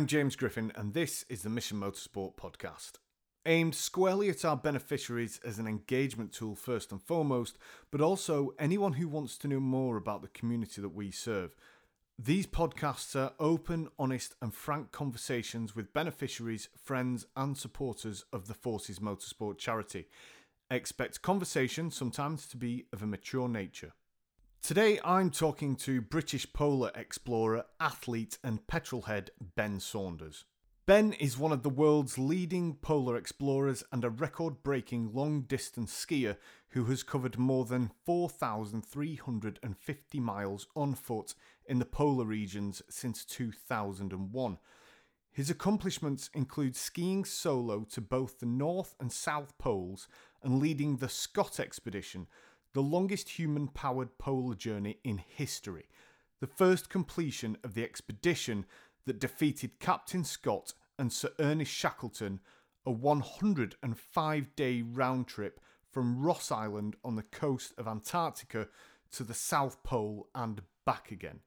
I'm James Griffin, and this is the Mission Motorsport podcast. Aimed squarely at our beneficiaries as an engagement tool first and foremost, but also anyone who wants to know more about the community that we serve. These podcasts are open, honest, and frank conversations with beneficiaries, friends, and supporters of the Forces Motorsport charity. Expect conversation sometimes to be of a mature nature. Today I'm talking to British polar explorer, athlete, and petrolhead Ben Saunders. Ben is one of the world's leading polar explorers and a record breaking long distance skier who has covered more than 4,350 miles on foot in the polar regions since 2001. His accomplishments include skiing solo to both the North and South Poles and leading the Scott expedition, the longest human powered polar journey in history, the first completion of the expedition that defeated Captain Scott and Sir Ernest Shackleton, a 105 day round trip from Ross Island on the coast of Antarctica to the South Pole and back again.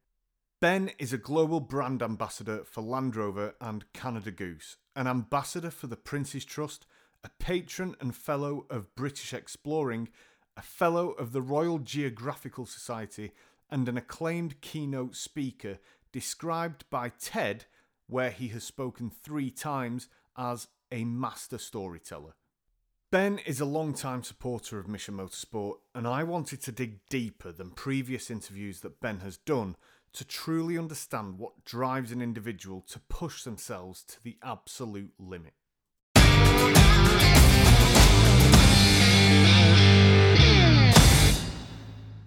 Ben is a global brand ambassador for Land Rover and Canada Goose, an ambassador for the Prince's Trust, a patron and fellow of British Exploring, a fellow of the Royal Geographical Society, and an acclaimed keynote speaker described by TED, where he has spoken three times, as a master storyteller. Ben is a long-time supporter of Mission Motorsport, and I wanted to dig deeper than previous interviews that Ben has done to truly understand what drives an individual to push themselves to the absolute limit.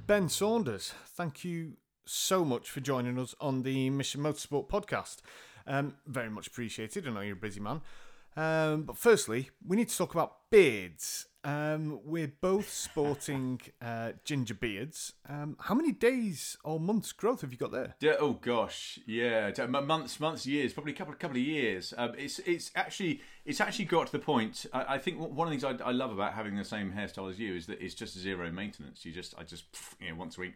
Ben Saunders, thank you so much for joining us on the Mission Motorsport podcast. Um, very much appreciated. I know you're a busy man. Um, but firstly, we need to talk about beards. Um, we're both sporting uh, ginger beards. Um, how many days or months growth have you got there? Yeah, oh gosh, yeah, months, months, years, probably a couple, couple of years. Um, it's it's actually it's actually got to the point. I, I think one of the things I, I love about having the same hairstyle as you is that it's just zero maintenance. You just I just you know once a week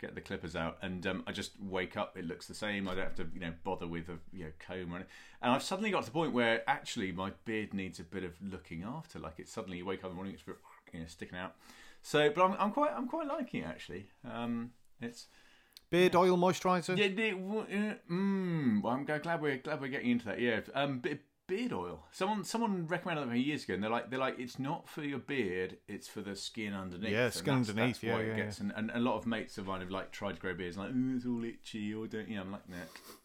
get the clippers out, and um, I just wake up. It looks the same. I don't have to you know bother with a you know comb or anything. And I've suddenly got to the point where actually my beard needs a bit of looking after. Like it's suddenly you wake up in the morning, it's you know sticking out. So, but I'm, I'm quite I'm quite liking it actually. Um, it's beard oil moisturizer. Yeah, uh, mm, well, I'm glad we're glad we're getting into that. Yeah, um, beard oil. Someone someone recommended that me years ago, and they're like they're like it's not for your beard, it's for the skin underneath. Yeah, skin that's, underneath. That's yeah, why yeah, it gets. yeah. And, and a lot of mates of mine have like tried to grow beards, and like Ooh, it's all itchy or don't you know? I'm like, nah,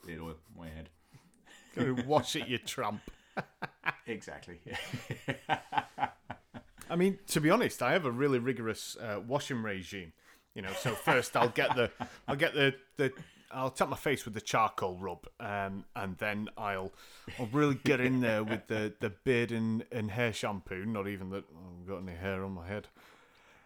beard oil, my head. Go wash it, you trump. exactly. I mean, to be honest, I have a really rigorous uh, washing regime. You know, so first I'll get the I'll get the the I'll tap my face with the charcoal rub, um, and then I'll I'll really get in there with the, the beard and, and hair shampoo. Not even that I've got any hair on my head.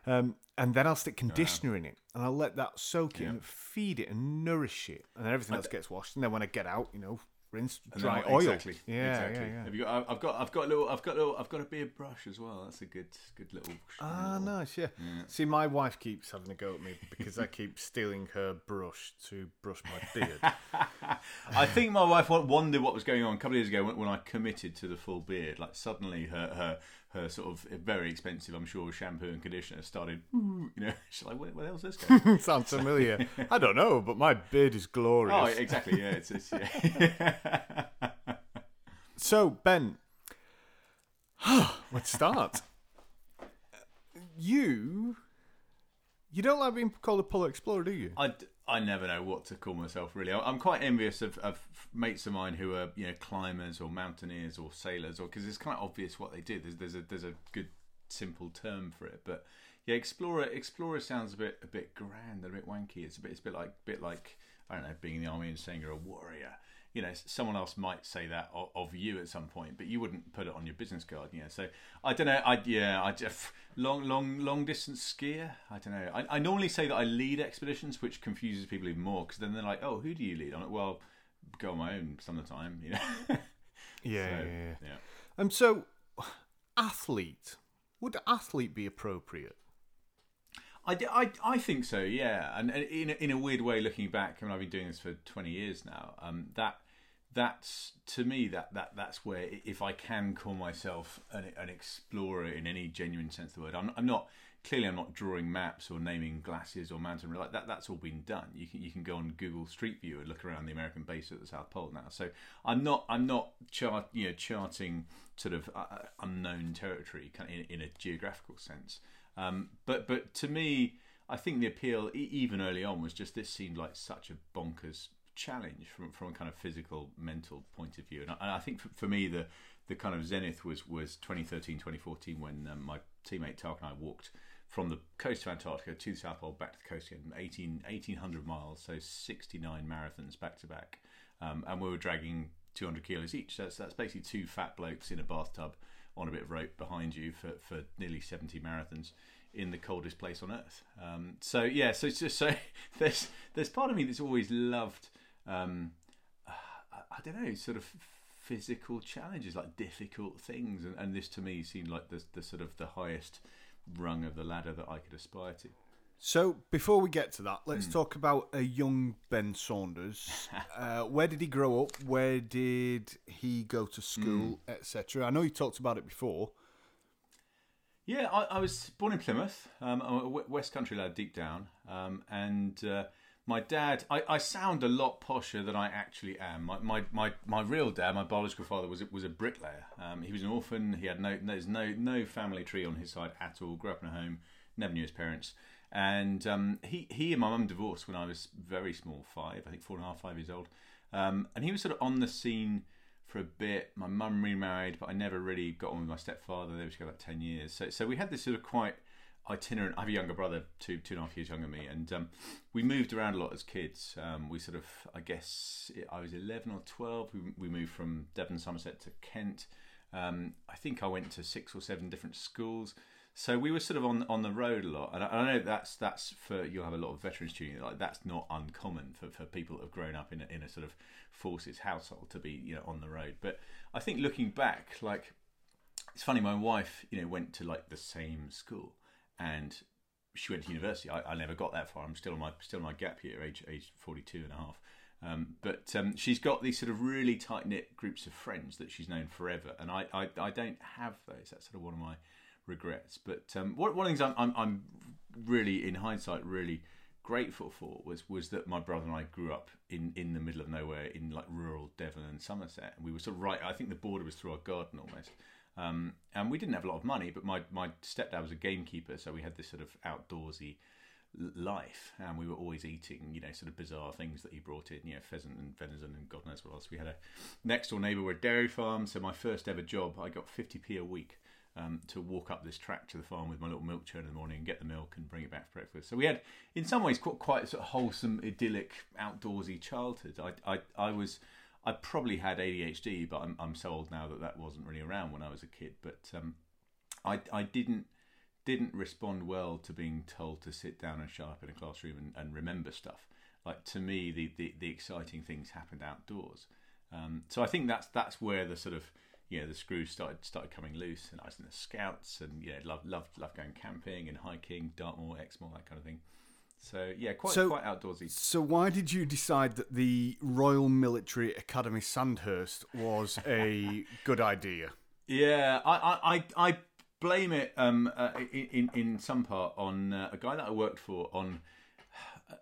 Um, and then I'll stick conditioner in it, and I'll let that soak it Yeah. and feed it and nourish it, and then everything else gets washed. And then when I get out, you know, rinse, dry oil. Exactly. Yeah, exactly. yeah, yeah. Have you got? I've got. I've got a little. I've got a little. I've got a beard brush as well. That's a good, good little. Ah, little- nice, yeah. See, my wife keeps having a go at me because I keep stealing her brush to brush my beard. I think my wife wondered what was going on a couple of years ago when, when I committed to the full beard. Like suddenly, her her her sort of eh, very expensive, I'm sure, shampoo and conditioner started. You know, she's like, the hell's this going? Sounds familiar. I don't know, but my beard is glorious. oh, exactly. Yeah, it's, it's yeah. So, Ben, let's start. You, you don't like being called a polar explorer, do you? I, I never know what to call myself really. I'm quite envious of, of mates of mine who are you know climbers or mountaineers or sailors, or because it's kind of obvious what they do. There's there's a there's a good simple term for it, but yeah, explorer explorer sounds a bit a bit grand and a bit wanky. It's a bit it's a bit like bit like I don't know being in the army and saying you're a warrior. You know, someone else might say that of, of you at some point, but you wouldn't put it on your business card. You know, so I don't know. I yeah, I just long long long distance skier. I don't know. I, I normally say that I lead expeditions, which confuses people even more because then they're like, oh, who do you lead? I'm like, well, go on my own some of the time. You know. Yeah, So, yeah, yeah. yeah. Um, so, athlete. Would athlete be appropriate? I, I, I think so, yeah. And in a, in a weird way, looking back, I mean, I've been doing this for twenty years now. Um, that that's to me that that that's where if I can call myself an, an explorer in any genuine sense of the word, I'm, I'm not clearly I'm not drawing maps or naming glaciers or mountain like that. That's all been done. You can you can go on Google Street View and look around the American base at the South Pole now. So I'm not I'm not chart you know charting sort of uh, uh unknown territory kind of in, in a geographical sense. Um, but but to me, I think the appeal even early on was just this seemed like such a bonkers challenge from from a kind of physical mental point of view. And I, and I think for, for, me the the kind of zenith was was 2013 2014 when um, my teammate Tark and I walked from the coast of Antarctica to the South Pole, back to the coast again, 18, 1800 miles, so 69 marathons back to back. Um, and we were dragging 200 kilos each. That's, that's basically two fat blokes in a bathtub on a bit of rope behind you for, for nearly 70 marathons in the coldest place on earth. Um, so yeah, so it's just so there's there's part of me that's always loved. Um, I, I, don't know, sort of physical challenges, like difficult things, and, and this to me seemed like the the sort of the highest rung of the ladder that I could aspire to. So before we get to that, let's mm. talk about a young Ben Saunders. uh, where did he grow up? Where did he go to school, mm. etc.? I know you talked about it before. Yeah, I, I was born in Plymouth. Um, I'm a West Country lad deep down, um, and uh, my dad, I, I sound a lot posher than I actually am. My, my, my, my real dad, my biological father, was was a bricklayer. Um, he was an orphan. He had no there's no no family tree on his side at all. Grew up in a home, never knew his parents, and um, he he and my mum divorced when I was very small, five, I think four and a half, five years old. Um, and he was sort of on the scene for a bit. My mum remarried, but I never really got on with my stepfather. They were together like ten years. So so we had this sort of quite itinerant. I have a younger brother, two two and a half years younger than me, and um, we moved around a lot as kids. Um, we sort of, I guess, I was eleven or twelve. We, we moved from Devon, Somerset to Kent. Um, I think I went to six or seven different schools. So we were sort of on on the road a lot, and I, I know that's that's for you'll have a lot of veterans tuning. Like that's not uncommon for, for people that have grown up in a, in a sort of forces household to be you know on the road. But I think looking back, like it's funny. My wife, you know, went to like the same school, and she went to university. I, I never got that far. I'm still on my still on my gap year, age age 42 and a half. Um, but um, she's got these sort of really tight knit groups of friends that she's known forever, and I, I, I, don't have those. That's sort of one of my regrets. But um, one, one of the things I'm, I'm, I'm, really, in hindsight, really grateful for was was that my brother and I grew up in, in the middle of nowhere in like rural Devon and Somerset, and we were sort of right. I think the border was through our garden almost. Um, and we didn't have a lot of money, but my, my stepdad was a gamekeeper, so we had this sort of outdoorsy life, and we were always eating, you know, sort of bizarre things that he brought in, you know, pheasant and venison and God knows what else. We had a next door neighbour with a dairy farm, so my first ever job, I got 50p a week. Um, to walk up this track to the farm with my little milk churn in the morning and get the milk and bring it back for breakfast. So we had, in some ways, quite, quite a sort of wholesome, idyllic, outdoorsy childhood. I, I, I was I probably had ADHD, but I'm, I'm so old now that that wasn't really around when I was a kid. But um, I, I didn't didn't respond well to being told to sit down and shut up in a classroom and, and remember stuff. Like to me, the, the, the exciting things happened outdoors. Um, so I think that's that's where the sort of you know the screws started started coming loose, and I was in the scouts, and yeah, loved loved loved going camping and hiking, Dartmoor, Exmoor, that kind of thing. So yeah, quite so, quite outdoorsy. So why did you decide that the Royal Military Academy Sandhurst was a good idea? Yeah, I I, I blame it um, uh, in in some part on uh, a guy that I worked for on. Uh,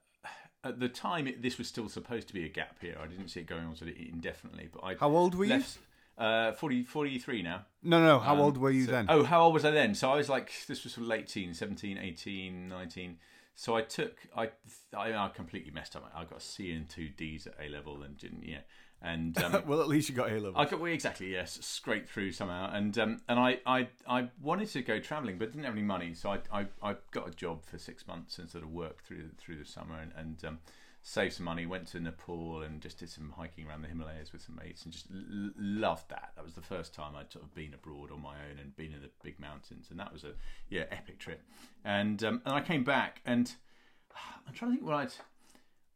at the time, it, this was still supposed to be a gap year. I didn't see it going on sort of indefinitely. But I how old were left, you? Uh, 40, 43 now. No, no. No, how um, old were you so, then? Oh, how old was I then? So I was like, this was sort of late teens, 17, 18, 19. So I took I I, I completely messed up. I got a C and two D's at A level and didn't yeah. And um, well, at least you got A level. I got well, exactly yes, scraped through somehow. And um, and I, I I wanted to go travelling, but didn't have any money. So I, I I got a job for six months and sort of worked through through the summer and, and um, saved some money, went to Nepal and just did some hiking around the Himalayas with some mates and just l- loved that. That was the first time I'd sort of been abroad on my own and been in the big mountains, and that was a yeah epic trip. And um, and I came back and I'm trying to think what I'd.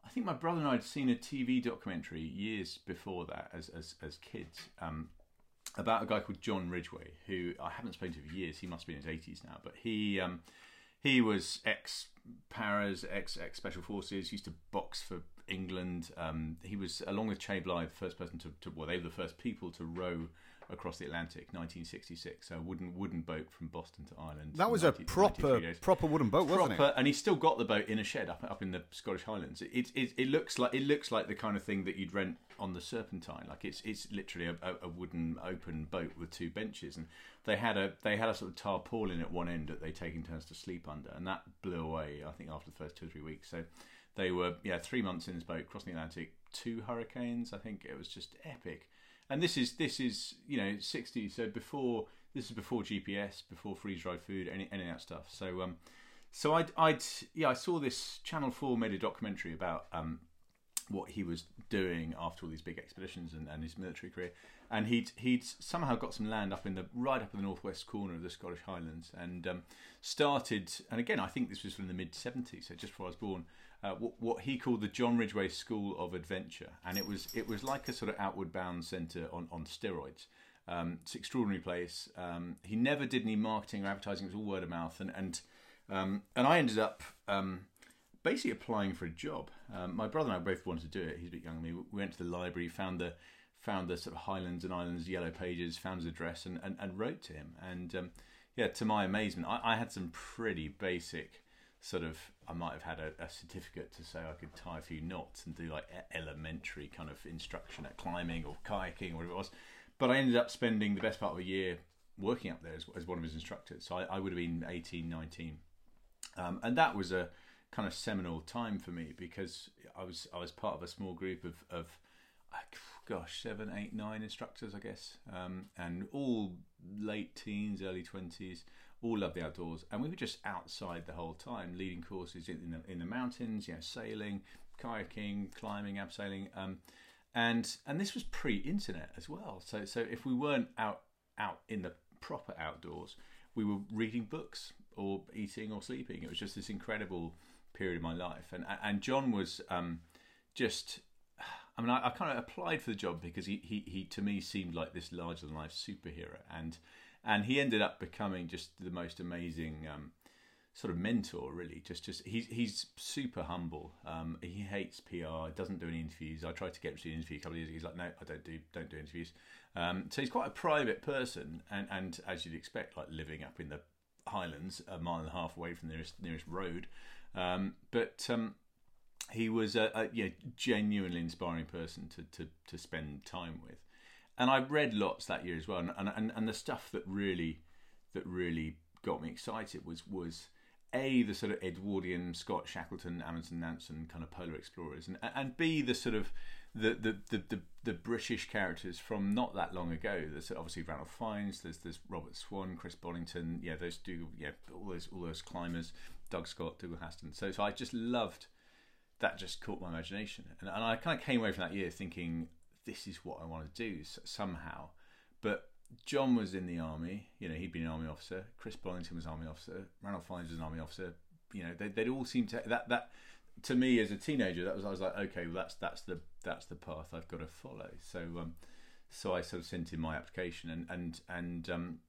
I think my brother and I had seen a TV documentary years before that as as, as kids. Um, about a guy called John Ridgway, who I haven't spoken to for years. He must be in his 80s now, but he um, he was ex paras, ex ex special forces. Used to box for England. Um, he was, along with Chay Blyth, the first person to, to, well, they were the first people to row across the Atlantic, 1966. So a wooden wooden boat from Boston to Ireland. That was 90, a proper proper wooden boat, wasn't proper, and he's still got the boat in a shed up up in the Scottish Highlands. It, it it looks like it looks like the kind of thing that you'd rent on the Serpentine. Like it's it's literally a, a, a wooden open boat with two benches, and they had a they had a sort of tarpaulin at one end that they take in turns to sleep under, and that blew away. I think after the first two or three weeks. So they were yeah three months in this boat crossing the Atlantic, two hurricanes. I think it was just epic and this is this is you know 60 so before this is before gps before freeze dried food any, any of that stuff. So um so I'd, I'd yeah i saw this channel 4 made a documentary about um what he was doing after all these big expeditions and, and his military career. And he'd he'd somehow got some land up in the right up in the northwest corner of the Scottish Highlands and um, started and again I think this was from the mid 70s so just before I was born uh, what, what, he called the John Ridgway School of Adventure, and it was it was like a sort of outward bound centre on on steroids. Um, it's an extraordinary place. Um, he never did any marketing or advertising; it was all word of mouth, and and um, and I ended up um, basically applying for a job. Um, my brother and I both wanted to do it. He's a bit younger than me. We went to the library, found the found the sort of Highlands and Islands yellow pages, found his address, and and, and wrote to him. And um, yeah, to my amazement, I, I had some pretty basic sort of I might have had a, a, certificate to say I could tie a few knots and do like elementary kind of instruction at climbing or kayaking or whatever it was. But I ended up spending the best part of a year working up there as, as one of his instructors. So I, I, would have been 18, 19. Um, and that was a kind of seminal time for me because I was I was part of a small group of, of gosh, seven, eight, nine instructors, I guess, um, and all late teens, early 20s all love the outdoors, and we were just outside the whole time, leading courses in, the in the mountains, you know, sailing, kayaking, climbing, abseiling, um, and and this was pre-internet as well. So so if we weren't out out in the proper outdoors, we were reading books or eating or sleeping. It was just this incredible period of my life, and and John was um, just. I mean, I, I kind of applied for the job because he, he, he to me seemed like this larger than life superhero, and and he ended up becoming just the most amazing um, sort of mentor. Really, just just he's he's super humble. Um, he hates PR. Doesn't do any interviews. I tried to get him to do an interview a couple of years ago. He's like, no, I don't do don't do interviews. Um, so he's quite a private person, and and as you'd expect, like living up in the Highlands, a mile and a half away from the nearest nearest road. Um, but um, he was a, a yeah, genuinely inspiring person to, to, to spend time with and I read lots that year as well. And, and and the stuff that really that really got me excited was was a the sort of Edwardian Scott Shackleton, Amundsen, Nansen kind of polar explorers, and and b the sort of the the, the, the, the British characters from not that long ago. There's obviously Ranulph Fiennes, there's there's Robert Swan, Chris Bonington, yeah, those Dougal, yeah, all those all those climbers, Doug Scott, Dougal Haston. So so I just loved that. Just caught my imagination, and, and I kind of came away from that year thinking this is what I want to do somehow. But John was in the army. You know, he'd been an army officer. Chris Bonington was an army officer. Ranulph Fiennes was an army officer. You know, they, they'd all seem to that that to me as a teenager. That was I was like, okay, well that's that's the that's the path I've got to follow. So um, so I sort of sent in my application and and and um,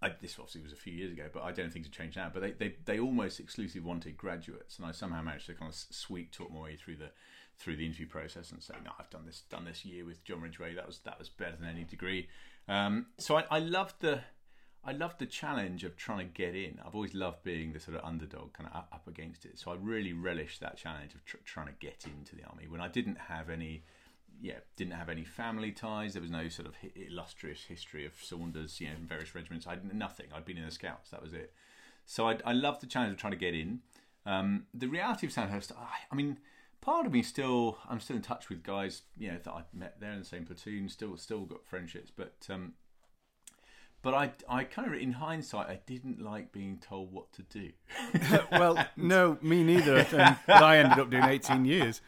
I, this obviously was a few years ago, but I don't think it's changed now. But they, they, they almost exclusively wanted graduates, and I somehow managed to kind of sweet talk my way through the through the interview process and say, no, I've done this done this year with John Ridgway. That was that was better than any degree. Um, so I, I loved the I loved the challenge of trying to get in. I've always loved being the sort of underdog, kind of up, up against it. So I really relished that challenge of tr- trying to get into the army when I didn't have any, yeah, didn't have any family ties. There was no sort of illustrious history of Saunders, you know, in various regiments. I had nothing. I'd been in the Scouts. That was it. So I, I loved the challenge of trying to get in. Um, the reality of Sandhurst, I, I mean part of me still I'm still in touch with guys you know that I met there in the same platoon still still got friendships but um but I, I kind of, in hindsight, I didn't like being told what to do. well, no, me neither. but I ended up doing 18 years.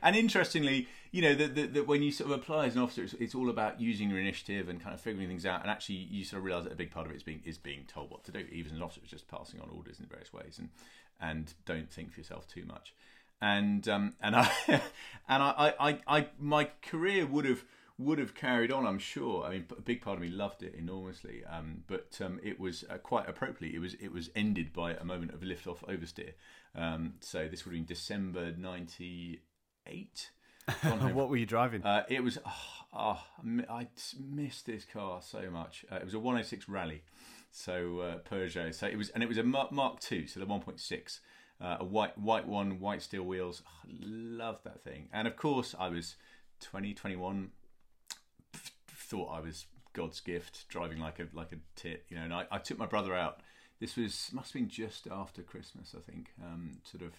And interestingly, you know, that, that, when you sort of apply as an officer, it's, it's, all about using your initiative and kind of figuring things out. And actually, you sort of realise that a big part of it is being is being told what to do. Even as an officer, it's just passing on orders in various ways, and and don't think for yourself too much and um, and I and I, I, I my career would have would have carried on. I'm sure. I mean, a big part of me loved it enormously, um, but um, it was uh, quite appropriately. It was it was ended by a moment of lift off oversteer. Um, so this would have been December ninety eight. what were you driving? Uh, it was. Oh, oh, I missed this car so much. Uh, it was a 106 Rally, so uh, Peugeot. So it was, and it was a Mark, Mark II, so the 1.6, uh, a white white one, white steel wheels. Oh, love that thing. And of course, I was 20, 21. Thought I was God's gift, driving like a like a tit, you know. And I, I took my brother out. This was must have been just after Christmas, I think, um, sort of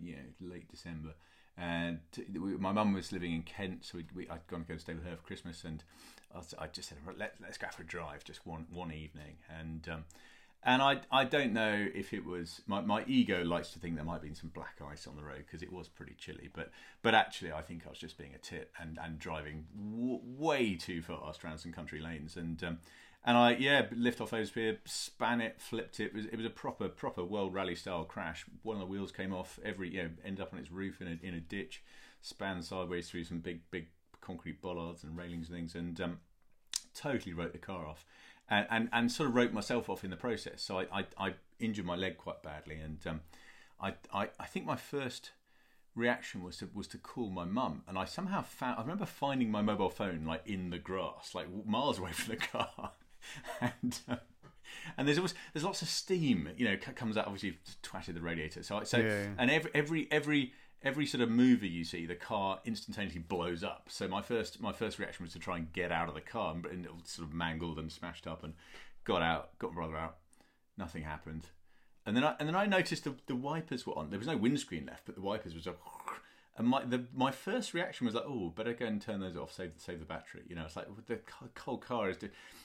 you know late December and my mum was living in Kent, so we, we, I'd gone to go and stay with her for Christmas, and I, was, I just said, Let, us go for a drive, just one one evening, and um, and I I don't know if it was my, my ego likes to think there might have been some black ice on the road because it was pretty chilly, but but actually I think I was just being a tit and and driving w- way too fast around some country lanes, and um, and I yeah lift off oversteer, span it, flipped it. It was, it was a proper proper world rally style crash. One of the wheels came off. Every you know ended up on its roof in a in a ditch, span sideways through some big big concrete bollards and railings and things, and um, totally wrote the car off. And, and, and sort of wrote myself off in the process. So I, I, I injured my leg quite badly, and um, I, I I think my first reaction was to was to call my mum, and I somehow found I remember finding my mobile phone like in the grass, like miles away from the car, and um, and there's always there's lots of steam, you know, comes out. Obviously, twatted the radiator. So so Yeah, yeah. and every every every every sort of movie you see, the car instantaneously blows up. So my first my first reaction was to try and get out of the car, and it was sort of mangled and smashed up, and got out, got my brother out. Nothing happened, and then I and then I noticed the, the wipers were on. There was no windscreen left, but the wipers was like. and my the, my first reaction was like, oh, better go and turn those off, save save the battery. You know, it's like the cold car is.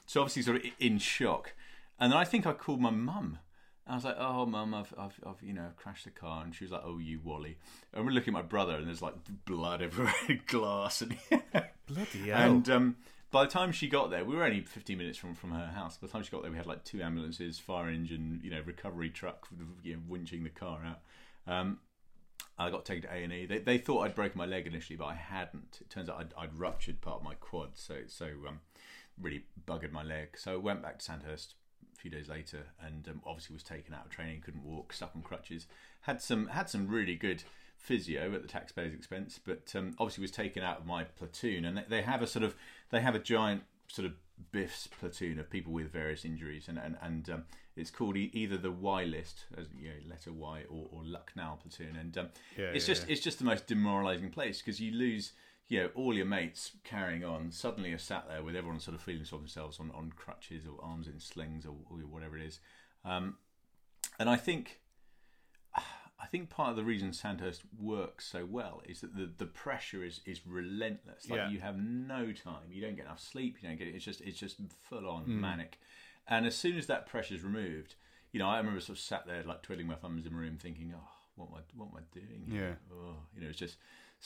So obviously, sort of in shock. And then I think I called my mum. I was like, "Oh, mum, I've, I've, I've, you know, crashed the car," and she was like, "Oh, you Wally." And we're looking at my brother, and there's like blood everywhere, glass, and Bloody hell. and um, by the time she got there, we were only 15 minutes from, from her house. By the time she got there, we had like two ambulances, fire engine, you know, recovery truck, you know, winching the car out. Um, I got taken to A and E. They, they thought I'd broken my leg initially, but I hadn't. It turns out I'd, I'd ruptured part of my quad, so so um, really buggered my leg. So I went back to Sandhurst a few days later, and um, obviously was taken out of training, couldn't walk, stuck on crutches. Had some had some really good physio at the taxpayer's expense, but um, obviously was taken out of my platoon. And they, they have a sort of they have a giant sort of Biff's platoon of people with various injuries, and and, and um, it's called e- either the Y list, as you know, letter Y, or, or Lucknow platoon, and um, Yeah, it's yeah, just yeah. it's just the most demoralising place because you lose. You know, all your mates carrying on. Suddenly, you're sat there with everyone sort of feeling for themselves on, on crutches or arms in slings or, or whatever it is. Um, and I think I think part of the reason Sandhurst works so well is that the, the pressure is, is relentless. Like Yeah. you have no time. You don't get enough sleep. You don't get it, it's just it's just full on Hmm. manic. And as soon as that pressure is removed, you know, I remember sort of sat there like twiddling my thumbs in my room, thinking, "Oh, what am I what am I doing?" here? Oh, you know, it's just.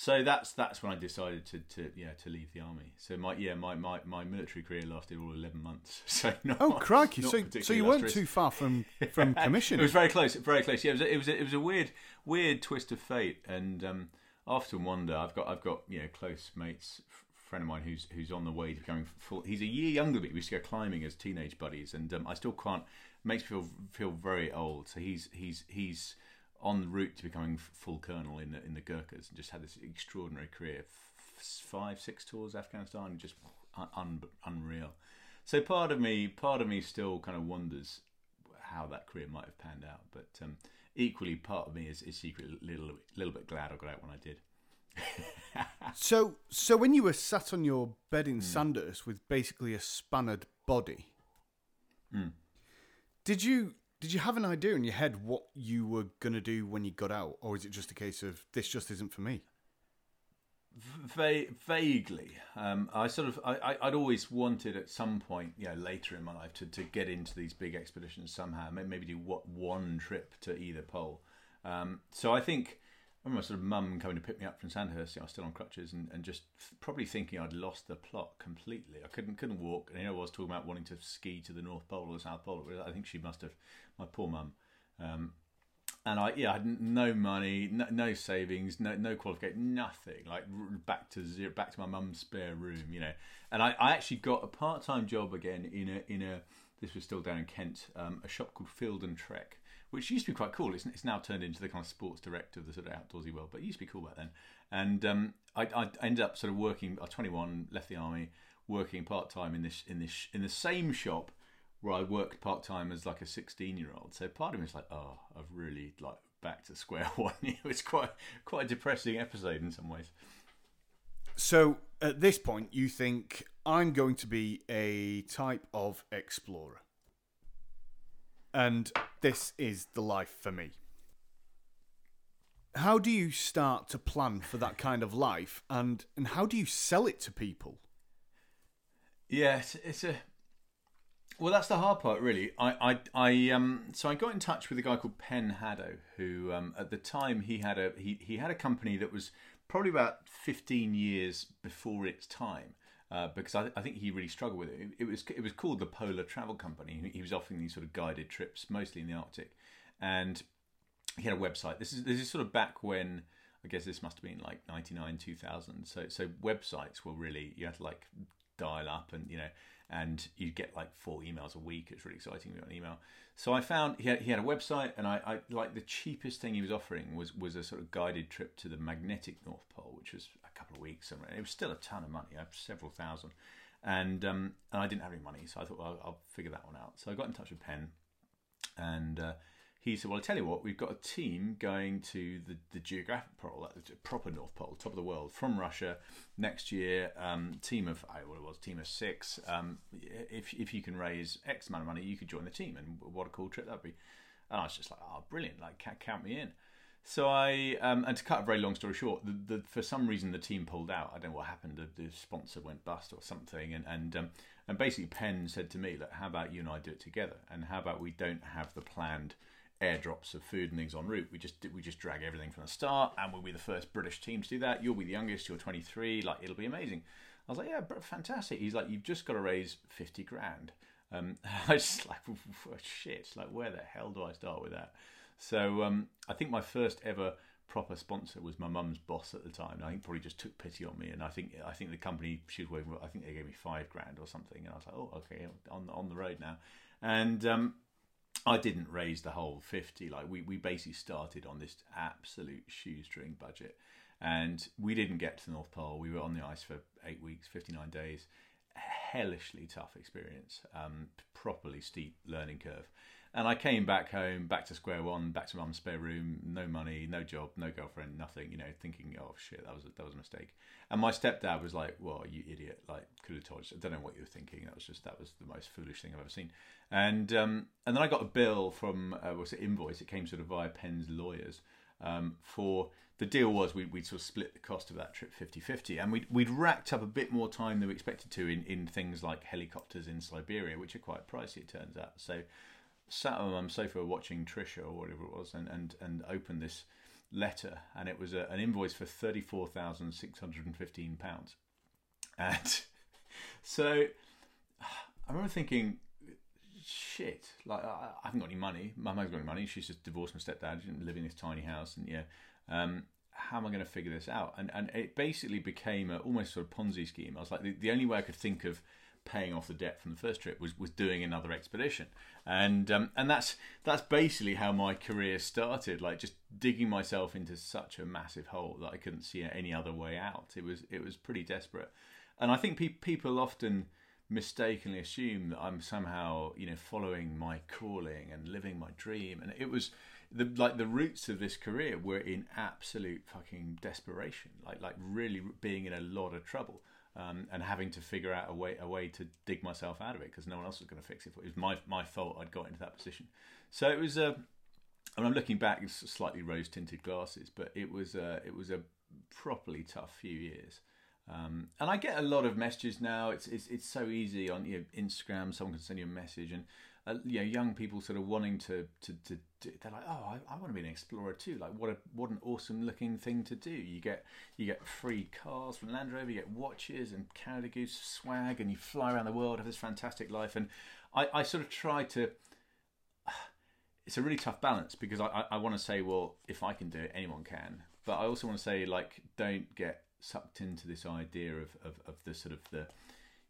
So that's that's when I decided to, to yeah to leave the army. So my yeah my, my, my military career lasted all eleven months. So not, Oh crikey! not So, so you weren't too far from from commission. It was very close, very close. Yeah, it was. A, it was. A, it was a weird, weird twist of fate. And um, I often wonder. I've got, I've got, you know, close mates. f- Friend of mine who's who's on the way to becoming full. He's a year younger than me. We used to go climbing as teenage buddies, and um, I still can't. Makes me feel feel very old. So he's he's he's on the route to becoming full colonel in the in the Gurkhas, and just had this extraordinary career. F- five, six tours Afghanistan, just un- un- unreal. So part of me, part of me still kind of wonders how that career might have panned out. But um, equally, part of me is, is secretly a little, little bit glad I got out when I did. So, so when you were sat on your bed in Sandhurst with basically a spannered body, Hmm. did you did you have an idea in your head what you were gonna do when you got out, or is it just a case of this just isn't for me? Va- vaguely, um, I sort of, I, I'd always wanted at some point, you know, later in my life, to, to get into these big expeditions somehow. Maybe do what one trip to either pole. Um, so I think I remember sort of mum coming to pick me up from Sandhurst. You know, I was still on crutches and, and just probably thinking I'd lost the plot completely. I couldn't couldn't walk, and here I was talking about wanting to ski to the North Pole or the South Pole. I think she must have, my poor mum. Um, and I yeah I had no money, no, no savings, no no qualification, nothing. Like back to zero, back to my mum's spare room, you know. And I, I actually got a part time job again in a in a this was still down in Kent, um, a shop called Field and Trek, which used to be quite cool. It's, it's now turned into the kind of Sports Direct of the sort of outdoorsy world, but it used to be cool back then. And um, I, I ended up sort of working. I was 21, left the army, working part time in this in this in the same shop where I worked part time as like a 16 year old. So part of me was like, oh, I've really like back to square one. it was quite quite a depressing episode in some ways. So at this point, you think I'm going to be a type of explorer, and this is the life for me. How do you start to plan for that kind of life, and and how do you sell it to people? Yeah, it's, it's a well, that's the hard part, really. I, I, I, um, so I got in touch with a guy called Pen Hadow, who, um, at the time, he had a he, he had a company that was probably about fifteen years before its time, uh, because I, I think he really struggled with it. it. was it was called the Polar Travel Company. He was offering these sort of guided trips, mostly in the Arctic, and he had a website. This is this is sort of back when I guess this must have been like ninety nine two thousand. So so websites were really you had to like dial up and you know and you get like four emails a week. It's really exciting to get an email. So I found he had, he had a website, and I, I like the cheapest thing he was offering was was a sort of guided trip to the magnetic North Pole, which was couple of weeks. And it was still a ton of money, several thousand, and um, and I didn't have any money, so I thought well, I'll figure that one out. So I got in touch with Pen, and uh, he said, "Well, I tell you what, we've got a team going to the, the geographic pole, the proper North Pole, top of the world, from Russia next year. Um, team of I what it was, team of six. Um, if if you can raise X amount of money, you could join the team, and what a cool trip that'd be." And I was just like, "Oh, brilliant! Like, count me in." So I, um, and to cut a very long story short, the, the, for some reason the team pulled out. I don't know what happened. The, the sponsor went bust or something, and and um, and basically Pen said to me, "Look, how about you and I do it together? And how about we don't have the planned." airdrops of food and things en route. We just we just drag everything from the start, and we'll be the first British team to do that. You'll be the youngest. You're 23. Like it'll be amazing. I was like, yeah, fantastic. He's like, you've just got to raise 50 grand. Um, I was just like, shit. Like, where the hell do I start with that? So um, I think my first ever proper sponsor was my mum's boss at the time. I think probably just took pity on me, and I think I think the company she was working with, I think they gave me five grand or something, and I was like, oh, okay, on on the road now, and um, I didn't raise the whole 50. Like we, we basically started on this absolute shoestring budget and we didn't get to the North Pole. We were on the ice for eight weeks, 59 days. Hellishly tough experience, um, properly steep learning curve. And I came back home, back to square one, back to mum's spare room, no money, no job, no girlfriend, nothing. You know, thinking, oh shit, that was a, that was a mistake. And my stepdad was like, "Well, you idiot! Like, could have told you. I don't know what you were thinking. That was just that was the most foolish thing I've ever seen." And um, and then I got a bill from uh, was it invoice? It came sort of via Pen's lawyers um, for the deal was we, we'd sort of split the cost of that trip 50-50 and we'd, we'd racked up a bit more time than we expected to in, in things like helicopters in Siberia, which are quite pricey, it turns out. So sat on my sofa watching Trisha or whatever it was and, and, and opened this letter and it was a, an invoice for £34,615. And so I remember thinking, shit, like I, haven't got any money. My mum's got any money. She's just divorced my stepdad. Didn't live in this tiny house, and yeah, um, how am I going to figure this out? And and it basically became a, almost sort of Ponzi scheme. I was like, the, the only way I could think of paying off the debt from the first trip was, was doing another expedition, and um, and that's that's basically how my career started. Like just digging myself into such a massive hole that I couldn't see any other way out. It was it was pretty desperate, and I think pe- people often mistakenly assume that I'm somehow, you know, following my calling and living my dream. And it was the like the roots of this career were in absolute fucking desperation, like like really being in a lot of trouble. Um, and having to figure out a way a way to dig myself out of it because no one else was going to fix it. It was my my fault I'd got into that position. So it was a. Uh, and I'm looking back, it's slightly rose tinted glasses, but it was a, it was a properly tough few years. Um, and I get a lot of messages now. It's it's, it's so easy on you know, Instagram. Someone can send you a message, and uh, you know, young people sort of wanting to, to, to, they're like, oh, I, I, want to be an explorer too. Like, what a what an awesome looking thing to do. You get you get free cars from Land Rover, you get watches and Canada Goose swag, and you fly around the world, have this fantastic life. And I, I sort of try to. It's a really tough balance because I, I, I want to say, well, if I can do it, anyone can. But I also want to say, like, don't get sucked into this idea of, of, of the sort of the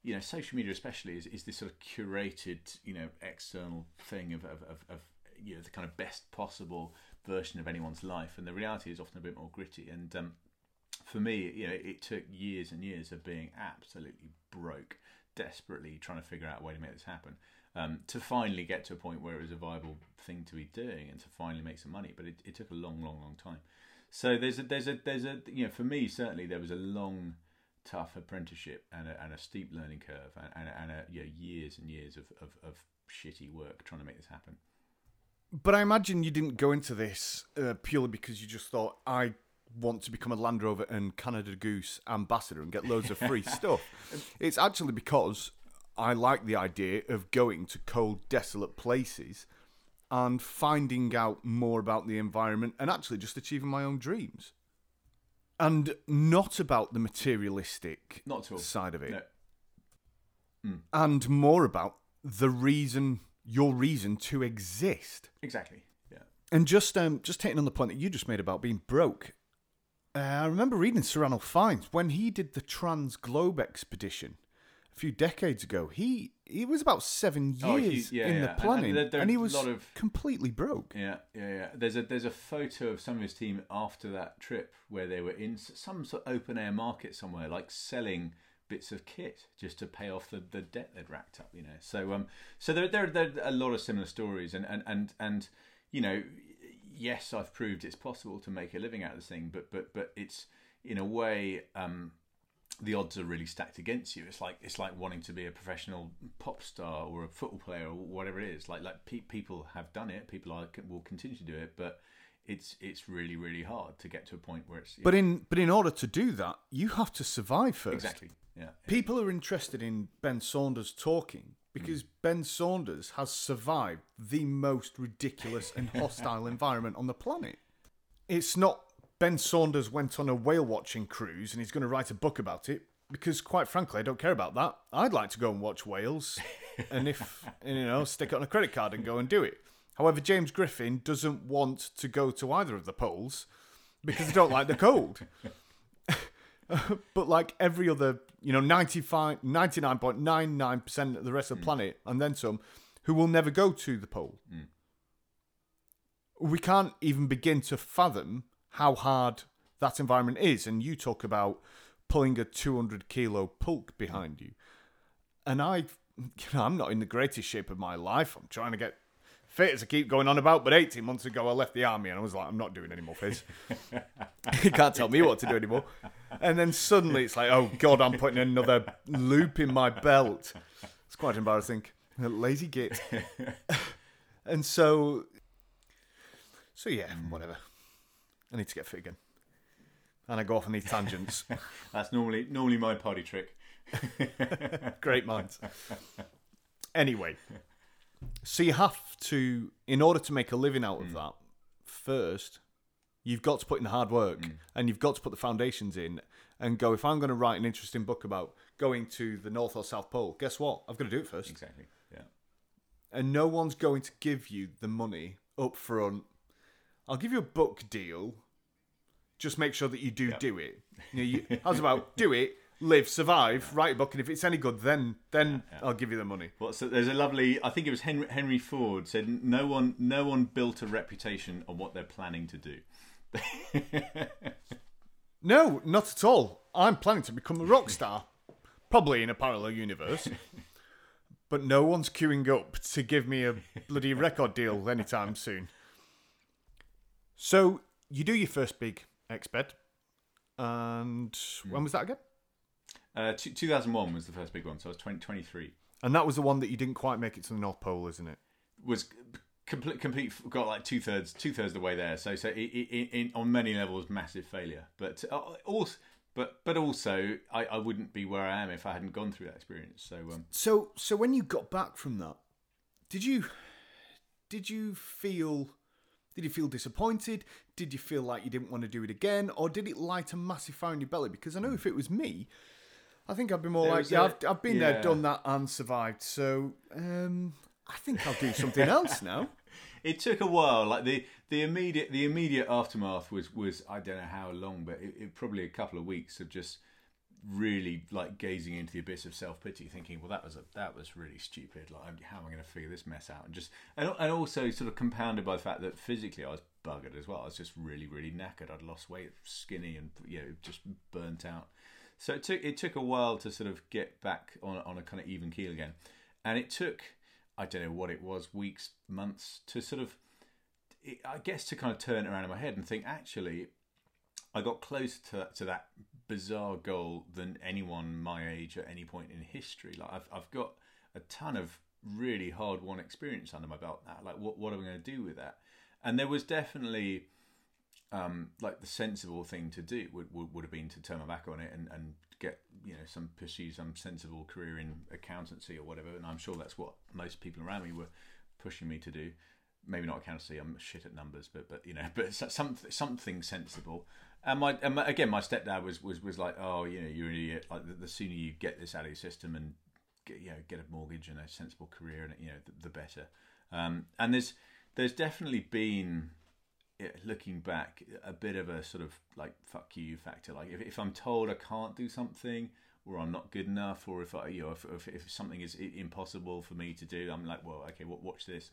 you know social media especially is, is this sort of curated you know external thing of, of, of, of you know the kind of best possible version of anyone's life and the reality is often a bit more gritty and um, for me, you know, it took years and years of being absolutely broke, desperately trying to figure out a way to make this happen, um, to finally get to a point where it was a viable thing to be doing and to finally make some money. But it, it took a long, long, long time. So there's a there's a there's a you know for me certainly there was a long tough apprenticeship and a, and a steep learning curve and, and, and a, you know, years and years of, of, of shitty work trying to make this happen. But I imagine you didn't go into this uh, purely because you just thought I want to become a Land Rover and Canada Goose ambassador and get loads of free stuff. It's actually because I like the idea of going to cold, desolate places and finding out more about the environment and actually just achieving my own dreams. And not about the materialistic Not at all. side of it. No. And more about the reason, your reason to exist. Exactly. Yeah. And just um, just taking on the point that you just made about being broke, uh, I remember reading Sir Ranulph Fiennes when he did the Trans Globe expedition a few decades ago. He he was about seven Oh, he- years yeah, in yeah. the And- and planning, there- there and he was of- completely broke. Yeah, yeah, yeah. There's a there's a photo of some of his team after that trip where they were in some sort of open air market somewhere, like selling bits of kit just to pay off the, the debt they'd racked up. You know, so um, so there there there are a lot of similar stories, and and and and you know, yes, I've proved it's possible to make a living out of this thing, but but but it's in a way um the odds are really stacked against you. It's like it's like wanting to be a professional pop star or a football player or whatever it is. Like like pe- people have done it, people are will continue to do it, but it's it's really really hard to get to a point where it's But in but in order to do that, you have to survive first. exactly yeah People are interested in Ben Saunders talking because mm. Ben Saunders has survived the most ridiculous and hostile environment on the planet. It's not Ben Saunders went on a whale watching cruise and he's going to write a book about it because, quite frankly, I don't care about that. I'd like to go and watch whales and if, you know, stick it on a credit card and go and do it. However, James Griffin doesn't want to go to either of the poles because they don't like the cold but like every other, you know, 95, 99.99% of the rest of the hmm. planet, and then some, who will never go to the pole. Hmm. We can't even begin to fathom how hard that environment is. And you talk about pulling a 200 kilo pulk behind you. And I, you know, I'm not in the greatest shape of my life. I'm trying to get fit as I keep going on about. But 18 months ago, I left the army and I was like, I'm not doing any more fizz. you can't tell me what to do anymore. And then suddenly it's like, oh God, I'm putting another loop in my belt. It's quite embarrassing. Lazy git. and so, so yeah, whatever. I need to get fit again. And I go off on these tangents. that's normally normally my party trick Great minds. Anyway, so you have to, in order to make a living out of mm. that, first, you've got to put in the hard work mm. and you've got to put the foundations in and go, if I'm going to write an interesting book about going to the North or South Pole, guess what? I've got to do it first. exactly yeah And no one's going to give you the money up front. I'll give you a book deal. Just make sure that you do do it. You know, you, how's about do it, live, survive, write a book, and if it's any good, then then I'll give you the money. Well, so there's a lovely. I think it was Henry, Henry Ford said, "No one, no one built a reputation on what they're planning to do." No, not at all. I'm planning to become a rock star, probably in a parallel universe. but no one's queuing up to give me a bloody record deal anytime soon. So you do your first big exped, and when was that again? Uh, two, 2001 was the first big one, so I was 20, 23. And that was the one that you didn't quite make it to the North Pole, isn't it? Was complete, complete. Got like two thirds, two thirds of the way there. So, so i i in, on many levels, massive failure. But uh, also, but but also, I, I wouldn't be where I am if I hadn't gone through that experience. So, um, So, so when you got back from that, did you did you feel did you feel disappointed? Did you feel like you didn't want to do it again, or did it light a massive fire in your belly? Because I know if it was me, I think I'd be more There like, yeah, a- I've, I've been there, done that, and survived. So, um, I think I'll do something else now. it took a while. Like the the immediate the immediate aftermath was was I don't know how long, but it, it probably a couple of weeks of just really like gazing into the abyss of self pity, thinking, well, that was a, that was really stupid. Like, how am I going to figure this mess out? And just and and also sort of compounded by the fact that physically I was buggered as well. I was just really, really knackered. I'd lost weight, skinny, and you know, just burnt out. So it took it took a while to sort of get back on on a kind of even keel again, and it took I don't know what it was, weeks, months to sort of, I guess, to kind of turn it around in my head and think actually, I got closer to to that bizarre goal than anyone my age at any point in history. Like I've I've got a ton of really hard won experience under my belt now. Like what what am I going to do with that? And there was definitely um, like the sensible thing to do would, would, would have been to turn my back on it and, and get you know some pursue some sensible career in accountancy or whatever. And I'm sure that's what most people around me were pushing me to do. Maybe not accountancy. I'm shit at numbers, but but you know, but something something sensible. And my, and my again, my stepdad was was was like, oh, you know, you're an idiot. Like the, the sooner you get this out of your system and get you know get a mortgage and a sensible career, and you know, the, the better. Um, and there's there's definitely been looking back, a bit of a sort of like fuck you factor. Like if, if I'm told I can't do something, or I'm not good enough, or if I, you know, if, if, if something is impossible for me to do, I'm like, well, okay, watch this,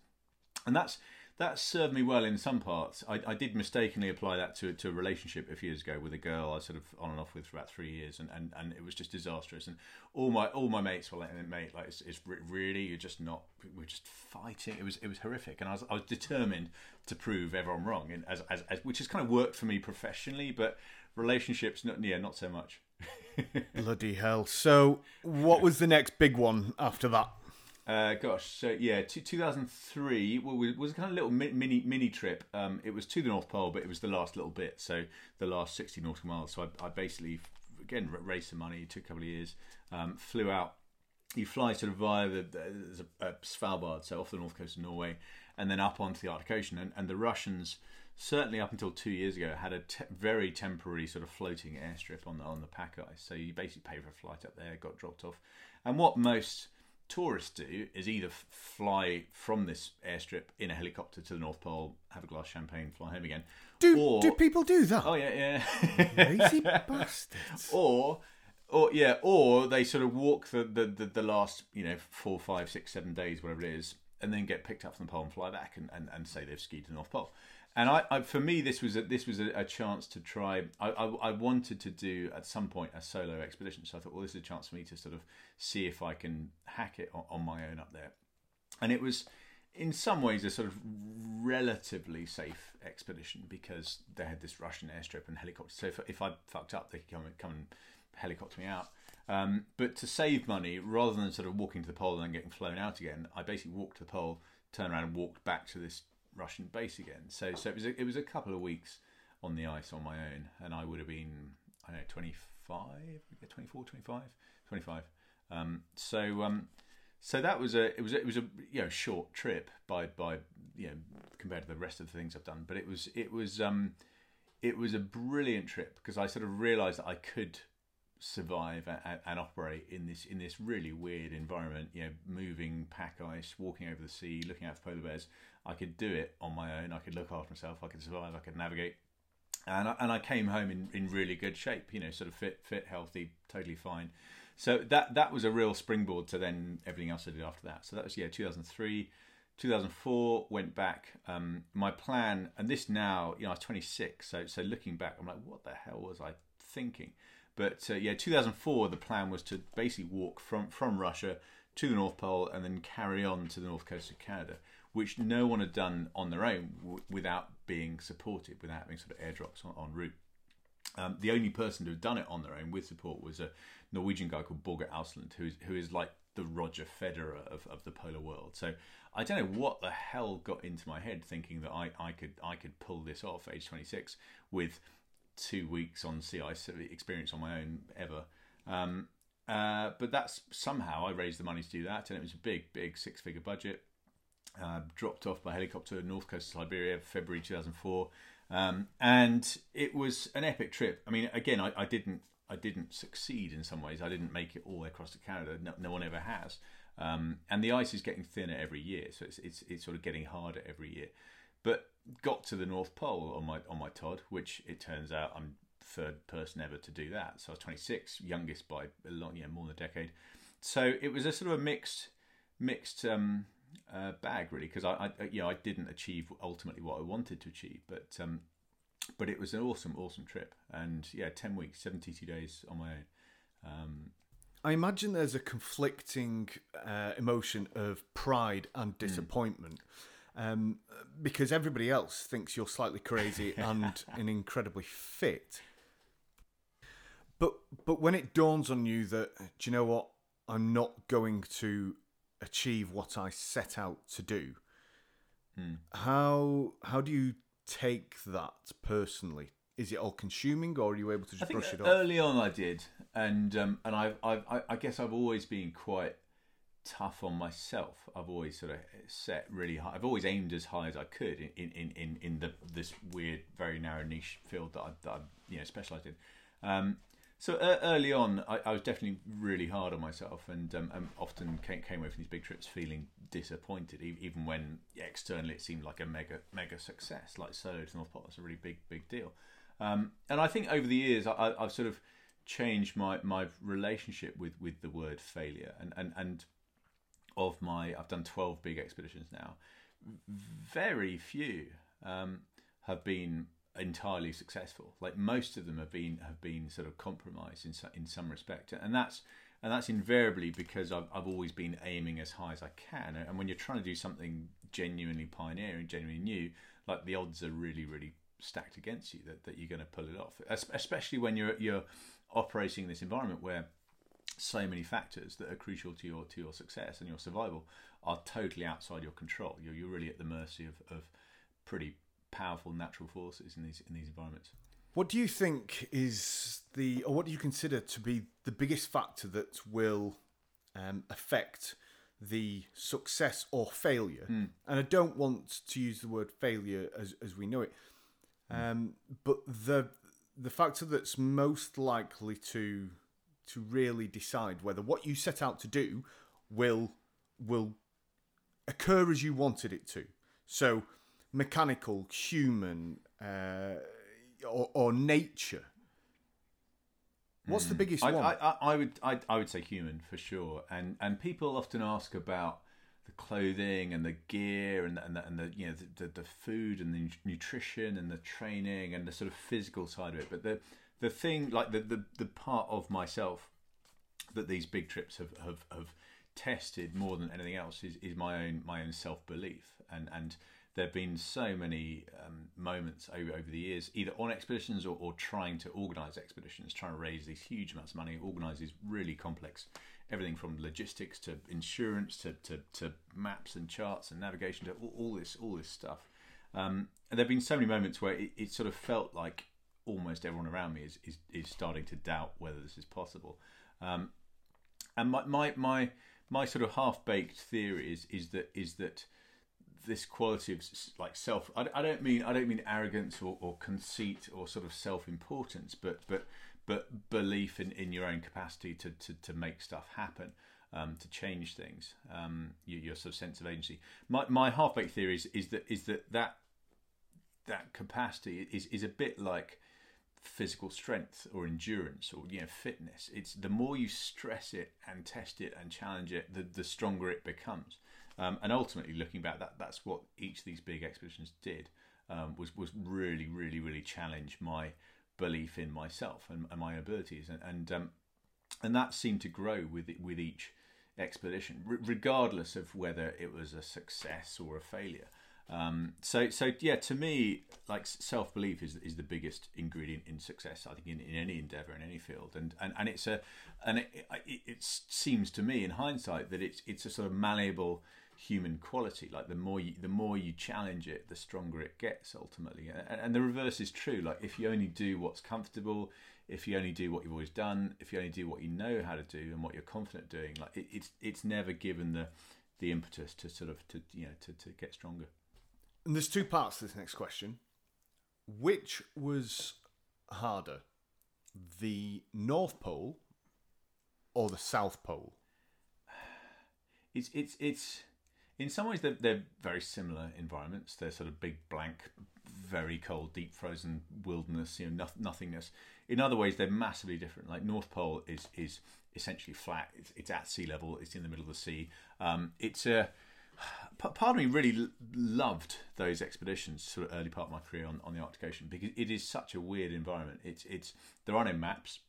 and that's that served me well in some parts. I, I did mistakenly apply that to to a relationship a few years ago with a girl I sort of on and off with for about three years, and, and, and it was just disastrous. And all my all my mates were like, "Mate, like it's, it's really you're just not. We're just fighting. It was it was horrific." And I was I was determined to prove everyone wrong, and as, as, as which has kind of worked for me professionally, but relationships, not yeah, not so much. Bloody hell! So, what was the next big one after that? Uh, gosh, so yeah, t- 2003 well, was a kind of little mini mini trip. Um, it was to the North Pole, but it was the last little bit, so the last 60 nautical miles. So I, I basically, again, raised some money. Took a couple of years. Um, flew out. You fly sort of via the, Svalbard, so off the north coast of Norway, and then up onto the Arctic Ocean. And, and the Russians, certainly up until two years ago, had a te- very temporary sort of floating airstrip on the on the pack ice. So you basically pay for a flight up there, got dropped off, and what most tourists do is either fly from this airstrip in a helicopter to the North Pole, have a glass champagne, fly home again. Do or, do people do that? Oh yeah, yeah. Lazy bastards. Or or yeah, or they sort of walk the, the, the, the, last, you know, four, five, six, seven days, whatever it is, and then get picked up from the pole and fly back and, and, and say they've skied to the North Pole and I, I, for me this was a, this was a, a chance to try I, I, I, wanted to do at some point a solo expedition. So I thought well this is a chance for me to sort of see if I can hack it on, on my own up there. And it was in some ways a sort of relatively safe expedition because they had this Russian airstrip and helicopters. So if, if I fucked up they could come and, come and helicopter me out. Um, but to save money rather than sort of walking to the pole and then getting flown out again I basically walked to the pole turned around and walked back to this Russian base again. So so it was a, it was a couple of weeks on the ice on my own, and I would have been I don't know 25, 24, 25, 25. Um, so um, so that was a it was it was a you know short trip by by you know compared to the rest of the things I've done, but it was it was um, it was a brilliant trip because I sort of realised that I could survive and, and, operate in this in this really weird environment. You know, moving pack ice, walking over the sea, looking out for polar bears. I could do it on my own. I could look after myself. I could survive. I could navigate. And I, and I came home in, in really good shape. You know, sort of fit, fit, healthy, totally fine. So that that was a real springboard to then everything else I did after that. So that was yeah, 2003. 2004 went back. Um, my plan, and this now, you know, I was 26. So so looking back, I'm like, what the hell was I thinking? But uh, yeah, 2004, the plan was to basically walk from from Russia to the North Pole and then carry on to the north coast of Canada which no one had done on their own w- without being supported, without having sort of airdrops on, en route. Um, the only person to have done it on their own with support was a Norwegian guy called Borge Ousland, who is, who is like the Roger Federer of, of the polar world. So I don't know what the hell got into my head thinking that I, I could I could pull this off age 26 with two weeks on sea ice experience on my own ever. Um, uh, but that's somehow I raised the money to do that, and it was a big, big six figure budget uh, dropped off by helicopter north coast of Siberia, February 2004, um, and it was an epic trip. I mean, again, I, I, didn't I didn't succeed in some ways. I didn't make it all the way across to Canada. No, no one ever has. Um, and the ice is getting thinner every year, so it's, it's it's sort of getting harder every year. But got to the North Pole on my on my Todd, which it turns out I'm third person ever to do that. So I was 26, youngest by a long, yeah, more than a decade. So it was a sort of a mixed mixed um, uh, bag really because I, I, you know I didn't achieve ultimately what I wanted to achieve, but um, but it was an awesome awesome trip and yeah, ten weeks, seventy two days on my own. Um, I imagine there's a conflicting uh, emotion of pride and Hmm. disappointment. Um, because everybody else thinks you're slightly crazy and, an incredibly fit. But but when it dawns on you that do you know what I'm not going to achieve what I set out to do, Hmm. how how do you take that personally? Is it all consuming, or are you able to just brush it off? early on I did, and um, and I've, I've I I guess I've always been quite tough on myself. I've always sort of set really high. I've always aimed as high as I could in in in, in the this weird, very narrow niche field that I that I you know specialised in. Um, so uh, early on, I, I was definitely really hard on myself, and um, often came, came away from these big trips feeling disappointed, even when externally it seemed like a mega mega success, like solo to North Pole. It's a really big big deal. Um, and I think over the years, I, I've sort of changed my, my relationship with, with the word failure. And, and, and of my, I've done 12 big expeditions now. Very few um, have been entirely successful. Like most of them have been have been sort of compromised in in some respect, and that's and that's invariably because I've I've always been aiming as high as I can. And when you're trying to do something genuinely pioneering, genuinely new, like the odds are really really stacked against you that, that you're going to pull it off. Especially when you're you're operating in this environment where so many factors that are crucial to your to your success and your survival are totally outside your control. You're you're really at the mercy of, of pretty powerful natural forces in these in these environments. What do you think is the, or what do you consider to be the biggest factor that will um, affect the success or failure? And I don't want to use the word failure as, as we know it, um, but the the factor that's most likely to to really decide whether what you set out to do will will occur as you wanted it to. So, mechanical, human, uh, or, or nature. What's the biggest I, one? I, I, I would I, I would say human for sure, and and people often ask about the clothing and the gear and the, and the, and the you know the, the, the food and the nutrition and the training and the sort of physical side of it. But the the thing like the the, the part of myself that these big trips have, have, have tested more than anything else is, is my own my own self belief and and there have been so many um, moments over, over the years either on expeditions or, or trying to organise expeditions trying to raise these huge amounts of money organise these really complex everything from logistics to insurance to, to, to maps and charts and navigation to all, all this all this stuff. Um, and there have been so many moments where it, it sort of felt like almost everyone around me is, is, is starting to doubt whether this is possible. Um, and my, my my my sort of half baked theory is is that is that this quality of like self I, I don't mean I don't mean arrogance or, or conceit or sort of self importance but but but belief in, in your own capacity to, to, to make stuff happen um, to change things um, your, your sort of sense of agency. My, my half baked theory is, is that is that that that capacity is, is a bit like physical strength or endurance or you know fitness. It's the more you stress it and test it and challenge it the, the stronger it becomes. Um, and ultimately looking back that that's what each of these big expeditions did um, was was really really really challenge my belief in myself and, and my abilities. And and, um, and that seemed to grow with with each expedition regardless of whether it was a success or a failure um, so, so yeah, to me, like self belief is is the biggest ingredient in success. I think in, in any endeavor in any field, and and, and it's a and it, it, it seems to me in hindsight that it's it's a sort of malleable human quality. Like the more you the more you challenge it, the stronger it gets ultimately. And, and the reverse is true. Like if you only do what's comfortable, if you only do what you've always done, if you only do what you know how to do and what you're confident doing, like it, it's it's never given the the impetus to sort of to you know to, to get stronger. And there's two parts to this next question. Which was harder, the North Pole or the South Pole? it's it's it's in some ways they're, they're very similar environments. They're sort of big, blank, very cold, deep frozen wilderness, you know, noth- nothingness. In other ways, they're massively different. Like North Pole is is essentially flat. It's, it's at sea level. It's in the middle of the sea. Um, it's a part of me really loved those expeditions, sort of early part of my career on, on the Arctic Ocean, because it is such a weird environment. It's it's there are no maps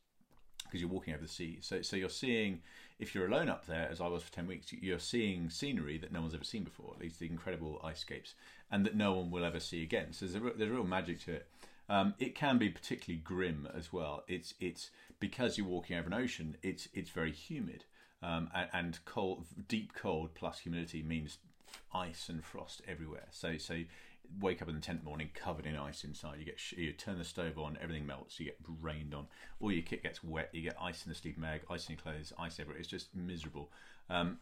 because you're walking over the sea, so so you're seeing if you're alone up there, as I was for ten weeks, you're seeing scenery that no one's ever seen before. At least the incredible ice scapes, and that no one will ever see again. So there's a, there's a real magic to it. Um, it can be particularly grim as well. It's it's because you're walking over an ocean. It's it's very humid. Um, and, and cold, deep cold plus humidity means ice and frost everywhere. So so wake up in the tent morning covered in ice inside. You get you turn the stove on, everything melts. You get rained on. All your kit gets wet. You get ice in the sleeping bag, ice in your clothes, ice everywhere. It's just miserable. Um,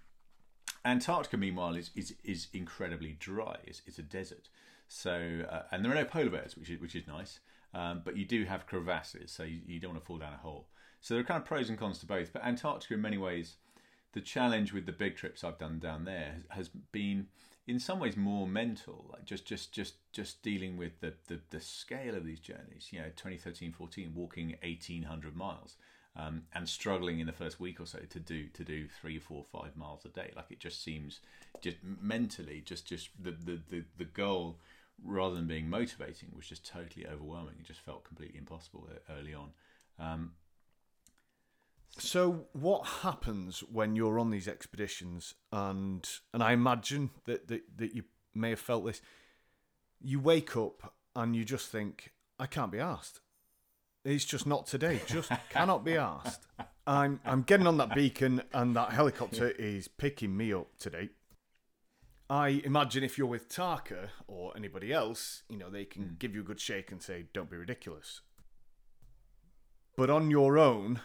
Antarctica, meanwhile, is is, is incredibly dry. It's, it's a desert. So uh, and there are no polar bears, which is which is nice. Um, but you do have crevasses, so you, you don't want to fall down a hole. So there are kind of pros and cons to both. But Antarctica, in many ways, the challenge with the big trips I've done down there has, been in some ways more mental like just just just just dealing with the, the the scale of these journeys you know 2013 14 walking 1800 miles um, and struggling in the first week or so to do to do three four five miles a day. Like it just seems just mentally just just the the the, the goal rather than being motivating was just totally overwhelming. It just felt completely impossible early on. Um, so, what happens when you're on these expeditions, and and I imagine that that, that you may have felt this. You wake up and you just think, I can't be asked. It's just not today. Just cannot be asked. I'm I'm getting on that beacon, and that helicopter is picking me up today. I imagine if you're with Tarka or anybody else, you know, they can mm. give you a good shake and say, "Don't be ridiculous." But on your own,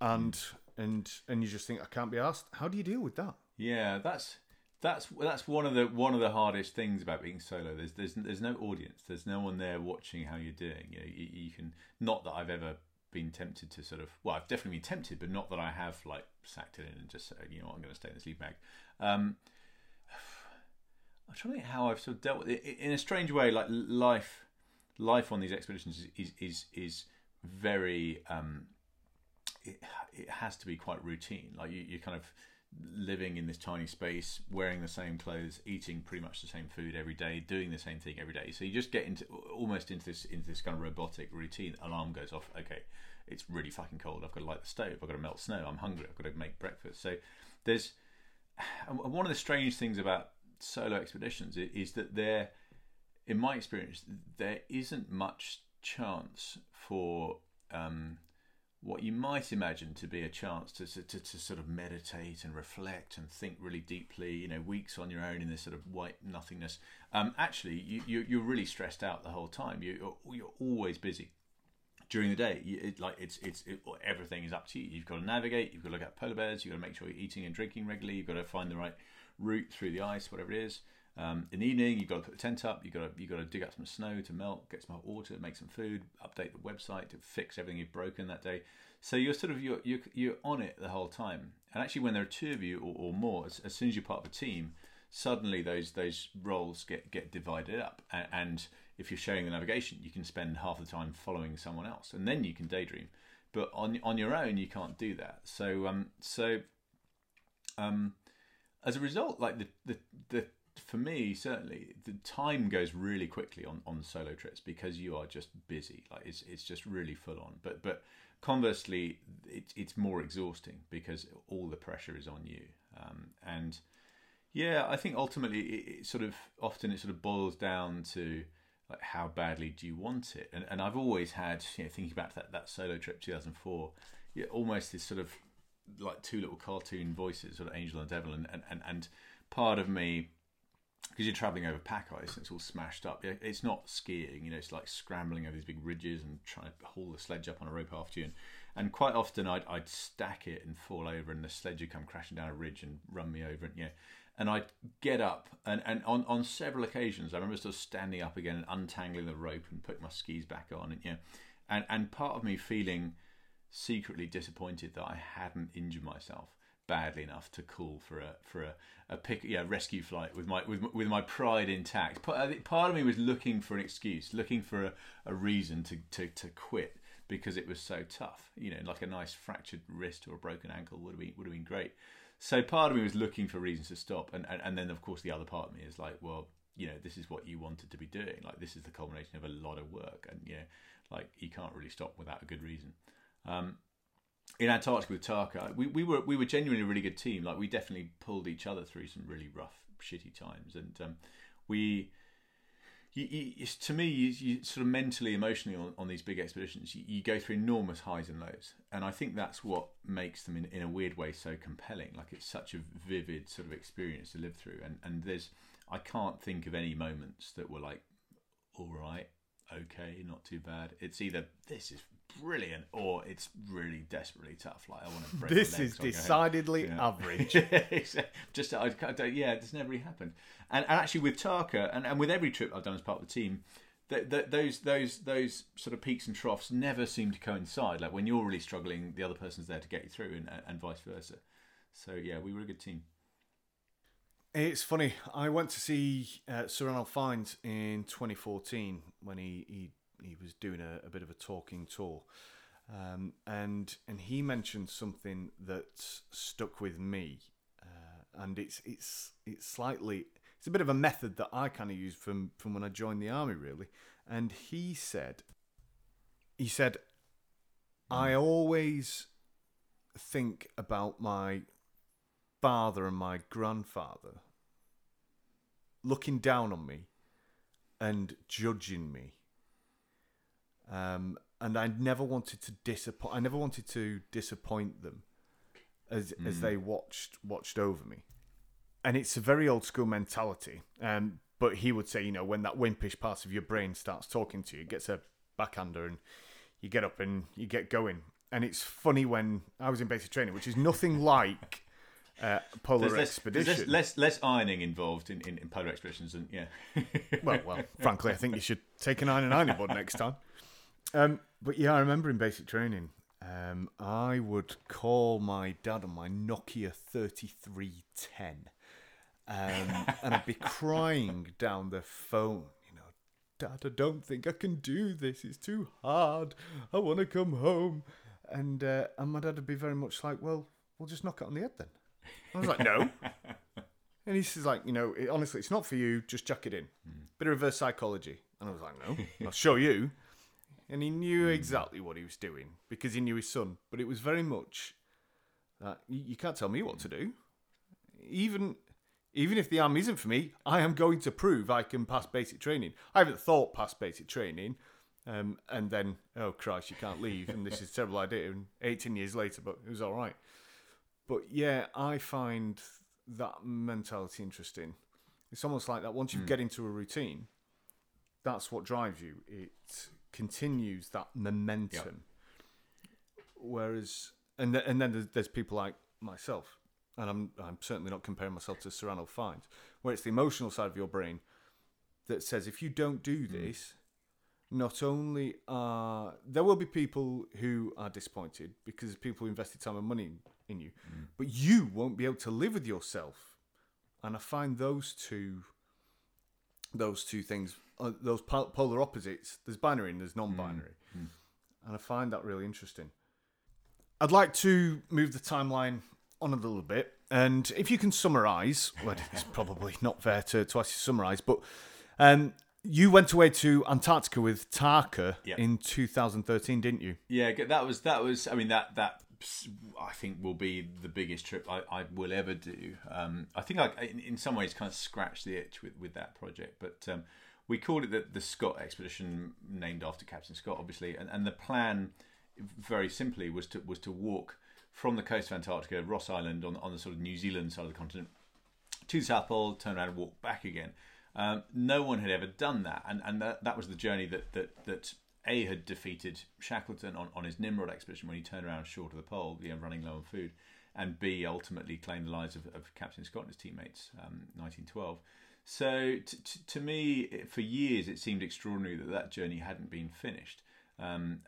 and and and you just think I can't be asked. How do you deal with that? Yeah, that's that's that's one of the one of the hardest things about being solo. There's there's there's no audience. There's no one there watching how you're doing. You know, you, you can not that I've ever been tempted to sort of well, I've definitely been tempted, but not that I have like sacked it in and just said, you know, I'm going to stay in the sleep bag. Um, I'm trying to think how I've sort of dealt with it in a strange way. Like life, life on these expeditions is is is, is very um, it, it has to be quite routine. Like you, you're kind of living in this tiny space, wearing the same clothes, eating pretty much the same food every day, doing the same thing every day. So you just get into almost into this into this kind of robotic routine. Alarm goes off. Okay, it's really fucking cold. I've got to light the stove. I've got to melt snow. I'm hungry. I've got to make breakfast. So there's one of the strange things about solo expeditions is that there, in my experience, there isn't much chance for um, what you might imagine to be a chance to, to, to, sort of meditate and reflect and think really deeply, you know, weeks on your own in this sort of white nothingness. Um, actually, you, you, you're really stressed out the whole time. You, you're always busy during the day. It, like it's it's it, everything is up to you. You've got to navigate. You've got to look at polar bears. You've got to make sure you're eating and drinking regularly. You've got to find the right route through the ice, whatever it is. Um, in the evening, you've got to put the tent up. You've got to you've got to dig up some snow to melt, get some hot water, make some food, update the website to fix everything you've broken that day. So you're sort of you're you're, you're on it the whole time. And actually, when there are two of you or, or more, as, as, soon as you're part of a team, suddenly those those roles get get divided up. And, and if you're sharing the navigation, you can spend half the time following someone else, and then you can daydream. But on on your own, you can't do that. So um so um as a result, like the the the for me certainly the time goes really quickly on, on solo trips because you are just busy. Like it's it's just really full on. But but conversely it, it's more exhausting because all the pressure is on you. Um, and yeah i think ultimately it, it, sort of often it sort of boils down to like how badly do you want it? And, and i've always had you know thinking back that, that solo trip 2004 yeah, almost this sort of like two little cartoon voices sort of angel and devil and and, and, and part of me because you're traveling over pack ice and it's all smashed up. It's not skiing, you know. It's like scrambling over these big ridges and trying to haul the sledge up on a rope after you. And, and quite often I'd, I'd stack it and fall over, and the sledge would come crashing down a ridge and run me over. And yeah, and I'd get up, and, and on, on several occasions I remember sort of standing up again and untangling the rope and putting my skis back on, and yeah, and and part of me feeling secretly disappointed that I hadn't injured myself badly enough to call for a for a, a pick yeah rescue flight with my with with my pride intact. Part, part of me was looking for an excuse, looking for a, a reason to, to, to quit because it was so tough. You know, like a nice fractured wrist or a broken ankle would have been would have been great. So part of me was looking for reasons to stop, and, and and then of course the other part of me is like, well, you know, this is what you wanted to be doing. Like this is the culmination of a lot of work, and you know, like you can't really stop without a good reason. Um, in Antarctica with Tarka, we, we were we were genuinely a really good team. Like we definitely pulled each other through some really rough, shitty times, and um, we. You, you, to me, you, you, sort of mentally, emotionally on, on these big expeditions, you, go through enormous highs and lows, and I think that's what makes them, in, in a weird way, so compelling. Like it's such a vivid sort of experience to live through, and and there's, I can't think of any moments that were like, all right, okay, not too bad. It's either this is brilliant or it's really desperately tough. Like I want to break. This is decidedly yeah. average. Just I, I, yeah, it's never really happened. And, and actually with Tarka and, and with every trip I've done as part of the team. those those those sort of peaks and troughs never seem to coincide. Like when you're really struggling, the other person's there to get you through, and, and vice versa. So yeah, we were a good team. It's funny. I went to see uh, Sir Ranulph Fiennes in 2014 when he, he he was doing a, a bit of a talking tour, um, and and he mentioned something that stuck with me, uh, and it's it's it's slightly it's a bit of a method that I kind of use from from when I joined the army really, and he said he said I always think about my father and my grandfather looking down on me and judging me um, and I never wanted to disappoint. I never wanted to disappoint them as mm. as they watched watched over me. And it's a very old school mentality. Um, but he would say, you know, when that wimpish part of your brain starts talking to you, it gets a backhander, and you get up and you get going. And it's funny when I was in basic training, which is nothing like uh, polar there's expedition. Less, there's less, less ironing involved in, in, in polar expeditions, and yeah. well, well, frankly, I think you should take an iron and ironing board next time. Um, but yeah, I remember in basic training, um, I would call my dad on my Nokia 3310. Um, and I'd be crying down the phone, you know, Dad, I don't think I can do this. It's too hard. I want to come home. And, uh, and my dad would be very much like, well, we'll just knock it on the head then. I was like, no. and he says, like, you know, it, honestly, it's not for you. Just chuck it in. Mm. Bit of reverse psychology. And I was like, no, I'll show you and he knew hmm. exactly what he was doing because he knew his son. But it was very much that you can't tell me what to do. Even even if the army isn't for me, I am going to prove I can pass basic training. I haven't thought past basic training, um, and then oh Christ, you can't leave, and this is a terrible idea. And 18 years later, but it was all right. But yeah, I find that mentality interesting. It's almost like that once you mm. get into a routine, that's what drives you. It continues that momentum. Yep. Whereas, and th- and then there's, there's, people like myself, and I'm I'm certainly not comparing myself to Sir Ranulph Fiennes, where it's the emotional side of your brain that says if you don't do hmm. this, mm. not only are there will be people who are disappointed because people who invested time and money in, in you, mm. but you won't be able to live with yourself. And I find those two those two things uh, those polar opposites. There's binary and there's non-binary, mm. Mm. and I find that really interesting. I'd like to move the timeline on a little bit, and if you can summarise, well, it's probably not fair to, to ask you to summarise, but um, you went away to Antarctica with Tarka yep. in 2013, didn't you? Yeah, that was that was. I mean that that I think will be the biggest trip I, I will ever do. Um, I think I, in, in, some ways, kind of scratched the itch with, with that project, but um, we called it the, the Scott expedition, named after Captain Scott, obviously. And, and the plan, very simply, was to was to walk from the coast of Antarctica, Ross Island, on on the sort of New Zealand side of the continent, to the South Pole, turn around and walk back again. Um, no one had ever done that, and and that, that was the journey that that that a had defeated Shackleton on, on his Nimrod expedition when he turned around short of the pole, you know, running low on food, and B ultimately claimed the lives of, of Captain Scott and his teammates, um, 1912. So t- t- to me, for years, it seemed extraordinary that that journey hadn't been finished. Um,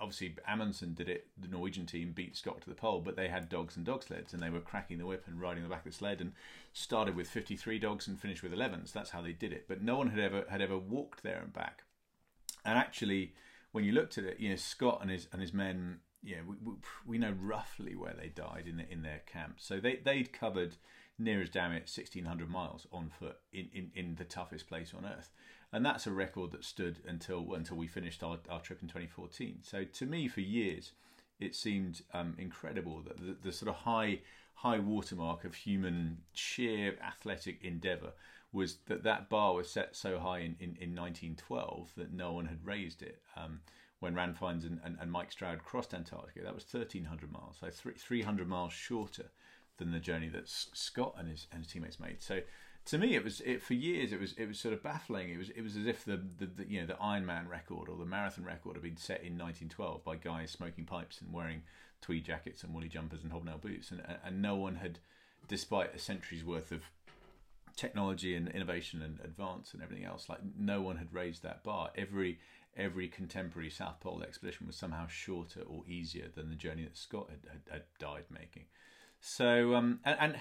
obviously, Amundsen did it. The Norwegian team beat Scott to the pole, but they had dogs and dog sleds, and they were cracking the whip and riding the back of the sled, and started with 53 dogs and finished with 11. So that's how they did it. But no one had ever had ever walked there and back. And actually, when you looked at it, you know, Scott and his and his men, yeah, we, we, we know roughly where they died in the, in their camp. So they they'd covered near as damn it 1600 miles on foot in, in, in the toughest place on earth. And that's a record that stood until until we finished our, our trip in 2014 so to me for years it seemed um, incredible that the, the, sort of high high watermark of human sheer athletic endeavour was that that bar was set so high in, in, in 1912 that no one had raised it. Um, when Ran Fiennes and, and, and, Mike Stroud crossed Antarctica, that was 1,300 miles, so three, 300 miles shorter than the journey that Scott and his, and his teammates made. So to me, it was it for years. It was it was sort of baffling. It was it was as if the, the, the you know the Ironman record or the marathon record had been set in 1912 by guys smoking pipes and wearing tweed jackets and woolly jumpers and hobnail boots, and and no one had, despite a century's worth of technology and innovation and advance and everything else, like no one had raised that bar. Every every contemporary South Pole expedition was somehow shorter or easier than the journey that Scott had, had, had died making. So um, and, and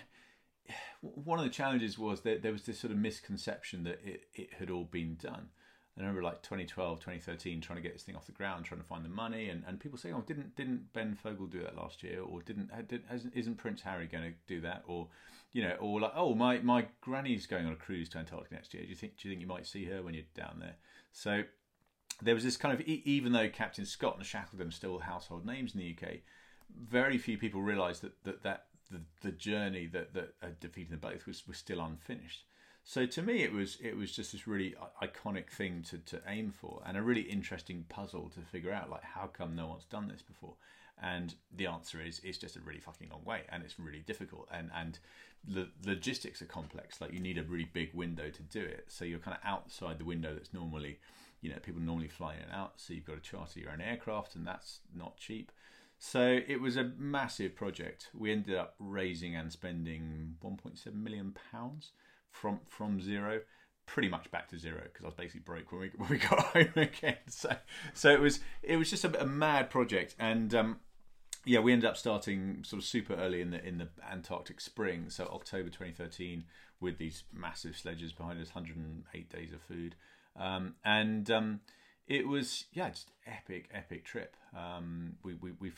one of the challenges was that there was this sort of misconception that it, it had all been done. I remember like 2012, 2013, trying to get this thing off the ground, trying to find the money, and, and people saying, "Oh, didn't didn't Ben Fogle do that last year, or didn't did, isn't Prince Harry going to do that, or you know, or like, oh, my my granny's going on a cruise to Antarctica next year. Do you think do you think you might see her when you're down there?" So there was this kind of even though Captain Scott and Shackleton are still household names in the UK, very few people realised that that that the, the journey that that defeating them both was was still unfinished. So to me, it was it was just this really iconic thing to, to aim for, and a really interesting puzzle to figure out. Like, how come no one's done this before? And the answer is it's just a really fucking long way, and it's really difficult, and and the logistics are complex. Like, you need a really big window to do it, so you're kind of outside the window that's normally, you know, people normally fly in and out. So you've got to charter your own aircraft, and that's not cheap. So it was a massive project. We ended up raising and spending 1.7 million pounds from from zero, pretty much back to zero because I was basically broke when we when we got home again. So so it was it was just a, a mad project, and um, yeah, we ended up starting sort of super early in the in the Antarctic spring, so October 2013, with these massive sledges behind us, 108 days of food, um, and um, it was yeah, just epic, epic trip. Um, we we we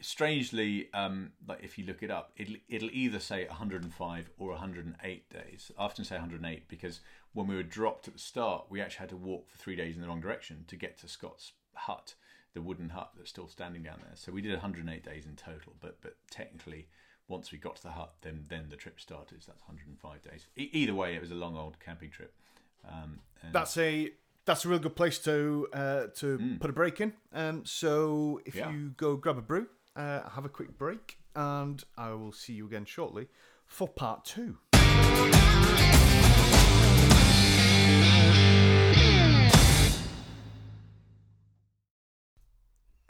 strangely, um, like if you look it up, it'll it'll either say 105 or 108 days. I often say 108 because when we were dropped at the start, we actually had to walk for three days in the wrong direction to get to Scott's hut, the wooden hut that's still standing down there. So we did 108 days in total, but but technically. Once we got to the hut, then then the trip started. So that's 105 days. E- either way, it was a long old camping trip. Um, that's a that's a real good place to uh, to mm. put a break in. Um, so if yeah. you go grab a brew, uh, have a quick break, and I will see you again shortly for part two.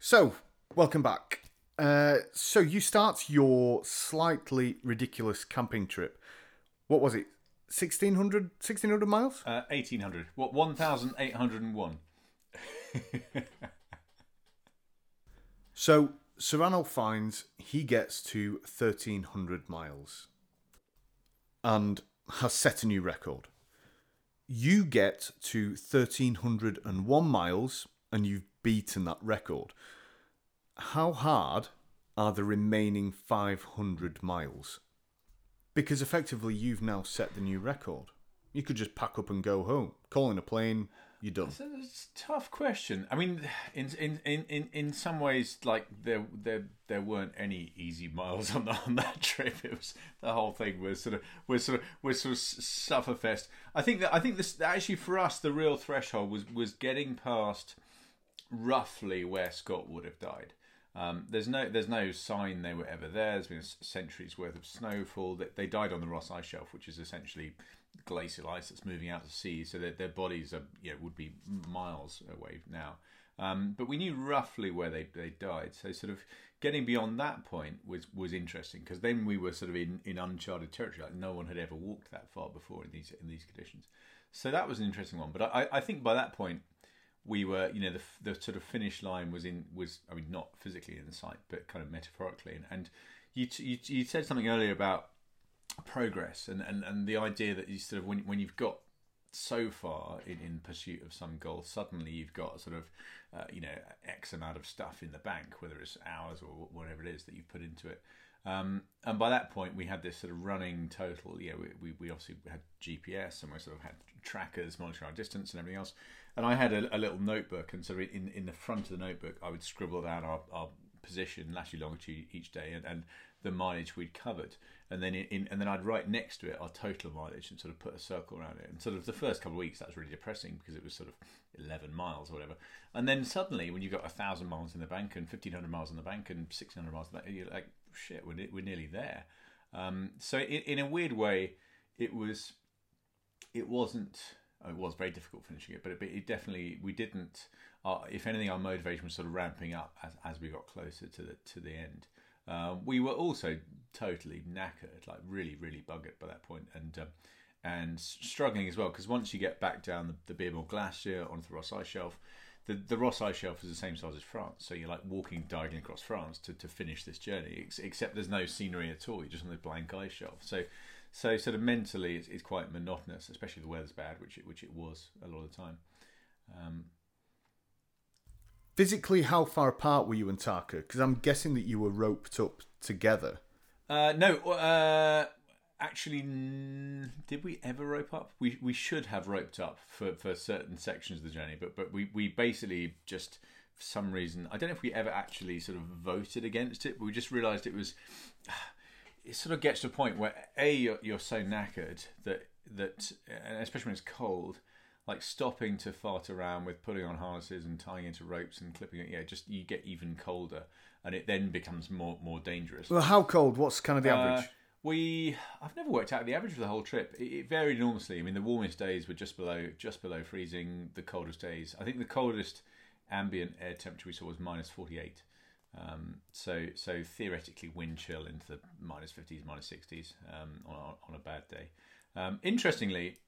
So, welcome back. Uh, so you start your slightly ridiculous camping trip. What was it? 1600, 1600 miles? Uh, 1800. What, 1801. so Sir Ranulph Fiennes he gets to 1300 miles and has set a new record. You get to 1301 miles and you've beaten that record. How hard are the remaining 500 miles? Because effectively, you've now set the new record. You could just pack up and go home, call in a plane, you're done. It's a, it's a tough question. I mean, in in in in, some ways, like there there there weren't any easy miles on the, on that trip. It was the whole thing was sort of was sort of was sort of sufferfest. I think that I think this actually for us the real threshold was was getting past roughly where Scott would have died. Um, there's no there's no sign they were ever there. There's been a centuries worth of snowfall. They, they died on the Ross Ice Shelf, which is essentially glacial ice that's moving out to sea. So that their bodies are you know, would be miles away now. Um, but we knew roughly where they they died. So sort of getting beyond that point was was interesting because then we were sort of in, in uncharted territory. Like no one had ever walked that far before in these in these conditions. So that was an interesting one. But I, I think by that point we were, you know, the the sort of finish line was in was I mean not physically in sight, but kind of metaphorically. And, and you, you you said something earlier about progress and, and, and the idea that you sort of when when you've got so far in, in pursuit of some goal, suddenly you've got sort of, uh, you know, X amount of stuff in the bank, whether it's hours or whatever it is that you've put into it. Um, and by that point, we had this sort of running total. Yeah, we, we, we, obviously had GPS and we sort of had trackers monitoring our distance and everything else. And I had a, a little notebook, and so in, in the front of the notebook, I would scribble down our, our position, latitude, longitude each day, and, and the mileage we'd covered, and then in, and then I'd write next to it our total mileage and sort of put a circle around it. And sort of the first couple of weeks that was really depressing because it was sort of eleven miles or whatever. And then suddenly when you've got thousand miles in the bank and fifteen hundred miles in the bank and six hundred miles in the bank, you're like, shit, we're we're nearly there. Um, so in, in a weird way, it was it wasn't. It was very difficult finishing it, but it, it definitely we didn't. Uh, if anything, our motivation was sort of ramping up as, as we got closer to the to the end. Um, we were also totally knackered, like really, really buggered by that point, and um, and struggling as well because once you get back down the, the Beardmore Glacier onto the Ross Ice Shelf, the, the Ross Ice Shelf is the same size as France, so you're like walking diagonally across France to, to finish this journey. except there's no scenery at all; you're just on the blank ice shelf. So, so sort of mentally, it's, it's quite monotonous, especially if the weather's bad, which it, which it was a lot of the time. Um, Physically, how far apart were you and Tarka? Because I'm guessing that you were roped up together. Uh, no, uh, actually, did we ever rope up? We we should have roped up for, for certain sections of the journey, but but we, we basically just for some reason I don't know if we ever actually sort of voted against it, but we just realised it was. It sort of gets to a point where a you're, you're so knackered that that especially when it's cold like stopping to fart around with putting on harnesses and tying into ropes and clipping it. Yeah, just you get even colder, and it then becomes more more dangerous. Well, how cold? What's kind of the average? Uh, we I've never worked out the average for the whole trip. It, it, varied enormously. I mean, the warmest days were just below just below freezing. The coldest days, I think, the coldest ambient air temperature we saw was minus forty eight. Um, so so theoretically, wind chill into the minus minus fifties, minus minus sixties um, on on a bad day. Um, interestingly,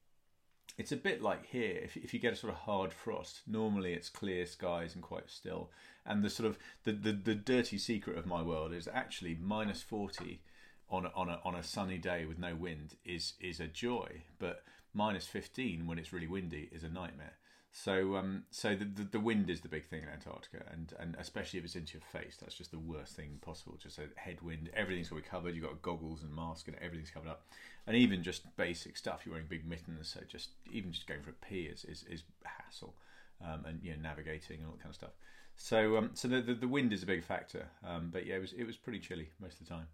it's a bit like here. If, if you get a sort of hard frost, normally it's clear skies and quite still. And the sort of the, the, the dirty secret of my world is actually minus forty on a, on a on a sunny day with no wind is is a joy, but minus fifteen when it's really windy is a nightmare. So, um, so the, the, the wind is the big thing in Antarctica, and and especially if it's into your face, that's just the worst thing possible. Just a headwind, everything's got to be covered. You've got goggles and mask, and everything's covered up. And even just basic stuff, you're wearing big mittens, so just even just going for a pee is is, is hassle, um, and you know navigating and all that kind of stuff. So, um, so the, the, the wind is a big factor. Um, but yeah, it was it was pretty chilly most of the time.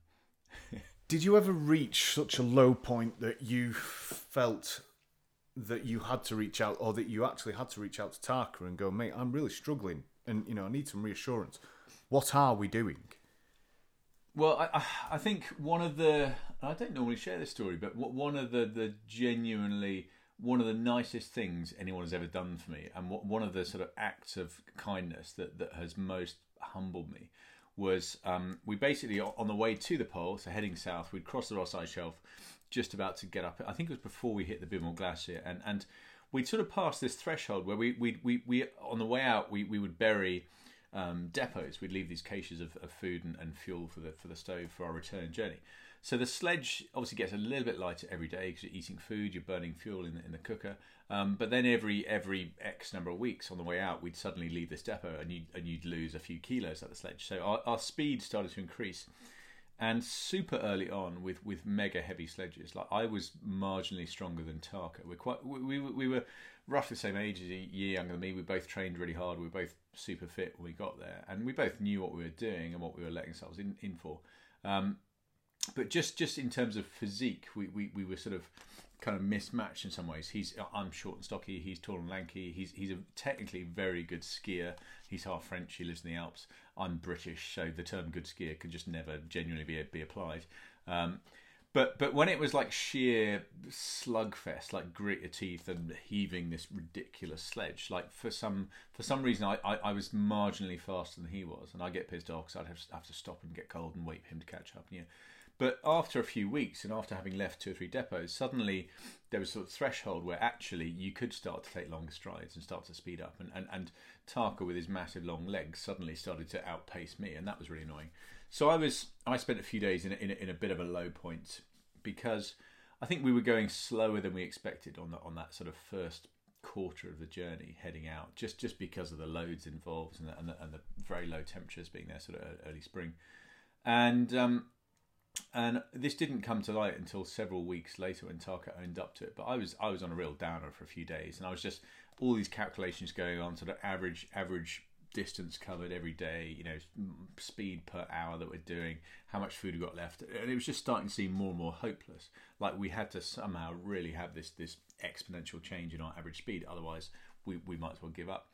Did you ever reach such a low point that you felt that you had to reach out, or that you actually had to reach out to Tarka and go, mate, I'm really struggling, and you know, I need some reassurance. What are we doing? Well, I, I think one of the I don't normally share this story, but one of the the genuinely one of the nicest things anyone has ever done for me, and one of the sort of acts of kindness that that has most humbled me was um, we basically on the way to the pole, so heading south, we'd cross the Ross Ice Shelf just about to get up. I think it was before we hit the Beardmore Glacier, and and we'd sort of passed this threshold where we we we, we on the way out we, we would bury um, depots. We'd leave these caches of, of food and, and fuel for the for the stove for our return journey. So the sledge obviously gets a little bit lighter every day because you're eating food, you're burning fuel in the, in the cooker. Um, but then every every X number of weeks on the way out, we'd suddenly leave this depot and you'd, and you'd lose a few kilos at the sledge. So our, our speed started to increase and super early on with with mega heavy sledges. Like I was marginally stronger than Tarka. We're quite we we, we were roughly the same age, as a year younger than me. We both trained really hard. We were both super fit when we got there, and we both knew what we were doing and what we were letting ourselves in in for. Um, but just just in terms of physique, we, we, we were sort of kind of mismatched in some ways. He's I'm short and stocky. He's tall and lanky. He's he's a technically very good skier. He's half French. He lives in the Alps. I'm British, so the term "good skier" can just never genuinely be be applied. Um, but but when it was like sheer slugfest, like grit your teeth and heaving this ridiculous sledge, like for some for some reason I, I, I was marginally faster than he was, and I get pissed off because I'd have to, have to stop and get cold and wait for him to catch up. And, yeah, but after a few weeks, and after having left two or three depots, suddenly there was a sort of threshold where actually you could start to take longer strides and start to speed up. And, and, and Tarka, with his massive long legs, suddenly started to outpace me, and that was really annoying. So I was I spent a few days in a, in a, in a bit of a low point because I think we were going slower than we expected on that on that sort of first quarter of the journey heading out, just just because of the loads involved and the, and the, and the very low temperatures being there, sort of early spring, and um, and this didn't come to light until several weeks later when Tarka owned up to it. But I was I was on a real downer for a few days, and I was just all these calculations going on, sort of average average distance covered every day, you know, speed per hour that we're doing, how much food we got left, and it was just starting to seem more and more hopeless. Like we had to somehow really have this this exponential change in our average speed, otherwise we, we might as well give up.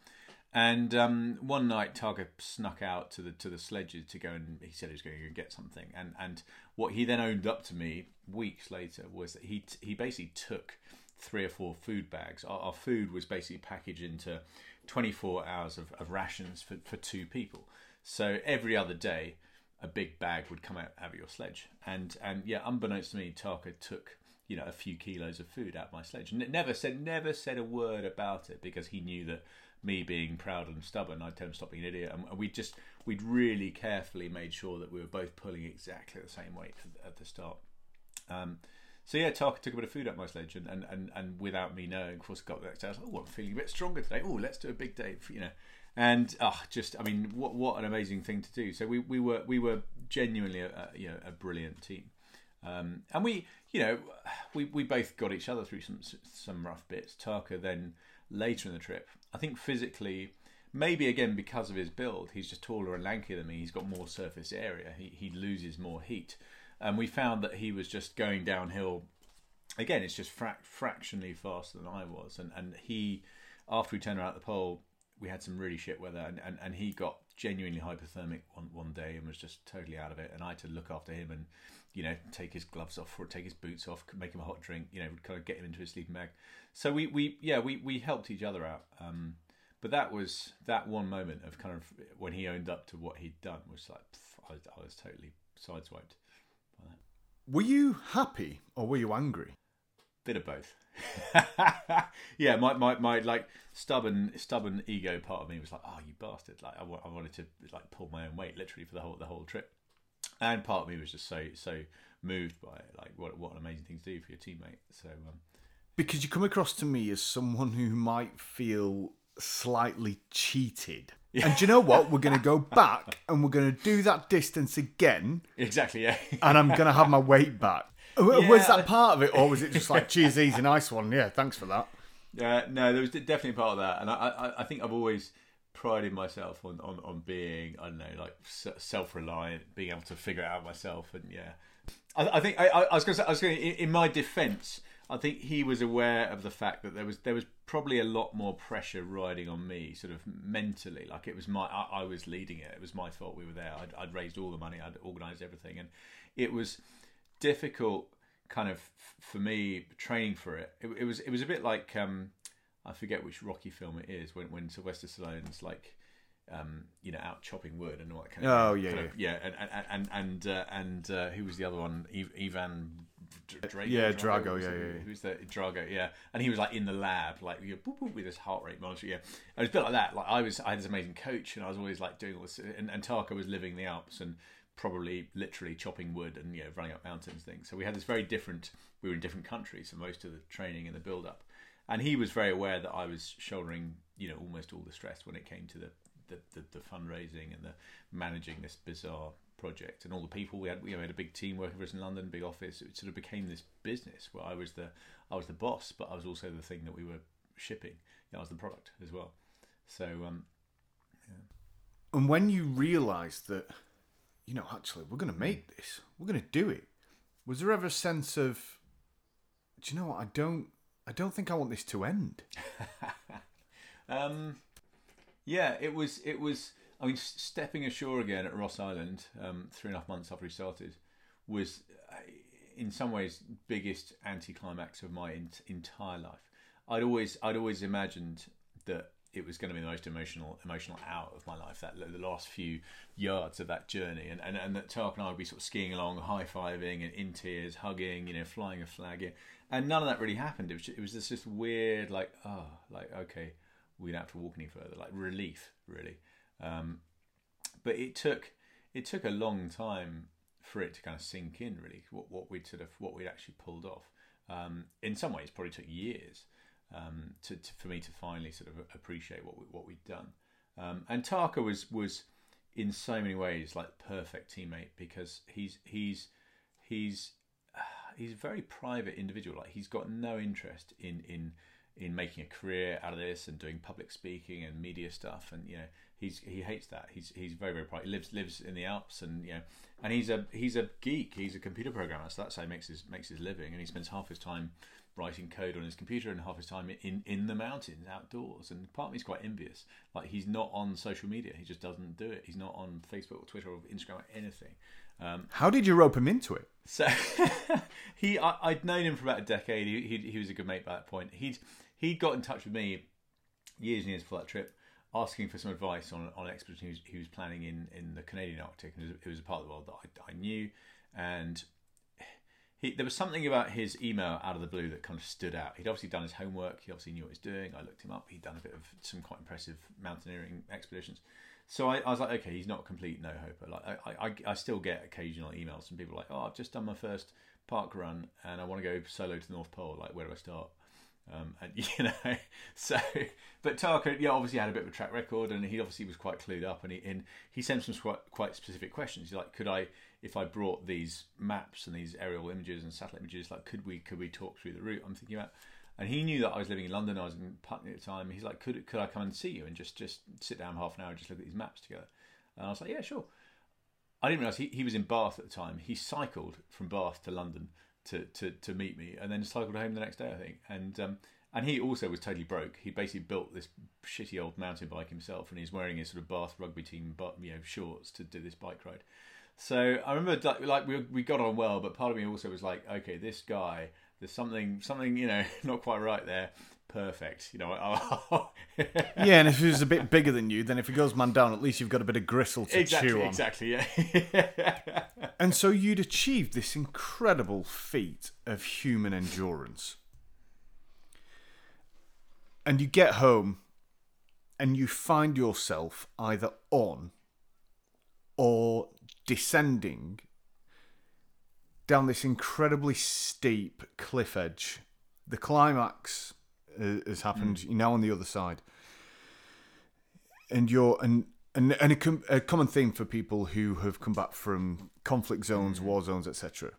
And um, one night, Tarka snuck out to the to the sledges to go and he said he was going to get something. And and what he then owned up to me weeks later was that he he basically took three or four food bags. Our, our food was basically packaged into 24 hours of, of rations for, for two people. So every other day, a big bag would come out, out of your sledge. And and yeah, unbeknownst to me, Tarka took you know a few kilos of food out of my sledge. And never said never said a word about it because he knew that me being proud and stubborn, I'd tell him stop being an idiot. And we just we'd really carefully made sure that we were both pulling exactly the same weight at, the start. Um, so yeah, Tarka took a bit of food out my sledge, and, and, and, and without me knowing, of course, got the next day. I was like, oh, I'm feeling a bit stronger today. Oh, let's do a big day, you know. And oh, just I mean, what what an amazing thing to do. So we, we were we were genuinely a, a you know a brilliant team, um, and we you know we we both got each other through some some rough bits. Tarka then later in the trip, I think physically maybe again because of his build, he's just taller and lankier than me. He's got more surface area. He he loses more heat and we found that he was just going downhill. Again, it's just fra- fractionally faster than I was, and and he, after we turned around the pole, we had some really shit weather, and, and, and he got genuinely hypothermic one one day and was just totally out of it, and I had to look after him and, you know, take his gloves off or take his boots off, make him a hot drink, you know, kind of get him into his sleeping bag. So we we yeah we we helped each other out. Um, but that was that one moment of kind of when he owned up to what he'd done was like pff, I, I was totally sideswiped. by that. Were you happy or were you angry? Bit of both. yeah, my, my, my like stubborn stubborn ego part of me was like, oh, you bastard! Like I, I wanted to like pull my own weight literally for the whole the whole trip, and part of me was just so so moved by it. Like what what an amazing thing to do for your teammate. So um, because you come across to me as someone who might feel slightly cheated yeah. And do you know what? We're going to go back and we're going to do that distance again. Exactly, yeah. and I'm going to have my weight back. Yeah. Was that part of it, or was it just like, cheers, easy, nice one? Yeah, thanks for that. Yeah, no, there was definitely part of that, and I, I, I think I've always prided myself on, on, on being, I don't know, like self reliant, being able to figure it out myself, and yeah, I, I think I, I was going to say, I was gonna, in my defence, I think he was aware of the fact that there was there was probably a lot more pressure riding on me, sort of mentally. Like it was my, I, I was leading it. It was my fault. We were there. I'd, I'd raised all the money. I'd organised everything, and it was difficult, kind of for me training for it. It, it was it was a bit like um, I forget which Rocky film it is when when Sylvester Stallone's like um, you know, out chopping wood and all that kind of. Oh yeah, yeah. Of, yeah, and and and and, uh, and uh, who was the other one? Ivan Drago, yeah, Drago, Drago yeah, yeah, Who's the Drago? Yeah, and he was like in the lab, like you know, with his heart rate monitor. Yeah, it was a bit like that. Like I was, I had this amazing coach, and I was always like doing all this. And, and Tarka was living the Alps and probably literally chopping wood and you know running up mountains things. So we had this very different. We were in different countries, so most of the training and the build up. And he was very aware that I was shouldering, you know, almost all the stress when it came to the the, the, the fundraising and the managing this bizarre project and all the people we had we had a big team working for us in London big office it sort of became this business where I was the I was the boss but I was also the thing that we were shipping you know, I was the product as well so um yeah. and when you realized that you know actually we're going to make this we're going to do it was there ever a sense of do you know what I don't I don't think I want this to end um yeah, it was. It was. I mean, stepping ashore again at Ross Island um, three and a half months after we started was, uh, in some ways, biggest anticlimax of my entire life. I'd always, I'd always imagined that it was going to be the most emotional, emotional out of my life. That the last few yards of that journey, and and, and that Tark and I would be sort of skiing along, high fiving, and in tears, hugging, you know, flying a flag, in. and none of that really happened. It was, just, it was just this weird, like, oh, like okay we don't have to walk any further. Like relief, really. Um, but it took it took a long time for it to kind of sink in, really. What what we'd sort of what we'd actually pulled off. um, in some ways probably took years um, to, to, for me to finally sort of appreciate what we, what we'd done. Um, and Tarka was was in so many ways like perfect teammate because he's he's he's he's a very private individual. Like he's got no interest in in in making a career out of this and doing public speaking and media stuff. And you know he's he hates that. He's he's very very private. He lives lives in the Alps and you know and he's a he's a geek. He's a computer programmer. So that's how he makes his makes his living. And he spends half his time writing code on his computer and half his time in, in the mountains outdoors and part of me is quite envious like he's not on social media he just doesn't do it he's not on facebook or twitter or instagram or anything um, How did you rope him into it? So he, I, would known him for about a decade. He, he, he was a good mate by that point. He'd he got in touch with me years and years before that trip, asking for some advice on, on an expedition he was, he was planning in, in the Canadian Arctic. It was, it was a part of the world that I, I knew, and he, there was something about his email out of the blue that kind of stood out. He'd obviously done his homework. He obviously knew what he was doing. I looked him up. He'd done a bit of some quite impressive mountaineering expeditions. So I, I, was like, okay, he's not a complete no hoper. Like I, I, I still get occasional emails from people like, oh, I've just done my first park run and I want to go solo to the North Pole. Like, where do I start? Um, and you know, so but Tarka, yeah, obviously had a bit of a track record, and he obviously was quite clued up, and he and he sent some quite quite specific questions. He's like, could I, if I brought these maps and these aerial images and satellite images, like, could we could we talk through the route? I'm thinking about and he knew that I was living in London. I was in Putney at the time. He's like, "Could could I come and see you and just just sit down half an hour and just look at these maps together?" And I was like, "Yeah, sure." I didn't realize he, he was in Bath at the time. He cycled from Bath to London to, to, to meet me, and then cycled home the next day, I think. And um, and he also was totally broke. He basically built this shitty old mountain bike himself, and he's wearing his sort of Bath rugby team, you know, shorts to do this bike ride. So I remember like we we got on well, but part of me also was like, okay, this guy there's something something you know not quite right there. Perfect you know yeah and if he was a bit bigger than you then if he goes man down at least you've got a bit of gristle to exactly, chew on. exactly yeah. And so you'd achieved this incredible feat of human endurance. And you get home and you find yourself either on or descending down this incredibly steep cliff edge. The climax has happened. Mm. You're now on the other side, and you're and and and a, com- a, common theme for people who have come back from conflict zones, mm. war zones, etc.,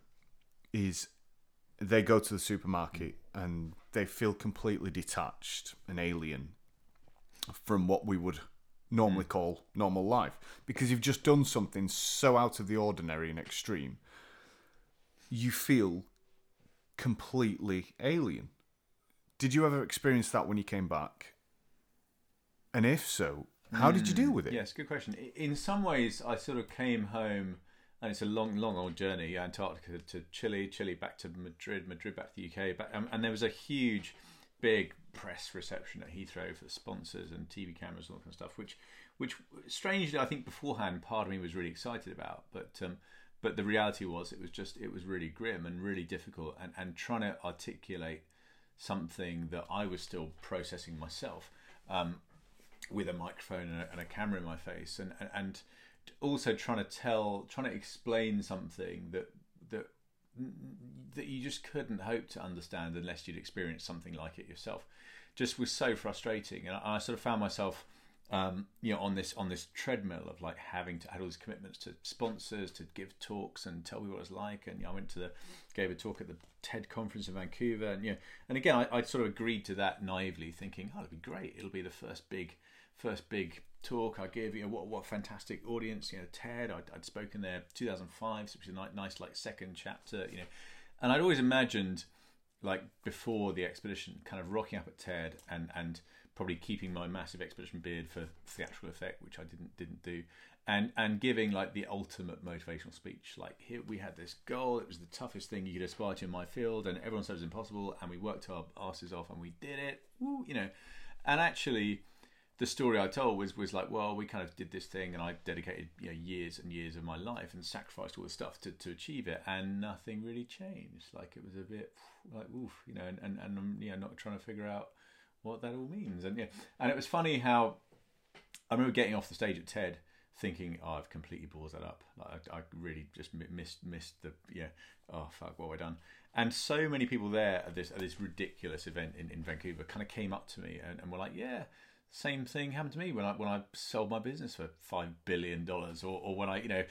is they go to the supermarket and they feel completely detached and alien from what we would normally mm. call normal life because you've just done something so out of the ordinary and extreme you feel completely alien. Did you ever experience that when you came back? And if so, how did you deal with it? Yes, good question. In some ways, I sort of came home, and it's a long, long old journey Antarctica to Chile, Chile back to Madrid, Madrid back to the UK. Back, um, and there was a huge, big press reception at Heathrow for sponsors and TV cameras and all that kind of stuff, which, which strangely, I think beforehand, part of me was really excited about. But um, but the reality was it was just it was really grim and really difficult and, and trying to articulate something that I was still processing myself um, with a microphone and a, and a, camera in my face and, and, and also trying to tell trying to explain something that that that you just couldn't hope to understand unless you'd experienced something like it yourself just was so frustrating and I, I sort of found myself um, you know, on this on this treadmill of like having to add all these commitments to sponsors, to give talks and tell me what it's like. And you know, I went to the gave a talk at the TED conference in Vancouver, and you know, and again, I, I sort of agreed to that naively, thinking, oh, it'll be great. It'll be the first big first big talk I gave. You know, what what fantastic audience. You know, TED. I'd, I'd spoken there 2005, which was a nice like second chapter. You know, and I'd always imagined like before the expedition, kind of rocking up at TED and and probably keeping my massive expedition beard for theatrical effect, which I didn't didn't do, and and giving like the ultimate motivational speech. Like here we had this goal; it was the toughest thing you could aspire to in my field, and everyone said it was impossible, and we worked our asses off, and we did it. Woo, you know, and actually. The story I told was was like, well, we kind of did this thing, and I dedicated you know years and years of my life and sacrificed all the stuff to, to achieve it, and nothing really changed. Like it was a bit like, oof, you know, and, and, and I'm you know not trying to figure out what that all means. And yeah, and it was funny how I remember getting off the stage at TED thinking, "Oh, I've completely balls that up. Like, I, I really just missed missed the yeah. Oh fuck, what have I done?" And so many people there at this at this ridiculous event in, in Vancouver kind of came up to me and, and were like, "Yeah." Same thing happened to me when I when I sold my business for five billion dollars, or, or when I you know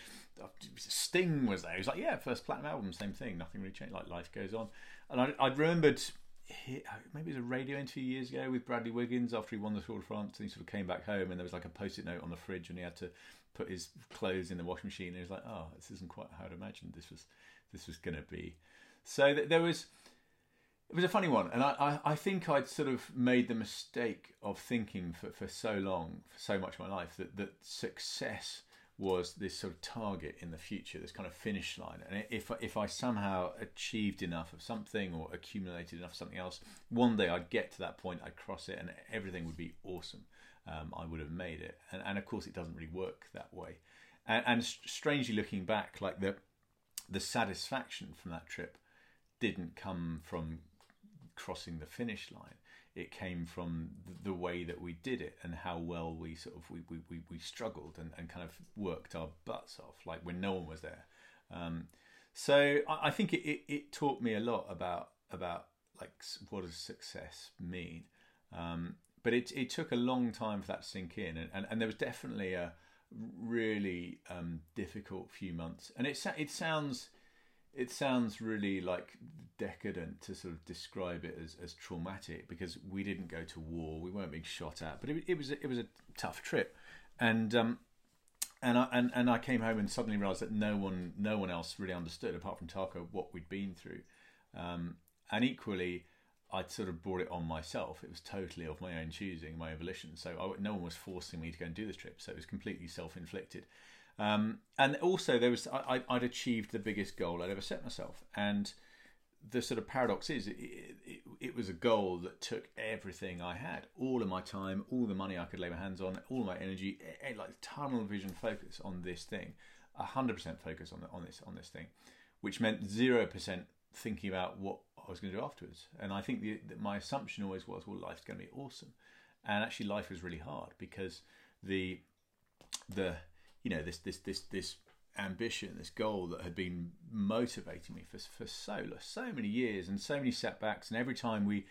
Sting was there. He was like, yeah, first platinum album, same thing. Nothing really changed. Like life goes on. And I, I remembered maybe it was a radio interview years ago with Bradley Wiggins after he won the Tour de France, and he sort of came back home, and there was like a post-it note on the fridge, and he had to put his clothes in the washing machine. And he was like, "Oh, this isn't quite how I'd imagined this was this was going to be." So th- there was it was a funny one, and I, I, I, think I'd sort of made the mistake of thinking for, for so long, for so much of my life, that, that success was this sort of target in the future, this kind of finish line. And if if I somehow achieved enough of something or accumulated enough of something else, one day I'd get to that point, I'd cross it, and everything would be awesome. Um, I would have made it, and, and of course it doesn't really work that way. And, and strangely looking back, like the the satisfaction from that trip didn't come from crossing the finish line it came from the way that we did it and how well we sort of we, we, we, we struggled and, and kind of worked our butts off like when no one was there. Um, so I, I think it, it, it, taught me a lot about about like what does success mean? Um, but it, it took a long time for that to sink in and, and, and there was definitely a really um, difficult few months. And it, it sounds it sounds really like decadent to sort of describe it as, as traumatic because we didn't go to war, we weren't being shot at, but it, it was a, it was a tough trip, and um, and I and, and I came home and suddenly realised that no one no one else really understood apart from Tarka what we'd been through, um, and equally. I'd sort of brought it on myself. It was totally of my own choosing, my own volition. So I, no one was forcing me to go and do this trip. So it was completely self-inflicted. Um, and also, there was I, would achieved the biggest goal I'd ever set myself, and the sort of paradox is it, it, it, was a goal that took everything I had, all of my time, all the money I could lay my hands on, all my energy, like tunnel vision focus on this thing, hundred percent focus on the, on this on this thing, which meant zero percent thinking about what I was going to do afterwards. And I think the, the, my assumption always was, well, life's going to be awesome, and actually life was really hard because the the you know this this this this ambition, this goal that had been motivating me for for so so many years and so many setbacks. And every time we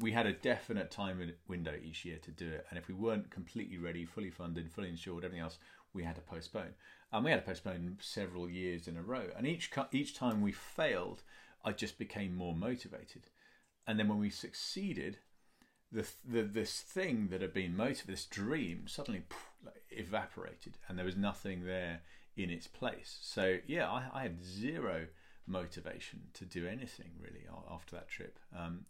we had a definite time window each year to do it, and if we weren't completely ready, fully funded, fully insured, everything else, we had to postpone. And we had to postpone several years in a row. And each each time we failed, I just became more motivated. And then when we succeeded, the, the this thing that had been motivated, this dream, suddenly evaporated, and there was nothing there in its place. So yeah, I, I had zero motivation to do anything really after that trip. Um,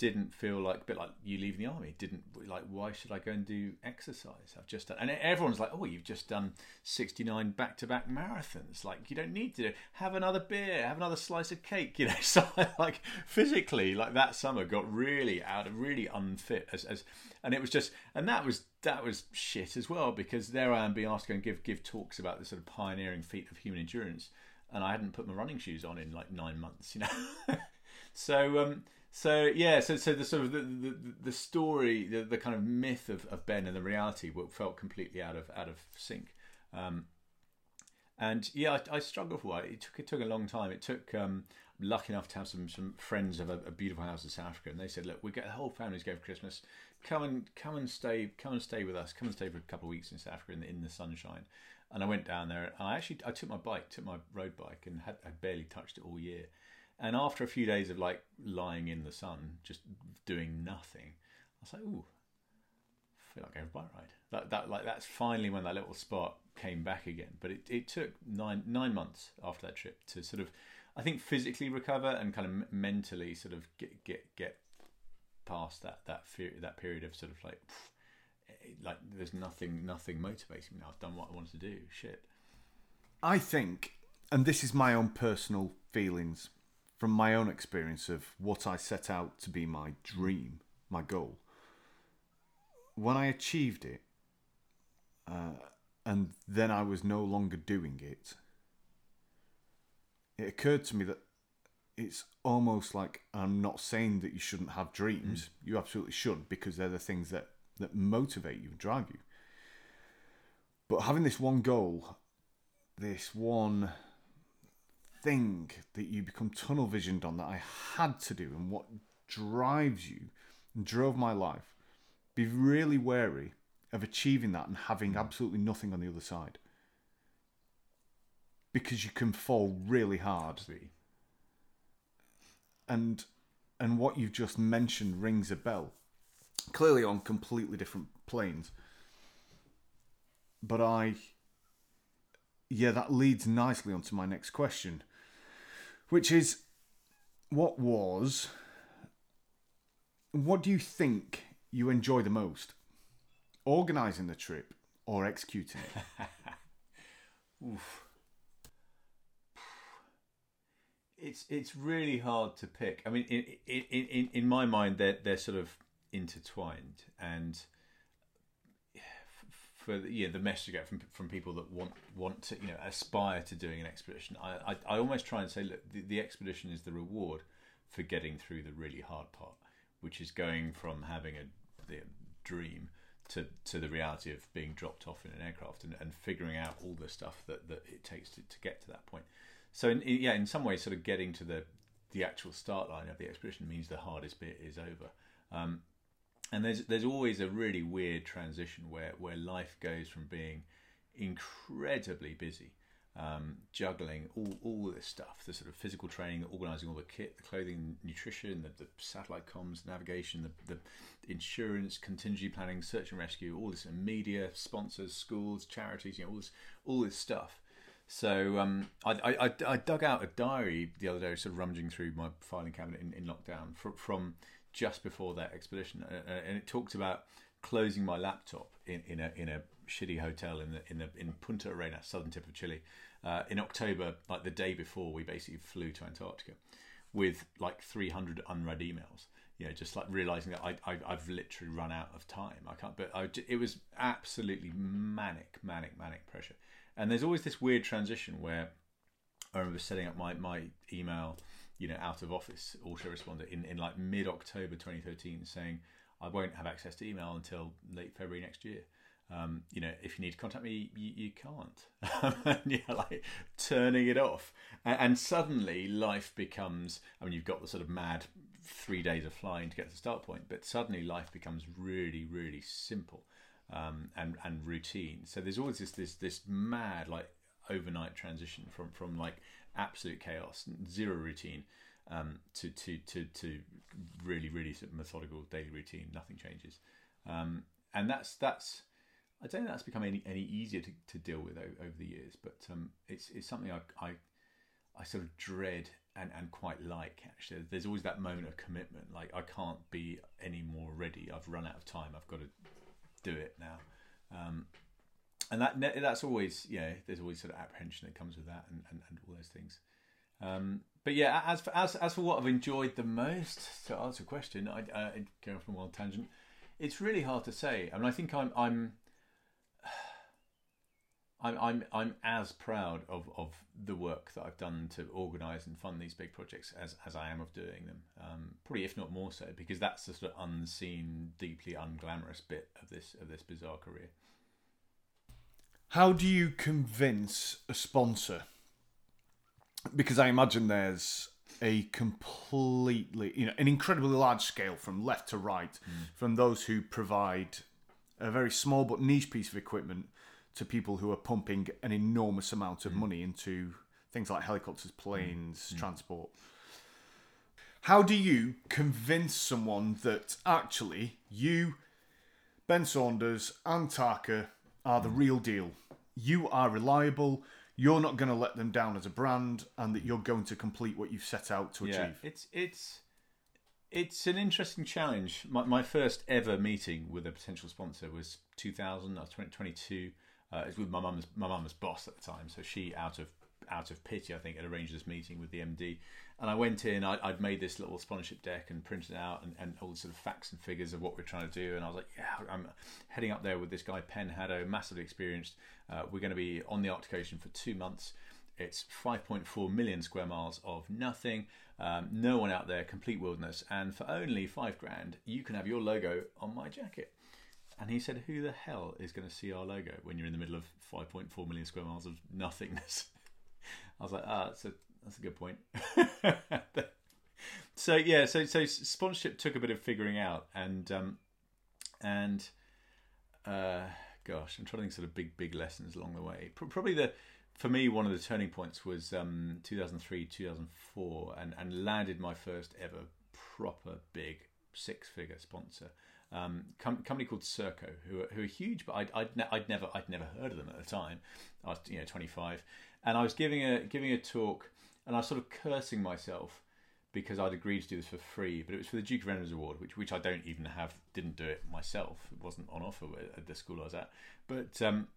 didn't feel like a bit like you leaving the army. Didn't like why should I go and do exercise? I've just done, and everyone's like, oh, you've just done sixty nine back to back marathons. Like you don't need to have another beer, have another slice of cake. You know, so like physically, like that summer got really out of really unfit as, as and it was just and that was that was shit as well because there I am being asked to go and give give talks about this sort of pioneering feat of human endurance, and I hadn't put my running shoes on in like nine months. You know, so. um so yeah, so so the sort of the the, the story, the, the kind of myth of, of Ben and the reality felt completely out of out of sync. Um, and yeah, I, I struggled for while. It took it took a long time. It took um, I'm lucky enough to have some some friends of a, a, beautiful house in South Africa, and they said, "Look, we get the whole family to go for Christmas. Come and come and stay, come and stay with us. Come and stay for a couple of weeks in South Africa in the, in the sunshine." And I went down there, and I actually I took my bike, took my road bike, and had I barely touched it all year. And after a few days of like lying in the sun, just doing nothing, I was like, ooh, I feel like going for a bike ride. That that like that's finally when that little spark came back again. But it, it took nine nine months after that trip to sort of, I think, physically recover and kind of mentally sort of get get get past that that fear, that period of sort of like eh, like there's nothing nothing motivating me. now. I've done what I wanted to do. Shit. I think, and this is my own personal feelings from my own experience of what I set out to be my dream, my goal, when I achieved it, uh, and then I was no longer doing it, it occurred to me that it's almost like I'm not saying that you shouldn't have dreams. Mm. You absolutely should because they're the things that, that motivate you and drive you. But having this one goal, this one thing that you become tunnel visioned on that I had to do and what drives you and drove my life, be really wary of achieving that and having hmm. absolutely nothing on the other side. Because you can fall really hard. And and what you've just mentioned rings a bell. Clearly on completely different planes. But I yeah, that leads nicely onto my next question, which is what was what do you think you enjoy the most? Organizing the trip or executing it? Oof. It's it's really hard to pick. I mean, in in in, in my mind, they're they're sort of intertwined, and know, the message you get from from people that want want to you know aspire to doing an expedition, I I, I almost try and say, look, the, the expedition is the reward for getting through the really hard part, which is going from having a the dream to, to the reality of being dropped off in an aircraft and, and figuring out all the stuff that, that it takes to, to get to that point. So in, yeah, in some ways, sort of getting to the the actual start line of the expedition means the hardest bit is over. Um, and there's there's always a really weird transition where where life goes from being incredibly busy, um, juggling all all this stuff, the sort of physical training, organising all the kit, the clothing, nutrition, the, the satellite comms, navigation, the, the insurance, contingency planning, search and rescue, all this media, sponsors, schools, charities, you know, all this all this stuff. So um, I, I, I, dug out a diary the other day, sort of rummaging through my filing cabinet in, in lockdown from, from just before that expedition, uh, uh, and it talked about closing my laptop in, in a in a shitty hotel in the in the in Punta Arenas, southern tip of Chile, uh, in October, like the day before we basically flew to Antarctica, with like 300 unread emails. You know, just like realizing that I, I have literally run out of time. I can't. But I, it was absolutely manic, manic, manic pressure. And there's always this weird transition where I remember setting up my, my email, you know, out of office autoresponder in, in like mid October 2013 saying, I won't have access to email until late February next year. Um, you know, if you need to contact me, you, you can't. and you're like turning it off. And, and, suddenly life becomes, I mean, you've got the sort of mad three days of flying to get to the start point, but suddenly life becomes really, really simple um, and and routine. So there's always this this this mad like overnight transition from from like absolute chaos, zero routine, um, to to to to really really methodical daily routine. Nothing changes, um, and that's that's. I don't think that's become any, any easier to, to deal with over, the years, but um, it's it's something I, I I sort of dread and, and quite like actually. There's always that moment of commitment, like I can't be any more ready. I've run out of time. I've got to do it now. And that that's always know there's always sort of apprehension that comes with that and, and, and all those things. Um, but yeah, as for as as for what I've enjoyed the most to answer a question, I uh, going off on a wild tangent. It's really hard to say. I mean, I think I'm I'm I'm I'm I'm as proud of, of the work that I've done to organise and fund these big projects as, as I am of doing them. Um, probably if not more so, because that's the sort of unseen, deeply unglamorous bit of this of this bizarre career. How do you convince a sponsor? Because I imagine there's a completely, you know, an incredibly large scale from left to right, mm. from those who provide a very small but niche piece of equipment to people who are pumping an enormous amount of mm. money into things like helicopters, planes, mm. transport. How do you convince someone that actually you, Ben Saunders, and Tarka are the real deal? You are reliable. You're not going to let them down as a brand, and that you're going to complete what you've set out to yeah, achieve. It's it's it's an interesting challenge. My, my first ever meeting with a potential sponsor was 2000. I was 2022. Uh, it was with my mum's my mum's boss at the time, so she out of out of pity, I think, had arranged this meeting with the MD. And I went in, I, would made this little sponsorship deck and printed out and, and all the sort of facts and figures of what we're trying to do. And I was like, yeah, I'm heading up there with this guy, Pen Hadow, massively experienced. Uh, we're going to be on the Arctic Ocean for two months. It's 5.4 million square miles of nothing, um, no one out there, complete wilderness. And for only five grand, you can have your logo on my jacket And he said, "Who the hell is going to see our logo when you're in the middle of 5.4 million square miles of nothingness?" I was like, "Ah, that's a that's a good point." so yeah, so so sponsorship took a bit of figuring out, and um, and uh, gosh, I'm trying to think sort of big big lessons along the way. Probably the for me one of the turning points was um, 2003 2004, and and landed my first ever proper big six figure sponsor. Um, com- company called Serco, who are, who are huge, but I'd, I'd, ne- I'd never I'd never heard of them at the time. I was you know 25, and I was giving a giving a talk, and I was sort of cursing myself because I'd agreed to do this for free, but it was for the Duke of Edinburgh's Award, which which I don't even have, didn't do it myself. It wasn't on offer at the school I was at, but um,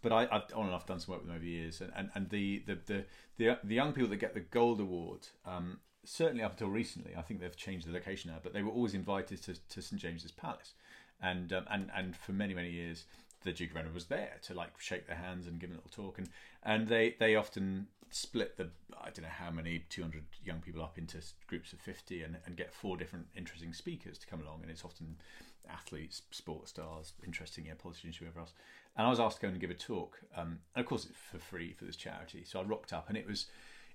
but I, have on and off done some work with them over the years, and, and, and the, the, the the the young people that get the gold award, um, certainly up until recently, I think they've changed the location now, but they were always invited to, to St James's Palace, and um, and and for many many years, the Duke of Edinburgh was there to like shake their hands and give a little talk, and and they they often split the I don't know how many 200 young people up into groups of 50 and, and get four different interesting speakers to come along and it's often athletes sports stars interesting yeah, politicians whoever else. And I was asked to go and give a talk um, and of course it's for free for this charity so I rocked up and it was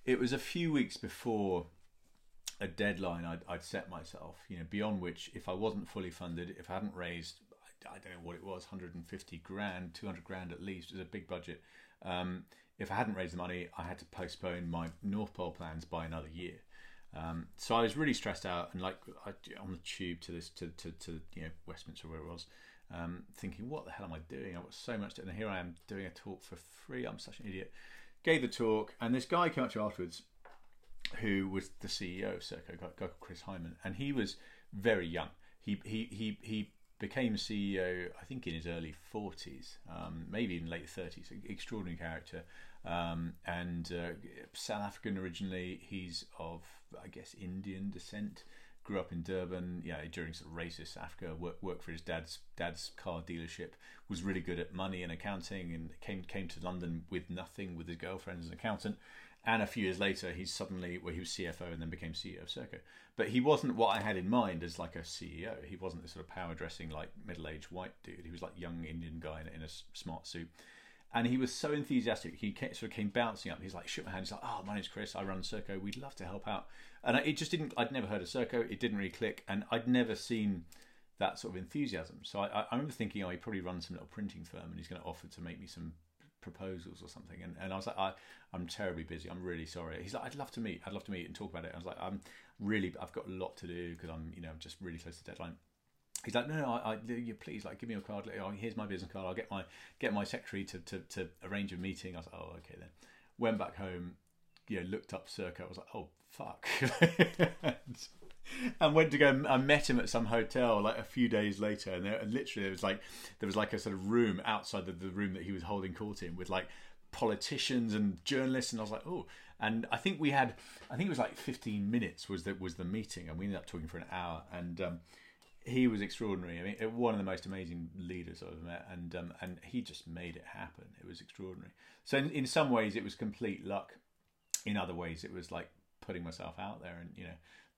it was a few weeks before a deadline I'd, I'd set myself you know beyond which if I wasn't fully funded if I hadn't raised I, don't know what it was 150 grand 200 grand at least it was a big budget um, if I hadn't raised the money, I had to postpone my North Pole plans by another year. Um, so I was really stressed out and like I, on the tube to this to, to, to you know Westminster where it was, um, thinking what the hell am I doing? I've got so much to and here I am doing a talk for free. I'm such an idiot. Gave the talk, and this guy came up to me afterwards, who was the CEO of Serco, guy called Chris Hyman, and he was very young. He he he he became CEO, I think, in his early 40s, um, maybe even late 30s. Extraordinary character. Um, and uh, South African originally. He's of, I guess, Indian descent. Grew up in Durban, know, during sort of racist Africa. Worked worked for his dad's dad's car dealership. Was really good at money and accounting, and came came to London with nothing with his girlfriend as an accountant. And a few years later, he's suddenly, well, he was CFO and then became CEO of Serco. But he wasn't what I had in mind as like a CEO. He wasn't this sort of power dressing, like middle aged white dude. He was like young Indian guy in, in a smart suit. And he was so enthusiastic. He came, sort of came bouncing up. He's like, shook my hand. He's like, oh, my name's Chris. I run Serco. We'd love to help out. And it just didn't, I'd never heard of Serco. It didn't really click. And I'd never seen that sort of enthusiasm. So I, I remember thinking, oh, he probably runs some little printing firm and he's going to offer to make me some proposals or something. And, and I was like, I, I'm terribly busy. I'm really sorry. He's like, I'd love to meet. I'd love to meet and talk about it. I was like, I'm really, I've got a lot to do because I'm, you know, I'm just really close to deadline. He's like, no, no, I, I, you please, like, give me your card. Here's my business card. I'll get my get my secretary to, to, to arrange a meeting. I was like, oh, okay then. Went back home, you know, looked up Serco. I was like, oh, fuck. and went to go. I met him at some hotel like a few days later, and there, literally there was like there was like a sort of room outside of the room that he was holding court in with like politicians and journalists, and I was like, oh. And I think we had, I think it was like 15 minutes was that was the meeting, and we ended up talking for an hour. And um, he was extraordinary. I mean, one of the most amazing leaders I've ever met, and um, and he just made it happen. It was extraordinary. So in, in some ways, it was complete luck. In other ways, it was like putting myself out there and you know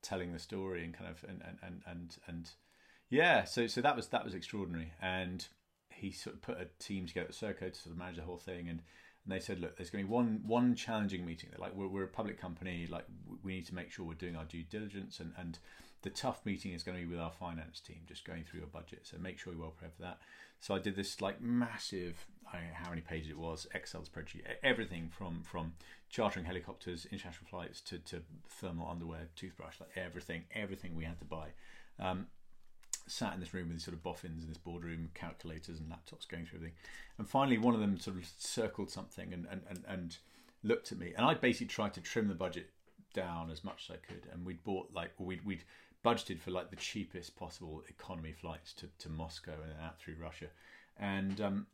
telling the story and kind of and and and and, yeah. So so that was that was extraordinary. And he sort of put a team together at Serco to sort of manage the whole thing and. And they said, look, there's going to be one one challenging meeting. They're like, we're, we're a public company. Like, we need to make sure we're doing our due diligence, and, and the tough meeting is going to be with our finance team, just going through your budget. So make sure you're well prepared for that. So I did this like massive, I don't know how many pages it was, Excel spreadsheet, everything from from chartering helicopters, international flights to, to thermal underwear, toothbrush, like everything, everything we had to buy. Um, sat in this room with these sort of boffins in this boardroom, calculators and laptops going through everything. And finally, one of them sort of circled something and, and, and, and looked at me. And I basically tried to trim the budget down as much as I could. And we'd bought like, we'd, we'd budgeted for like the cheapest possible economy flights to, to Moscow and then out through Russia. And um,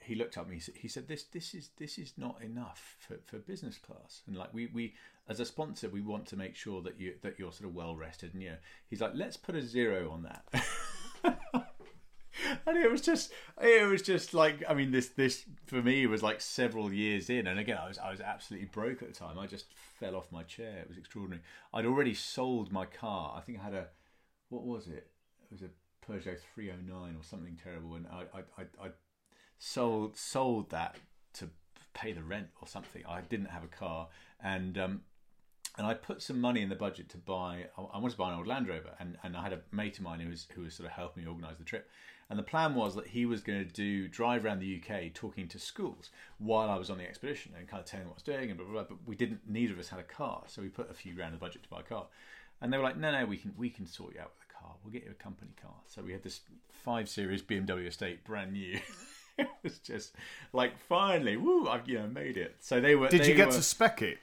he looked at me. He said, "This, this is this is not enough for, for business class. And like we, we as a sponsor, we want to make sure that you that you're sort of well rested. And you know, he's like, let's put a zero on that." and it was just it was just like I mean this this for me was like several years in. And again I was I was absolutely broke at the time. I just fell off my chair. It was extraordinary. I'd already sold my car. I think I had a what was it? It was a Peugeot 309 or something terrible, and I, I, I, I sold sold that to pay the rent or something. I didn't have a car, and um, and I put some money in the budget to buy. I wanted to buy an old Land Rover, and, and I had a mate of mine who was who was sort of helping me organise the trip. And the plan was that he was going to do drive around the UK talking to schools while I was on the expedition and kind of telling them what I was doing and blah, blah, blah. But we didn't. Neither of us had a car, so we put a few grand in the budget to buy a car. And they were like, "No, no, we can we can sort you out with a car. We'll get you a company car." So we had this five series BMW estate, brand new. it was just like finally, woo! I've you know made it. So they were. Did they you get were, to spec it?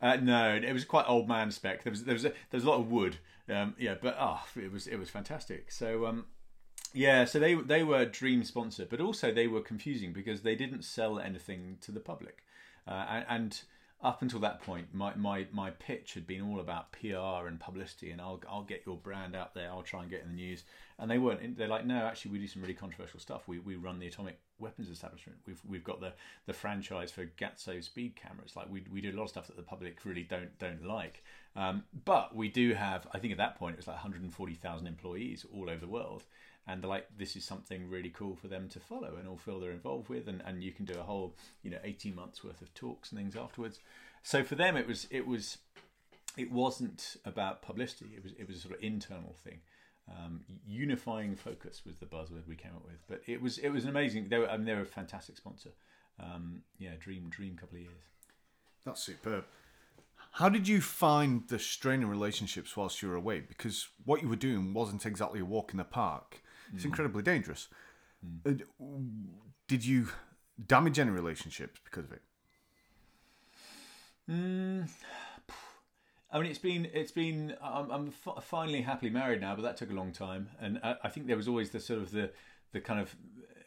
Uh, no, it was quite old man spec. There was there was a, there was a lot of wood. Um, yeah, but ah, oh, it was it was fantastic. So um, yeah, so they they were dream sponsor, but also they were confusing because they didn't sell anything to the public, uh, and, and up until that point, my, my, my pitch had been all about PR and publicity, and I'll I'll get your brand out there. I'll try and get in the news. And they weren't. They're like, no, actually, we do some really controversial stuff. We, we run the atomic weapons establishment. We've we've got the, the franchise for Gatso speed cameras. Like we, we do a lot of stuff that the public really don't don't like. Um, but we do have. I think at that point it was like 140,000 employees all over the world and they're like this is something really cool for them to follow and all feel they're involved with and, and you can do a whole you know 18 months worth of talks and things afterwards. So for them it was it was it wasn't about publicity. It was it was a sort of internal thing. Um, unifying focus was the buzzword we came up with but it was it was an amazing they were I mean they were a fantastic sponsor. Um, yeah dream dream couple of years. That's superb. How did you find the strain in relationships whilst you were away? Because what you were doing wasn't exactly a walk in the park. It's mm. incredibly dangerous. Mm. Did you damage any relationships because of it? Mm. I mean, it's been it's been. I'm, I'm f- finally happily married now, but that took a long time, and I, I think there was always the sort of the the kind of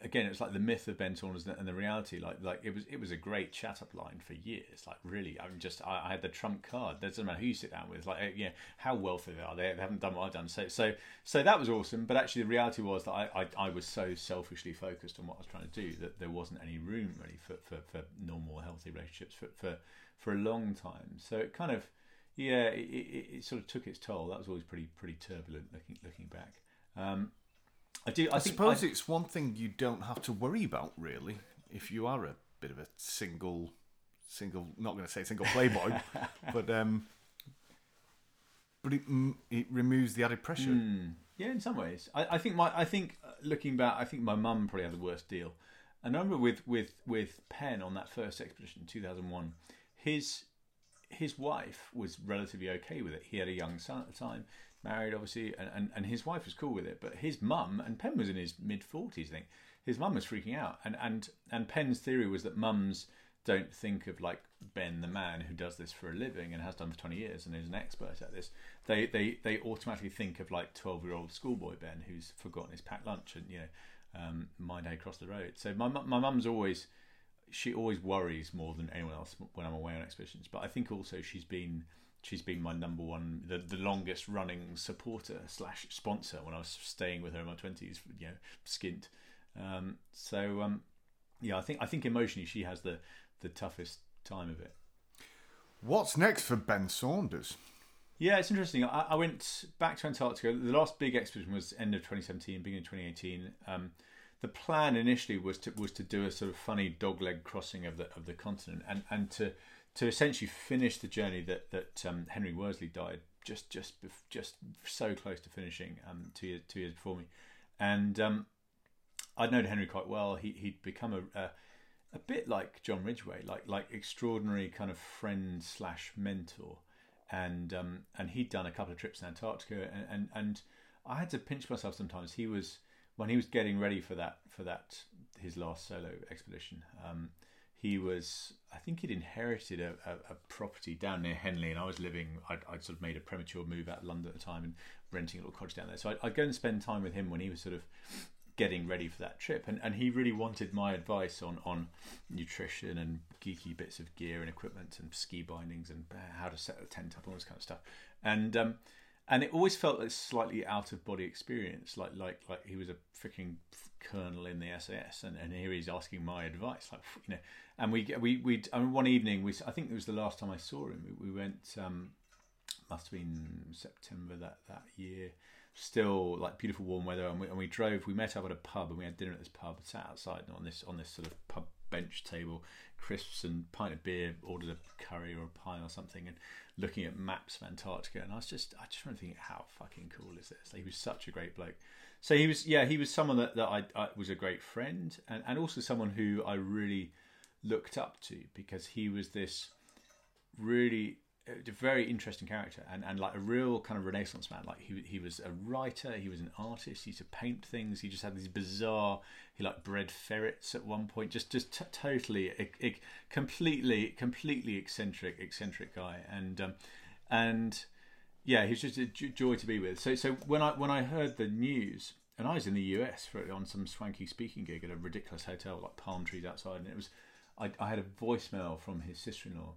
again, it's like the myth of Ben Saunders and the reality. Like, like it was, it was a great chat up line for years. Like, really, I'm just, I, I had the trump card. That doesn't matter who you sit down with. Like, uh, yeah, how wealthy they are. They, they haven't done what I've done. So, so, so that was awesome. But actually, the reality was that I, I, I was so selfishly focused on what I was trying to do that there wasn't any room really for, for, for normal, healthy relationships for, for, for a long time. So it kind of, yeah, it, it, it sort of took its toll. That was always pretty, pretty turbulent looking, looking back. Um, I do. I, I suppose I, it's one thing you don't have to worry about really if you are a bit of a single, single. Not going to say single playboy, but um, but it it removes the added pressure. Mm. Yeah, in some ways, I, I think my I think uh, looking back, I think my mum probably had the worst deal. I remember with with with Pen on that first expedition, two thousand one. His his wife was relatively okay with it. He had a young son at the time married, obviously, and, and, and his wife was cool with it. But his mum, and Pen was in his mid 40s, I think, his mum was freaking out. And, and, and Pen's theory was that mums don't think of like Ben, the man who does this for a living and has done for 20 years and is an expert at this. They, they, they automatically think of like 12 year old schoolboy Ben who's forgotten his packed lunch and, you know, um, my day across the road. So my, my mum's always, she always worries more than anyone else when I'm away on expeditions. But I think also she's been she's been my number one, the, the longest running supporter slash sponsor when I was staying with her in my twenties. You know, skint. Um, so um, yeah, I think I think emotionally she has the the toughest time of it. What's next for Ben Saunders? Yeah, it's interesting. I, I, went back to Antarctica. The last big expedition was end of 2017, beginning of 2018. Um, the plan initially was to was to do a sort of funny dogleg crossing of the of the continent and and to to essentially finish the journey that that um, Henry Worsley died just just just so close to finishing um, two years two years before me, and um, I'd known Henry quite well. He he'd become a, a, a bit like John Ridgway, like like extraordinary kind of friend slash mentor, and um, and he'd done a couple of trips to Antarctica, and, and and I had to pinch myself sometimes. He was when he was getting ready for that for that his last solo expedition. Um, he was I think he'd inherited a, a, a, property down near Henley, and I was living. I'd, I'd, sort of made a premature move out of London at the time and renting a little cottage down there. So I'd, I'd, go and spend time with him when he was sort of getting ready for that trip, and, and he really wanted my advice on on nutrition and geeky bits of gear and equipment and ski bindings and how to set a tent up and all this kind of stuff. And um, and it always felt a slightly out of body experience, like like like he was a freaking colonel in the SAS, and, and here he's asking my advice, like you know. And we we we I mean, one evening we I think it was the last time I saw him. We, we went um, must have been September that that year. Still like beautiful warm weather, and we, and we drove. We met up at a pub, and we had dinner at this pub. Sat outside on this on this sort of pub bench table, crisps and pint of beer. Ordered a curry or a pie or something, and looking at maps of Antarctica. And I was just I just remember thinking, how fucking cool is this? Like, he was such a great bloke. So he was yeah he was someone that that I, I was a great friend, and and also someone who I really looked up to because he was this really a very interesting character and, and like a real kind of renaissance man. Like he, he was a writer he was an artist he used to paint things he just had these bizarre he like bred ferrets at one point. Just just totally a completely completely eccentric eccentric guy. And um, and yeah he was just a joy to be with. So so when i when i heard the news and i was in the us for on some swanky speaking gig at a ridiculous hotel like palm trees outside and it was i, I had a voicemail from his sister-in-law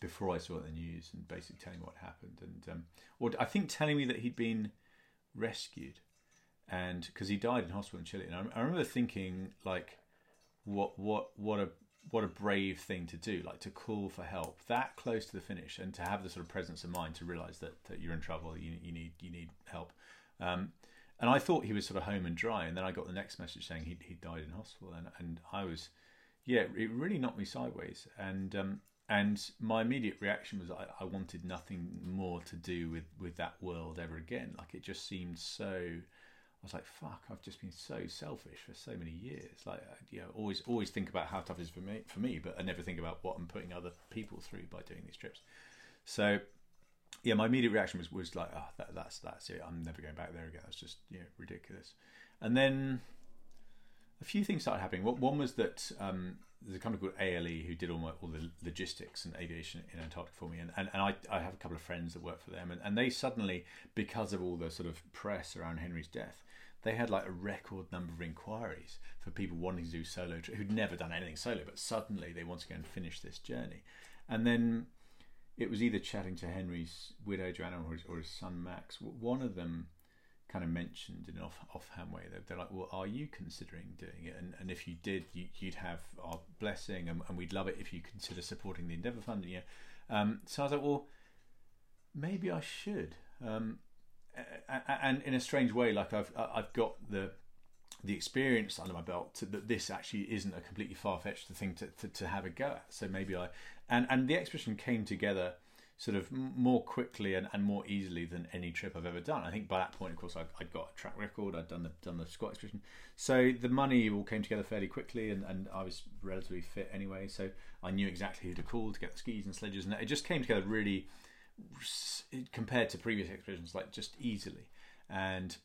before I saw the news and basically telling me what happened, and um, or I think telling me that he'd been rescued, and because he died in hospital in Chile, and I, I, remember thinking like, what what what a what a brave thing to do, like to call for help that close to the finish, and to have the sort of presence of mind to realise that, that you're in trouble, you you need you need help. Um, and I thought he was sort of home and dry, and then I got the next message saying he he died in hospital, and and I was, yeah, it really knocked me sideways, and um, and my immediate reaction was I, I, wanted nothing more to do with with that world ever again. Like it just seemed so i was like fuck i've just been so selfish for so many years. Like you know always always think about how tough it is for me for me but i never think about what i'm putting other people through by doing these trips. So yeah my immediate reaction was was like oh that, that's that's it. I'm never going back there again. That's just you know ridiculous. And then a few things started happening. One was that um, there's a company called ALE who did all my all the logistics and aviation in Antarctica for me, and, and, and I, I have a couple of friends that work for them, and, and they suddenly, because of all the sort of press around Henry's death, they had like a record number of inquiries for people wanting to do solo who'd never done anything solo, but suddenly they want to go and finish this journey, and then it was either chatting to Henry's widow Joanna or his, or his son Max. One of them kind of mentioned in an off, offhand way. They're, they're, like, well, are you considering doing it? And, and if you did, you, would have our blessing, and, and, we'd love it if you consider supporting the Endeavour Fund. Yeah. um, so I was like, well, maybe I should. Um, and in a strange way, like I've I've got the the experience under my belt to, that this actually isn't a completely far fetched thing to, to, to have a go at. So maybe I and and the expedition came together sort of more quickly and, and more easily than any trip I've ever done. I think by that point, of course, I'd, I'd got a track record. I'd done the done the Scott expedition, so the money all came together fairly quickly, and, and I was relatively fit anyway. So I knew exactly who to call to get the skis and sledges, and it just came together really compared to previous expeditions, like just easily. And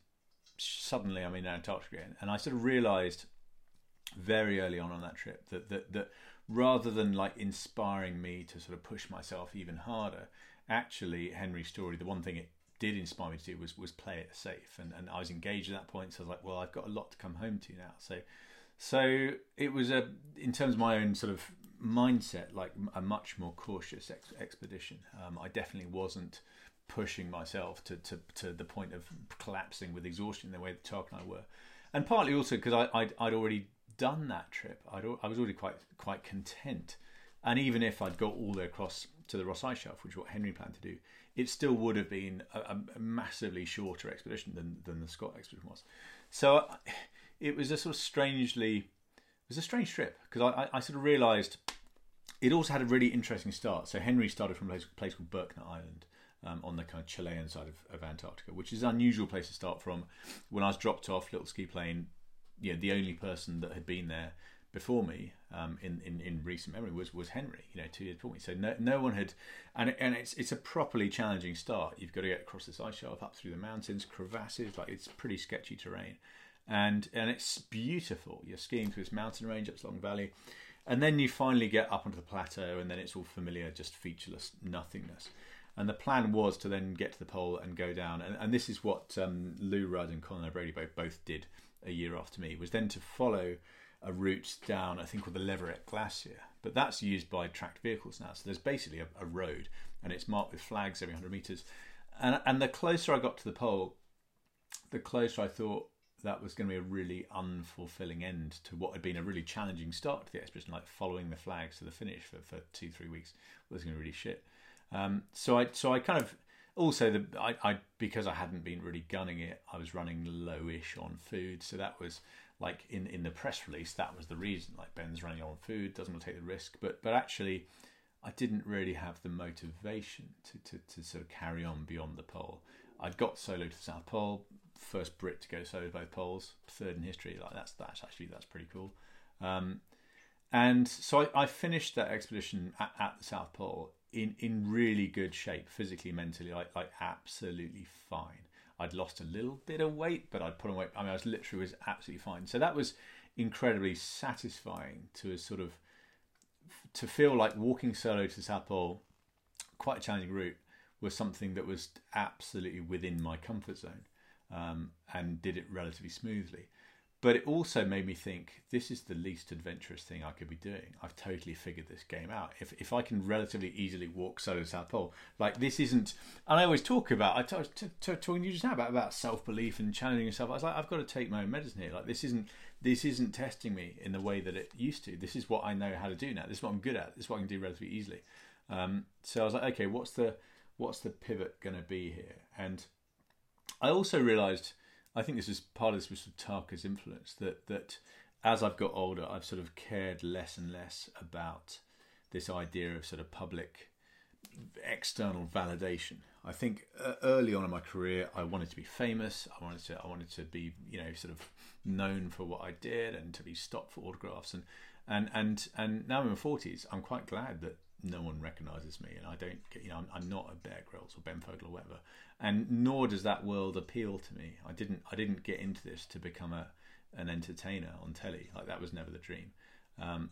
suddenly, I'm in Antarctica and I sort of realised very early on on that trip that that that rather than like inspiring me to sort of push myself even harder, actually Henry's story, the one thing it did inspire me to do was was play it safe, and and I was engaged at that point. So I was like, well, I've got a lot to come home to now. So so it was a in terms of my own sort of mindset, like a much more cautious ex- expedition. Um, I definitely wasn't pushing myself to, to, to the point of collapsing with exhaustion the way that Tark and I were, and partly also because I I'd, I'd already done that trip, I'd, I was already quite quite content. And even if I'd got all the way across to the Ross Ice Shelf, which is what Henry planned to do, it still would have been a, a massively shorter expedition than, than the Scott expedition was. So it was a sort of strangely, it was a strange trip because I, I, I, sort of realised it also had a really interesting start. So Henry started from a place, place called Berkner Island. Um, on the kind of Chilean side of, of Antarctica, which is an unusual place to start from. When I was dropped off little ski plane you know, the only person that had been there before me um, in, in, in recent memory was was Henry. You know, two years before me. So no no one had, and and it's it's a properly challenging start. You've got to get across this ice shelf, up through the mountains, crevasses. Like it's pretty sketchy terrain, and and it's beautiful. You're skiing through this mountain range up Long Valley, and then you finally get up onto the plateau, and then it's all familiar, just featureless nothingness. And the plan was to then get to the pole and go down, and, and this is what um, Lou Rudd and Colin O'Brady both, both did a year after me was then to follow a route down, I think, called the Leverett Glacier. But that's used by tracked vehicles now. So there's basically a, a road and it's marked with flags every 100 metres. And, and the closer I got to the pole, the closer I thought that was going to be a really unfulfilling end to what had been a really challenging start to the expedition, like following the flags to the finish for, for two, three weeks was going to be really shit. Um, so I so I kind of also the I, I because I hadn't been really gunning it, I was running lowish on food, so that was like in in the press release that was the reason. Like Ben's running on food, doesn't want to take the risk, but but actually. I didn't really have the motivation to, to, to sort of carry on beyond the pole. I'd got solo to the South Pole, first Brit to go solo to both poles, third in history. Like that's that's actually that's pretty cool. Um, and so I, I, finished that expedition at, at, the South Pole in in really good shape, physically, mentally, like like absolutely fine. I'd lost a little bit of weight, but I'd put on weight. I mean, I was literally was absolutely fine. So that was incredibly satisfying to sort of to feel like walking solo to South Pole, quite a challenging route, was something that was absolutely within my comfort zone um, and did it relatively smoothly. But it also made me think this is the least adventurous thing I could be doing. I've totally figured this game out. If, if I can relatively easily walk solo South Pole, like this isn't. And I always talk about. I was t- t- talking to you just now about, about self belief and challenging yourself. I was like, I've got to take my own medicine here. Like this isn't this isn't testing me in the way that it used to. This is what I know how to do now. This is what I'm good at. This is what I can do relatively easily. Um, so I was like, okay, what's the what's the pivot going to be here? And I also realised, I think this is part of this was sort of Tarka's influence that that as I've got older, I've sort of cared less and less about this idea of sort of public external validation. I think uh, early on in my career, I wanted to be famous. I wanted to, I wanted to be, you know, sort of known for what I did and to be stopped for autographs. And and and and now in my forties, I'm quite glad that no one recognises me, and I don't, get you know, I'm, I'm, not a Bear Grylls or Ben Fogle or whatever, and nor does that world appeal to me. I didn't, I didn't get into this to become a an entertainer on telly. Like that was never the dream. Um,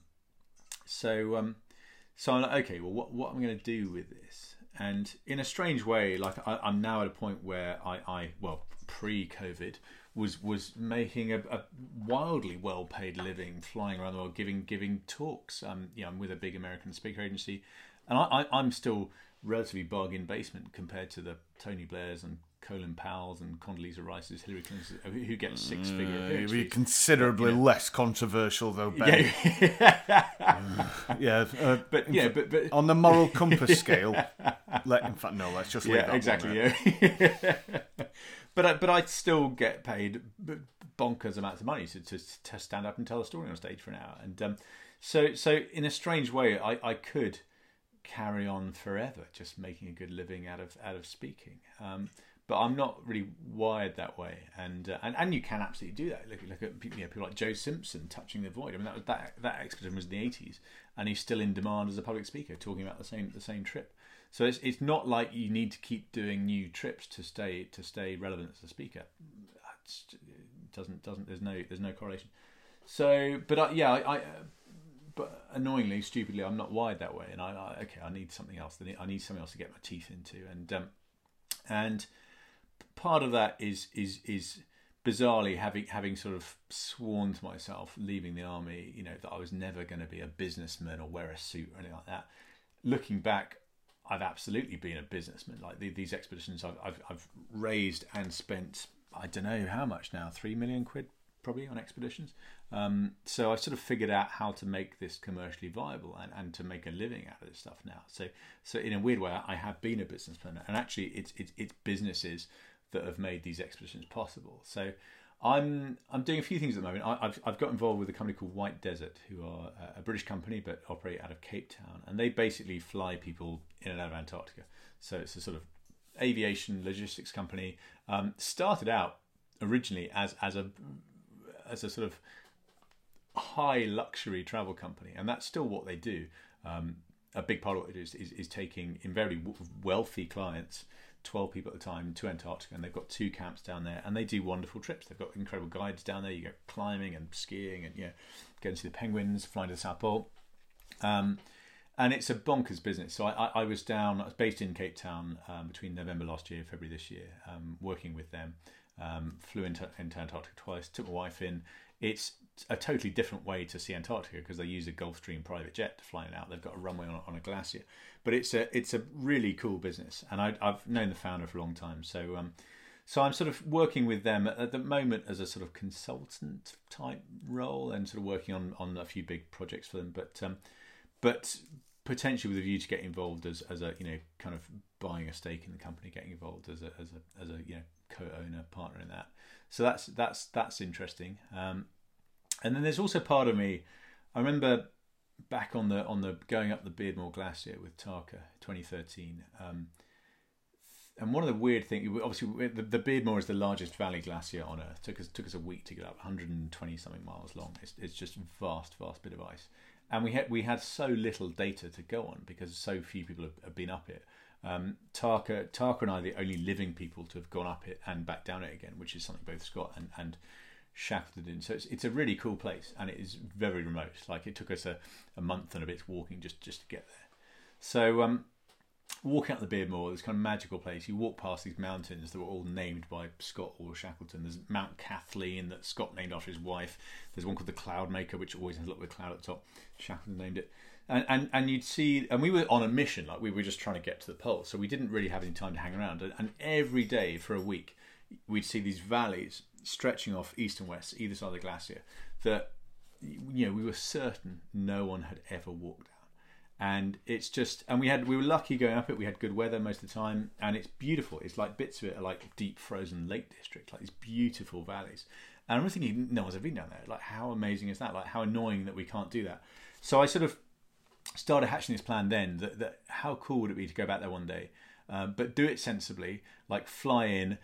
so, um, so I'm like, okay, well, what what am I going to do with this? And in a strange way, like I, am now at a point where I, I well, pre-COVID, was was making a, a wildly well paid living, flying around the world, giving giving talks. Um, yeah, I'm with a big American speaker agency, and I, I, am still relatively bargain basement compared to the Tony Blairs and Colin Powell's and Condoleezza Rice's, Hillary Clinton's, who get six figure. Uh, be considerably you know. less controversial though, Ben. Yeah, yeah, uh, but yeah, but, but on the moral compass scale, let in fact no, let's just leave yeah, that exactly. Yeah. But I, but I still get paid bonkers amounts of money to, to, to stand up and tell a story on stage for an hour, and um, so so in a strange way, I, I could carry on forever just making a good living out of out of speaking. Um, but I'm not really wired that way, and uh, and and you can absolutely do that. Look, look at you know, people like Joe Simpson touching the void. I mean, that that that expedition was in the 80s, and he's still in demand as a public speaker, talking about the same the same trip. So it's it's not like you need to keep doing new trips to stay to stay relevant as a speaker. It doesn't doesn't there's no there's no correlation. So, but I, yeah, I, I but annoyingly, stupidly, I'm not wired that way, and I, I okay, I need something else. I need something else to get my teeth into, and um, and part of that is is is bizarrely having having sort of sworn to myself leaving the army, you know, that I was never going to be a businessman or wear a suit or anything like that. Looking back, I've absolutely been a businessman. Like the, these expeditions, I've, I've, I've raised and spent I don't know how much now, three million quid probably on expeditions. Um, so I've sort of figured out how to make this commercially viable and, and to make a living out of this stuff now. So so in a weird way, I have been a businessman, and actually, it's it's, it's businesses that have made these expeditions possible. So I'm I'm doing a few things at the moment. I, have I've got involved with a company called White Desert, who are a British company but operate out of Cape Town, and they basically fly people in and out of Antarctica. So it's a sort of aviation logistics company. Um, started out originally as as a as a sort of high luxury travel company, and that's still what they do. Um, a big part of what do is, is, is taking in very wealthy clients 12 people at a time to Antarctica, and they've got two camps down there, and they do wonderful trips. They've got incredible guides down there. You go climbing and skiing, and yeah, going to see the penguins, flying to the South Pole. Um, and it's a bonkers business. So I, I, I, was down, I was based in Cape Town um, between November last year, February this year, um, working with them. Um, flew into, into Antarctica twice, took my wife in. It's a totally different way to see Antarctica because they use a Gulfstream private jet to fly it out. They've got a runway on, on a glacier, but it's a it's a really cool business, and I, have known the founder for a long time. So um, so I'm sort of working with them at the moment as a sort of consultant type role, and sort of working on on a few big projects for them. But um, but potentially with a view to getting involved as, as a you know kind of buying a stake in the company, getting involved as a as a as a you know co-owner partner in that. So that's that's that's interesting. Um, and then there's also part of me. I remember back on the on the going up the Beardmore Glacier with Tarka 2013. Um, and one of the weird things, obviously, the, Beardmore is the largest valley glacier on Earth. It took us took us a week to get up, 120 something miles long. It's, it's just vast, vast bit of ice, and we had we had so little data to go on because so few people have, have been up it. Um, Tarka, Tarka and I are the only living people to have gone up it and back down it again, which is something both Scott and, and Shackleton did. So it's, it's a really cool place and it is very remote. Like it took us a, a month and a bit walking just, just to get there. So um, walking up the Beardmore, this kind of magical place, you walk past these mountains that were all named by Scott or Shackleton. There's Mount Kathleen that Scott named after his wife. There's one called the Cloudmaker, which always has a little bit of cloud at the top. Shackleton named it and, and and you'd see and we were on a mission like we were just trying to get to the pole so we didn't really have any time to hang around and, and every day for a week we'd see these valleys stretching off east and west either side of the glacier that you know we were certain no one had ever walked down. And it's just and we had we were lucky going up it. We had good weather most of the time and it's beautiful. It's like bits of it are like deep frozen lake district like these beautiful valleys. And i'm thinking no one's ever been down there. Like how amazing is that? Like how annoying that we can't do that. So i sort of started hatching this plan then that, that how cool would it be to go back there one day um, but do it sensibly like fly in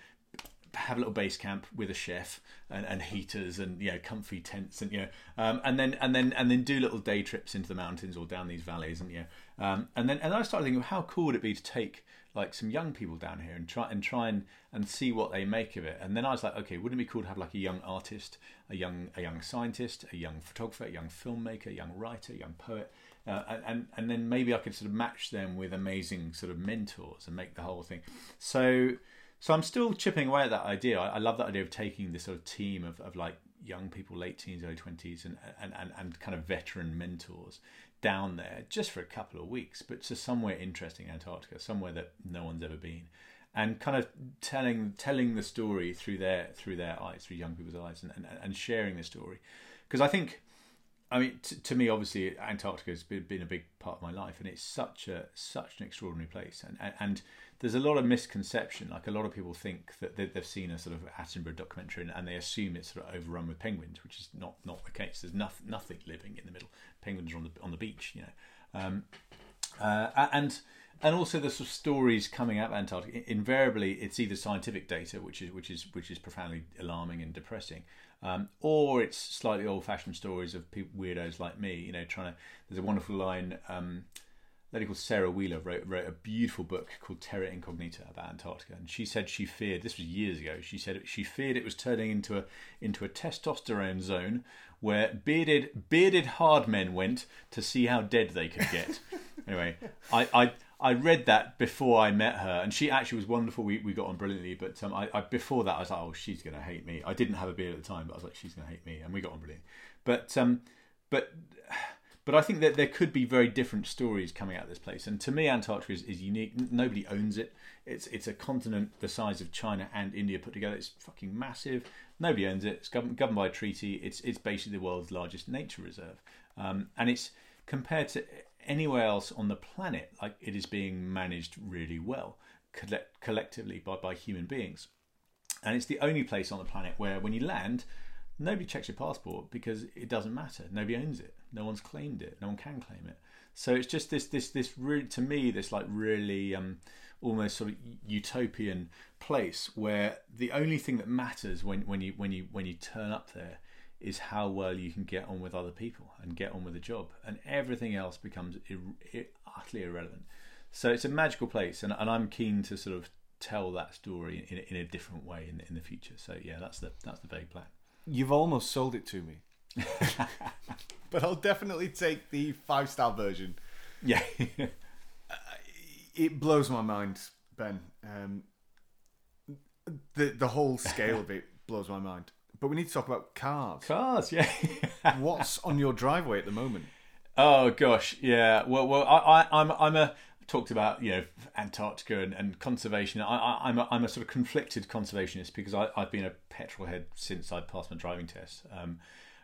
have a little base camp with a chef and, and heaters and you know comfy tents and you know um, and then and then and then do little day trips into the mountains or down these valleys and you know um, and then and I started thinking how cool would it be to take like some young people down here and try and try and and see what they make of it and then I was like okay wouldn't it be cool to have like a young artist a young a young scientist a young photographer a young filmmaker a young writer a young poet uh, and and then maybe I could sort of match them with amazing sort of mentors and make the whole thing. So so I'm still chipping away at that idea. I, I love that idea of taking this sort of team of, of like young people, late teens, early twenties, and, and and and kind of veteran mentors down there just for a couple of weeks, but to somewhere interesting, Antarctica, somewhere that no one's ever been, and kind of telling telling the story through their through their eyes, through young people's eyes, and and, and sharing the story, because I think I mean, t- to me, obviously, Antarctica has been, been, a big part of my life, and it's such a such an extraordinary place. And, and, and there's a lot of misconception. Like a lot of people think that they, have seen a sort of Attenborough documentary, and, and, they assume it's sort of overrun with penguins, which is not not the case. There's nothing nothing living in the middle. Penguins are on the on the beach, you know. Um, uh, and and also the sort of stories coming out of Antarctica. Invariably, it's either scientific data, which is which is which is profoundly alarming and depressing, um, or it's slightly old-fashioned stories of people, weirdos like me. You know, trying to. There's a wonderful line. Um, a lady called Sara Wheeler wrote, wrote a beautiful book called Terra Incognita about Antarctica, and she said she feared this was years ago. She said she feared it was turning into a into a testosterone zone where bearded bearded hard men went to see how dead they could get. anyway, I, I I read that before I met her, and she actually was wonderful. We, we got on brilliantly, but um, I, I, before that I was like, oh, she's gonna hate me. I didn't have a beard at the time, but I was like, she's gonna hate me, and we got on brilliantly. But um, but but I think that there could be very different stories coming out of this place. And to me, Antarctica is, is unique. Nobody owns it. It's it's a continent the size of China and India put together. It's fucking massive. Nobody owns it. It's governed, governed by a treaty. It's it's basically the world's largest nature reserve, um, and it's compared to anywhere else on the planet, like it is being managed really well collect- collectively by, by human beings. And it's the only place on the planet where when you land, nobody checks your passport because it doesn't matter. Nobody owns it. No one's claimed it. No one can claim it. So it's just this this this really to me this like really um, almost sort of utopian place where the only thing that matters when when you when you when you turn up there is how well you can get on with other people and get on with the job, and everything else becomes ir- utterly irrelevant. So it's a magical place, and, and I'm keen to sort of tell that story in, in a different way in, in the future. So yeah, that's the that's the vague plan. You've almost sold it to me, but I'll definitely take the five star version. Yeah, uh, it blows my mind, Ben. Um, the the whole scale of it blows my mind. But we need to talk about cars. Cars, yeah. What's on your driveway at the moment? Oh gosh, yeah. Well, well, I, I, I'm, I'm a talked about you know Antarctica and, and conservation. I, am a, I'm a sort of conflicted conservationist because I, have been a petrol head since I passed my driving test. Um,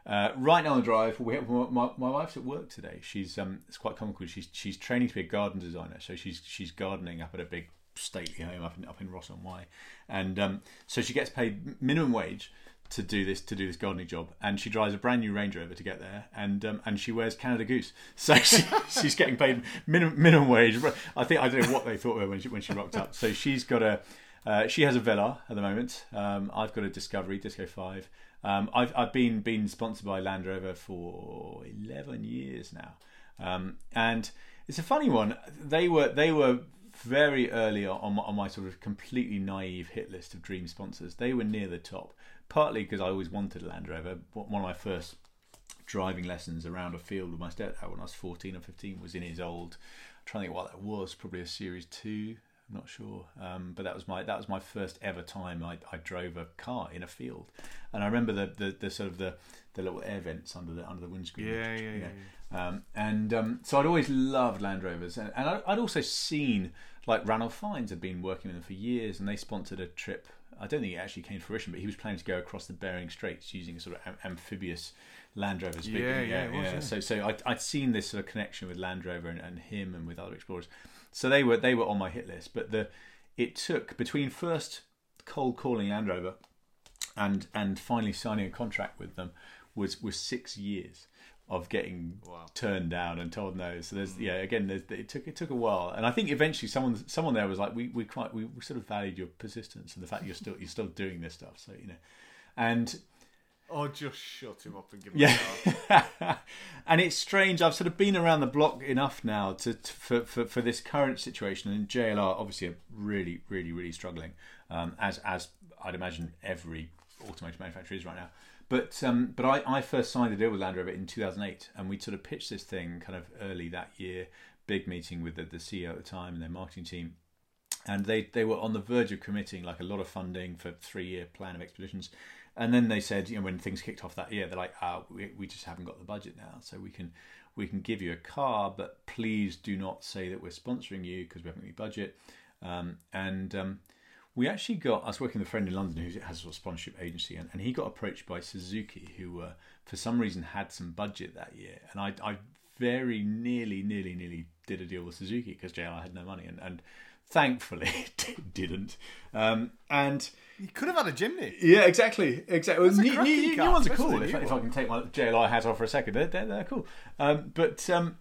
Uh, right now on the drive, we have, my, my wife's at work today. She's um, it's quite comical. She's she's training to be a garden designer, so she's she's gardening up at a big stately home up in up in Ross on Wye, and um, so she gets paid minimum wage to do this to do this gardening job, and she drives a brand new Range Rover to get there, and um, and she wears Canada Goose, so she, she's getting paid minimum minimum wage. I think I don't know what they thought of her when she when she rocked up. So she's got a uh, she has a Velar at the moment. Um, I've got a Discovery Disco Five. Um, I've I've been been sponsored by Land Rover for eleven years now, um, and it's a funny one. They were they were very early on on my sort of completely naive hit list of dream sponsors. They were near the top partly because I always wanted a Land Rover. One of my first driving lessons around a field with my stepdad when I was 14 or 15 was in his old, I'm trying to think what that was, probably a Series 2. I'm not sure, um, but that was my that was my first ever time I, I drove a car in a field, and I remember the, the, the sort of the, the little air vents under the under the windscreen. Yeah, yeah, yeah. yeah. Um, and um, so I'd always loved Land Rovers, and, and I'd also seen like Ranulph Fiennes had been working with them for years, and they sponsored a trip I don't think it actually came to fruition, but he was planning to go across the Bering Straits using a sort of am- amphibious Land Rovers. Yeah, yeah, yeah, yeah. yeah. So, so I'd, I'd, seen this sort of connection with Land Rover and, and, him and with other explorers. So they were they were on my hit list. But the it took between first cold calling Land Rover and and finally signing a contract with them was was six years of getting wow. turned down and told no. So there's yeah again there's, it took it took a while, and I think eventually someone someone there was like we we quite we, we sort of valued your persistence and the fact you're still you're still doing this stuff. So you know, and or just shut him up and give him yeah. and it's strange. I've sort of been around the block enough now to, to for, for, for this current situation, and JLR obviously are really really really struggling, um, as as I'd imagine every automotive manufacturer is right now. But um, but I, I first signed a deal with Land Rover in 2008, and we sort of pitched this thing kind of early that year. Big meeting with the, the CEO at the time and their marketing team, and they they were on the verge of committing like a lot of funding for three year plan of expeditions. And then they said, you know, when things kicked off that year, they're like, oh, we, we just haven't got the budget now, so we can we can give you a car, but please do not say that we're sponsoring you because we haven't got any budget. Um, and um, we actually got, I was working with a friend in London who has a sponsorship agency, and, and he got approached by Suzuki, who uh, for some reason had some budget that year. And I, I very nearly, nearly, nearly did a deal with Suzuki because JLR had no money, and, and thankfully didn't. Um, and you could have had a Jimny. Yeah, exactly, exactly. New, new, new, ones are cool. If, if, I can take my JLR hat off for a second, they're, they're, they're cool. Um, but um,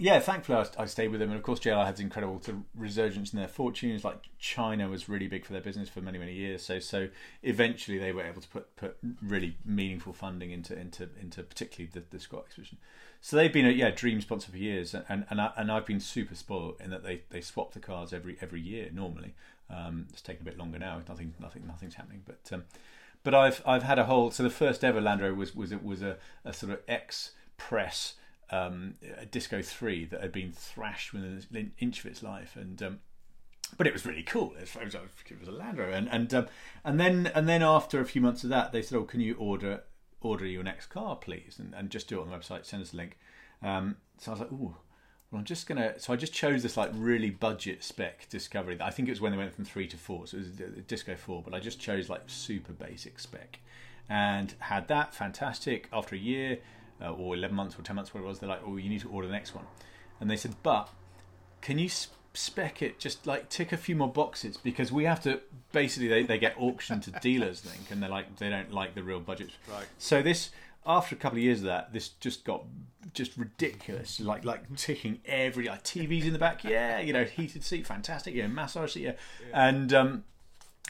yeah, thankfully I, I, stayed with them, and of course JLR had incredible resurgence in their fortunes. Like China was really big for their business for many many years, so so eventually they were able to put put really meaningful funding into into into particularly the, the Scott exhibition. So they've been a yeah dream sponsor for years, and and I, and I've been super spoiled in that they they swap the cars every every year normally. Um, it's taken a bit longer now. Nothing nothing nothing's happening, but um, but I've I've had a whole. So the first ever Land Rover was was it was a, a sort of ex press um, a Disco Three that had been thrashed within an inch of its life, and um, but it was really cool. It was, it was a Land Rover, and and um, and then and then after a few months of that, they said, "Oh, can you order order your next car, please, and, and just do it on the website. Send us a link." Um, so I was like, "Ooh." Well, I'm just gonna. So I just chose this like really budget spec Discovery. I think it was when they went from three to four, so it was a Disco Four. But I just chose like super basic spec, and had that fantastic. After a year, uh, or 11 months or 10 months, whatever it was, they're like, oh, you need to order the next one. And they said, but can you spec it, just like tick a few more boxes? Because we have to, basically, they, they get auctioned to dealers, I think, and they're like, they don't like the real budget. Right. So this, after a couple of years of that, this just got just ridiculous. Like like ticking every like TVs in the back, yeah, you know, heated seat, fantastic, yeah, massage seat, yeah, yeah. and um,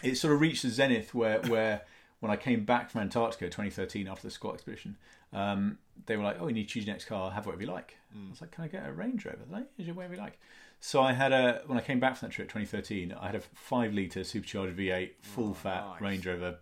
it sort of reached the zenith where where when I came back from Antarctica 2013 after the Scott expedition, um, they were like, "Oh, you need to choose your next car. Have whatever you like." Mm. I was like, "Can I get a Range Rover?" They're like, "Yeah, whatever you like." So I had a when I came back from that trip 2013, I had a five liter supercharged V8 full oh, fat nice. Range Rover,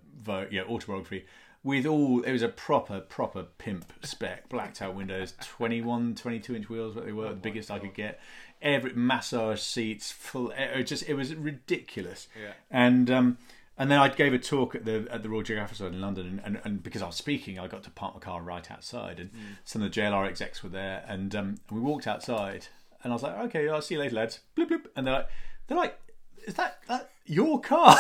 yeah, autobiography with all it was a proper proper pimp spec blacked out windows 21 22 inch wheels what they were oh the biggest God. i could get every massage seats full it just it was ridiculous yeah. and um and then I gave a talk at the at the Royal Geographic Society in London, and, and, and, because I was speaking, I got to park my car right outside, and mm. some of the JLR execs were there, and um, we walked outside, and I was like, "Okay, I'll see you later, lads." Bloop, bloop. And they're like, "They're like, is that, that your car?"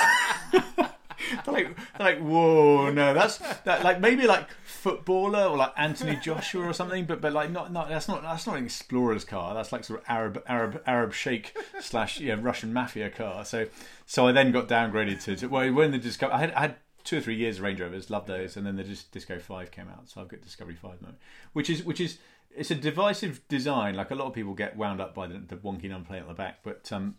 they're like, they're like, "Whoa, no, that's that." Like maybe like footballer or like Anthony Joshua or something, but but like not not that's not that's not an explorer's car. That's like sort of Arab Arab Arab sheikh slash yeah Russian mafia car. So so I then got downgraded to, to well when the Discovery I had I had two or three years of Range Rovers, loved those, and then the just Disco Five came out, so I've got Discovery Five now, which is which is it's a divisive design. Like a lot of people get wound up by the, the wonky number plate on the back, but um,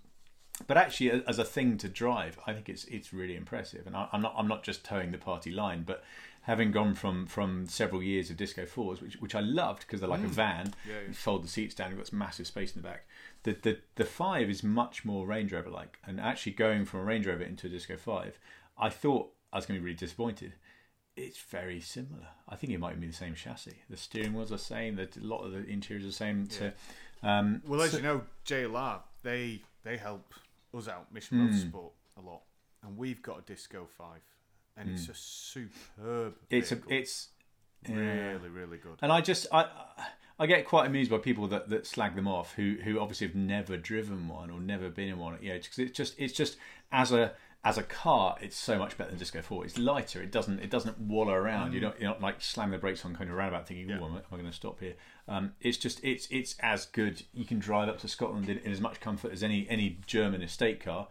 but actually as a thing to drive i think it's it's really impressive and I, am not i'm not just toeing the party line but having gone from from several years of disco fours which which i loved because they're like mm. a van yeah, yeah. you fold the seats down you've got massive space in the back the the the five is much more range rover like and actually going from a range rover into a disco five i thought i was going to be really disappointed it's very similar. I think it might be the same chassis. The steering wheel's are the same. That a lot of the interiors are the same. To, um, well, as so, you know, JLR they they help us out, Mission mm. Motorsport, a lot, and we've got a Disco Five, and mm. it's hmm. a superb. It's vehicle. a it's really really good. And I just I I get quite amused by people that, that slag them off who who obviously have never driven one or never been in one. Yeah, because it's just it's just as a as a car, it's so much better than Disco Four. It's lighter. It doesn't it doesn't wallow around. Mm. You don't you're not like slamming the brakes on, kind of roundabout, thinking, "Oh, yeah. am, I, I going to stop here?" Um, it's just it's it's as good. You can drive up to Scotland in, in, as much comfort as any any German estate car,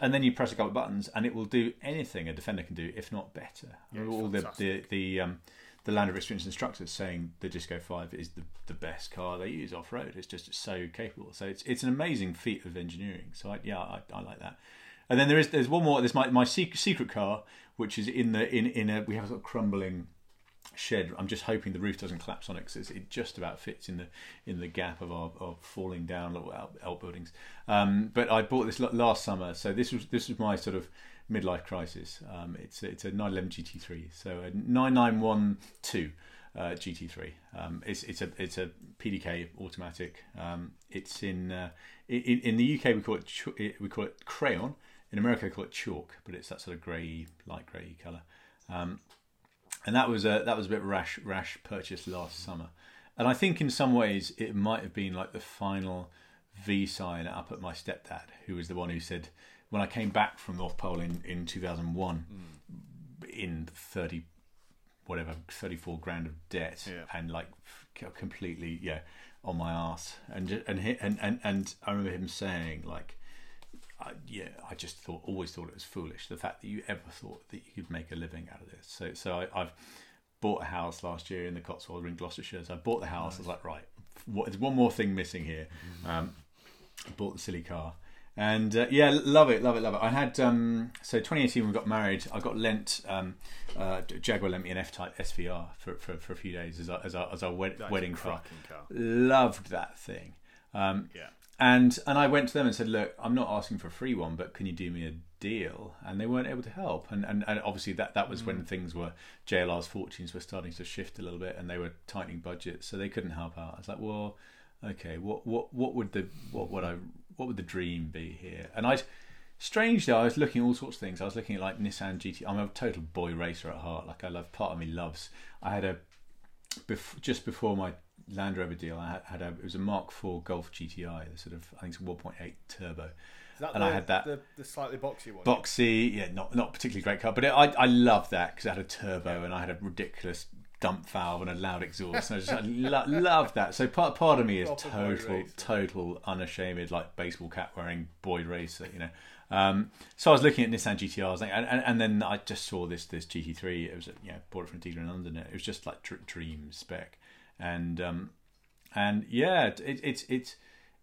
and then you press a couple of buttons, and it will do anything a Defender can do, if not better. Yeah, All the the the um, the Land Rover Experience instructors saying the Disco Five is the, the best car they use off road. It's just so capable. So it's it's an amazing feat of engineering. So I, yeah, I, I like that. And then there is there's one more. There's my my secret car, which is in the in in a we have a sort of crumbling shed. I'm just hoping the roof doesn't collapse on it because it just about fits in the in the gap of our of falling down little outbuildings. Um, but I bought this last summer, so this was this was my sort of midlife crisis. Um, it's it's a 911 GT3, so a 9912 uh, GT3. Um, it's it's a it's a PDK automatic. Um, it's in, uh, in in the UK we call it we call it crayon. In America, they call it chalk, but it's that sort of grey, light grey colour. Um, and that was a that was a bit rash rash purchase last summer. And I think in some ways it might have been like the final V sign up at my stepdad, who was the one who said when I came back from North Pole in in two thousand one, mm. in thirty whatever thirty four grand of debt, yeah. and like completely yeah on my ass, and and and and and I remember him saying like I, yeah, I just thought, always thought it was foolish. The fact that you ever thought that you could make a living out of this. So, so I, have bought a house last year in the Cotswolds in Gloucestershire. So I bought the house. Nice. I was like, right, what, there's one more thing missing here. Mm-hmm. Um, I bought the silly car. And uh, yeah, love it, love it, love it. I had um, so 2018 we got married. I got lent um, uh, Jaguar lent me an F-Type SVR for, for, for a few days as our, as our, as our wed- wedding car. car. Loved that thing. Um, yeah and and I went to them and said, look, I'm not asking for a free one, but can you do me a deal? And they weren't able to help. And and, and obviously that that was mm. when things were JLR's fortunes were starting to shift a little bit, and they were tightening budgets, so they couldn't help out. I was like, well, okay, what what what would the what would I what would the dream be here? And I'd strangely, I was looking at all sorts of things. I was looking at like Nissan GT. I'm a total boy racer at heart. Like I love. Part of me loves. I had a bef- just before my Land Rover deal, I had, a it was a Mark IV Golf GTI, the sort of I think it's a 1.8 turbo. and the, I had that the, the, slightly boxy one. Boxy, yeah, not not particularly great car, but it, I I loved that because it had a turbo yeah. and I had a ridiculous dump valve and a loud exhaust. And I just I lo- loved that. So part part of me is total total unashamed like baseball cap wearing boy racer, you know. Um, so I was looking at Nissan GTRs, and, and, and, then I just saw this this GT3. It was you know bought it from a dealer in London. It was just like dream spec and um, and yeah, it, it's it's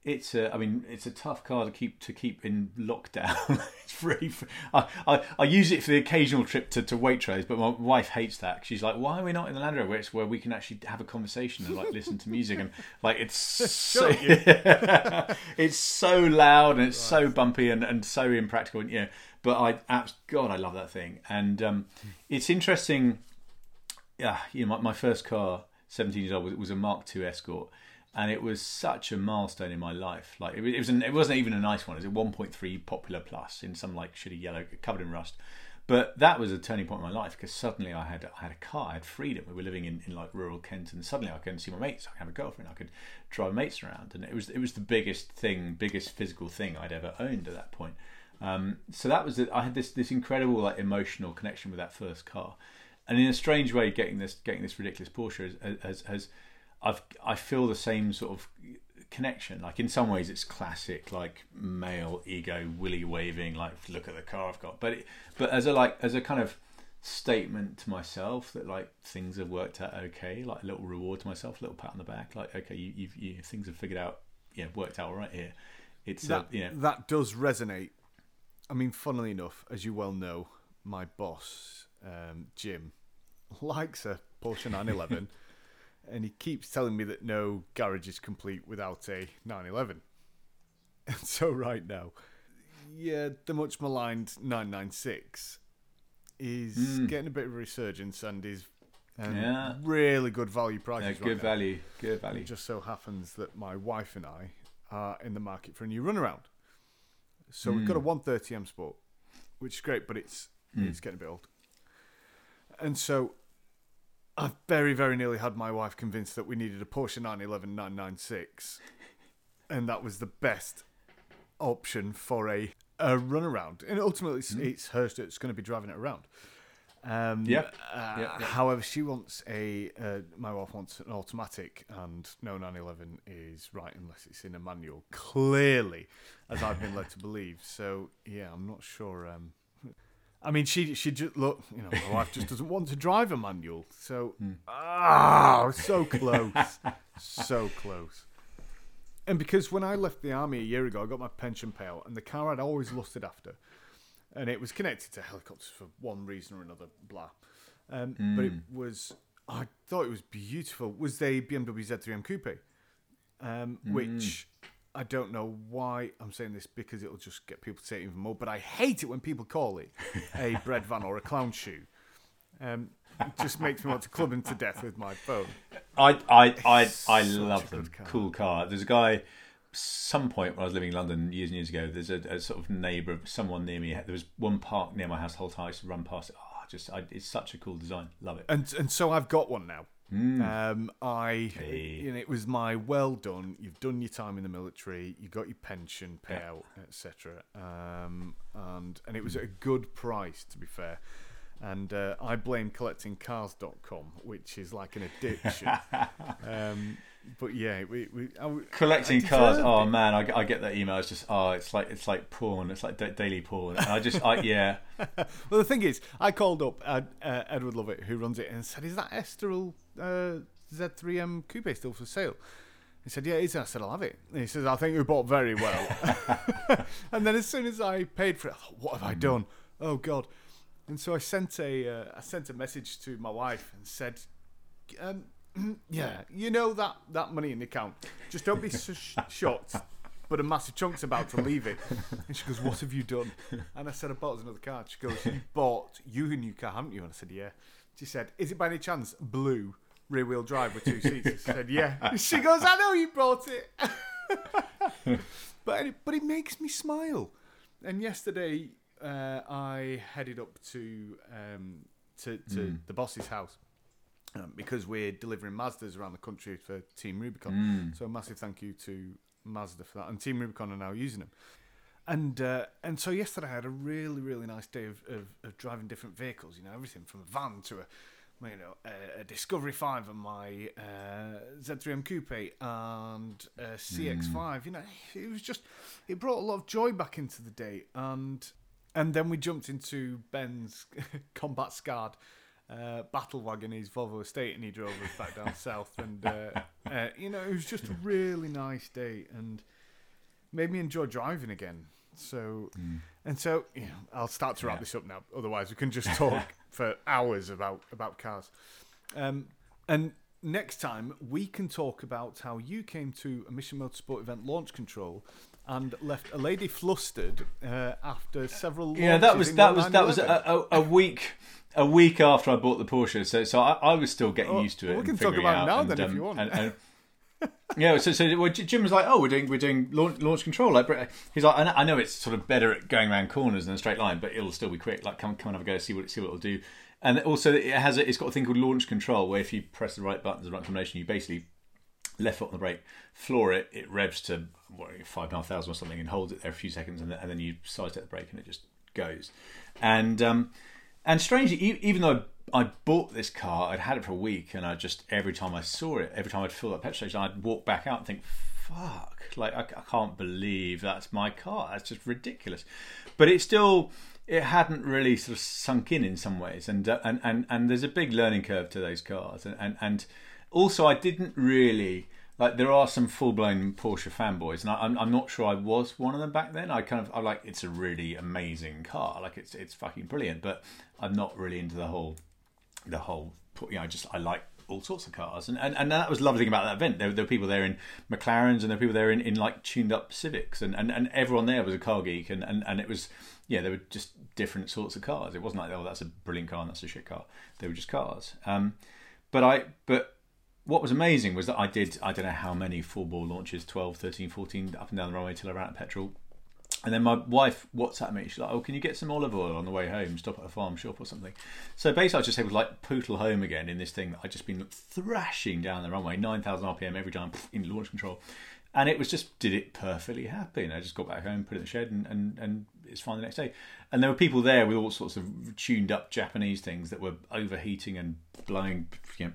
it's a, I mean it's a tough car to keep to keep in lockdown. it's really I, I, I use it for the occasional trip to, to Waitrose, but my wife hates that. She's like, why are we not in the Land Rover where it's where we can actually have a conversation and like listen to music and like it's so it's so loud and it's right. so bumpy and, and so impractical. And, yeah, but I God I love that thing and um, it's interesting. Yeah, you know my, my first car 17 years old was, it was a Mark II Escort, and it was such a milestone in my life. Like it, it was, an, it wasn't even a nice one. It was a 1.3 Popular Plus in some like shitty yellow, covered in rust. But that was a turning point in my life because suddenly I had I had a car, I had freedom. We were living in, in like rural Kent, and suddenly I could see my mates. I could have a girlfriend. I could drive mates around, and it was it was the biggest thing, biggest physical thing I'd ever owned at that point. Um, so that was it. I had this this incredible like emotional connection with that first car and in a strange way, getting this getting this ridiculous Porsche has, has, has I've I feel the same sort of connection. Like in some ways, it's classic, like male ego, willy waving, like look at the car I've got. But it, but as a like as a kind of statement to myself that like things have worked out okay, like a little reward to myself, a little pat on the back, like okay, you, you've you, things have figured out, yeah, worked out all right here. It's that, a, you know, that does resonate. I mean, funnily enough, as you well know, my boss, um, Jim, likes a Porsche 911, and he keeps telling me that no garage is complete without a 911. And so right now, yeah, the much maligned 996 is Mm. getting a bit of a resurgence and is um, Yeah. really good value yeah, good right now. value, good value. It just so happens that my wife and I are in the market for a new runaround. So we've got a 130M Sport, which is great, but it's it's getting a bit old. And so I've very, very nearly had my wife convinced that we needed a Porsche 911 996, and that was the best option for a a runaround. And ultimately, it's, it's her that's going to be driving it around. Um, Yep. uh, Yep, yep. However, she wants a. Uh, my wife wants an automatic, and no 911 is right unless it's in a manual. Clearly, as I've been led to believe. So yeah, I'm not sure. Um, I mean, she she just look. You know, my wife just doesn't want to drive a manual. So ah, so close, so close. And because when I left the army a year ago, I got my pension payout, and the car I'd always lusted after, and it was connected to helicopters for one reason or another, blah. Um, But it was, I thought it was beautiful. Was the BMW Z3M Coupe, um, which I don't know why I'm saying this because it'll just get people to say it even more. But I hate it when people call it a bread van or a clown shoe. Um, it just makes me want to club him to death with my phone. I I I, I love them. car. Cool car. There's a guy. Some point when I was living in London years and years ago, there's a, a sort of neighbour, of someone near me. There was one park near my house. The whole time I used to run past it. Oh, just I, it's such a cool design. Love it. and and so I've got one now. Um, I. Hey. you know, it was my well done. You've done your time in the military. You got your pension payout, etc. Um, and and it was at a good price, to be fair. And uh, I blame collectingcars.com, which is like an addiction. um, but yeah, we, we I, Collecting I cars. Oh it. man, I, I get that email. It's just oh, it's like it's like porn. It's like da- daily porn. And I just I yeah. Well, the thing is, I called up uh, Edward Lovett, who runs it, and said, "Is that Estoril uh, Z3M coupe still for sale?" He said, "Yeah, it is." And I said, "I'll have it." And he says, "I think we bought very well." and then as soon as I paid for it, I thought, "What have I done? Oh God!" And so I sent a uh, I sent a message to my wife and said, um, "Yeah, you know that that money in the account. Just don't be so sh- shocked." But a massive chunk's about to leave it. And she goes, What have you done? And I said, I bought us another car. She goes, You bought you a new car, haven't you? And I said, Yeah. She said, Is it by any chance blue, rear wheel drive with two seats? I said, Yeah. She goes, I know you bought it. but, any- but it makes me smile. And yesterday, uh, I headed up to um, to, to the boss's house um, because we're delivering Mazdas around the country for Team Rubicon. So a massive thank you to Mazda for that, and Team Rubicon are now using them. And uh, and so yesterday I had a really really nice day of, of, of driving different vehicles. You know everything from a van to a you know a, a Discovery Five and my uh, Z3M Coupe and a CX5. You know it was just it brought a lot of joy back into the day and. And then we jumped into Ben's combat scarred uh, battle wagon, his Volvo estate, and he drove us back down south. And uh, uh, you know, it was just a really nice day, and made me enjoy driving again. So, and so, you know, I'll start to wrap Yeah. this up now. Otherwise, we can just talk for hours about about cars. Um, and next time we can talk about how you came to a Mission Motorsport event launch control and left a lady flustered uh, after several. Yeah, that was that was that was a, a, a week a week after I bought the Porsche. So so I, I was still getting Oh, used to it. we can talk about now and, then, if um, you want. and- and- yeah, so so well, Jim was like, "Oh, we're doing we're doing launch, launch control." Like he's like, I know, it's sort of better at going around corners than a straight line, but it'll still be quick. Like, come come and have a go, see what see what it'll do." And also, it has a, it's got a thing called launch control, where if you press the right buttons, the right combination, you basically left foot on the brake, floor it, it revs to what, five and a half thousand or something, and holds it there a few seconds, and then, you sidestep the brake, and it just goes. And um, and strangely, even though I bought this car. I'd had it for a week, and I just every time I saw it, every time I'd fill that petrol station, I'd walk back out and think, "Fuck! Like I, I can't believe that's my car. That's just ridiculous." But it still it hadn't really sort of sunk in in some ways, and uh, and and and there's a big learning curve to those cars, and and, and also I didn't really like there are some full blown Porsche fanboys, and I, am I'm not sure I was one of them back then. I kind of I like it's a really amazing car, like it's it's fucking brilliant, but I'm not really into the whole the whole you know I just I like all sorts of cars, and and, and that was the lovely thing about that event. There, there were people there in McLarens, and there were people there in, in like tuned up Civics, and, and and everyone there was a car geek, and and, and it was yeah, there were just different sorts of cars. It wasn't like oh that's a brilliant car and that's a shit car. They were just cars. Um, but I but what was amazing was that I did I don't know how many full ball launches 12 13 14 up and down the runway till I ran out of petrol and then my wife WhatsApped me. She's like, "Oh, can you get some olive oil on the way home? Stop at a farm shop or something." So basically, I was just able to like pootle home again in this thing that I'd just been thrashing down the runway, nine thousand RPM every time in launch control, and it was just did it perfectly happy. And I just got back home, put it in the shed, and and, and it's fine the next day. And there were people there with all sorts of tuned up Japanese things that were overheating and blowing you know,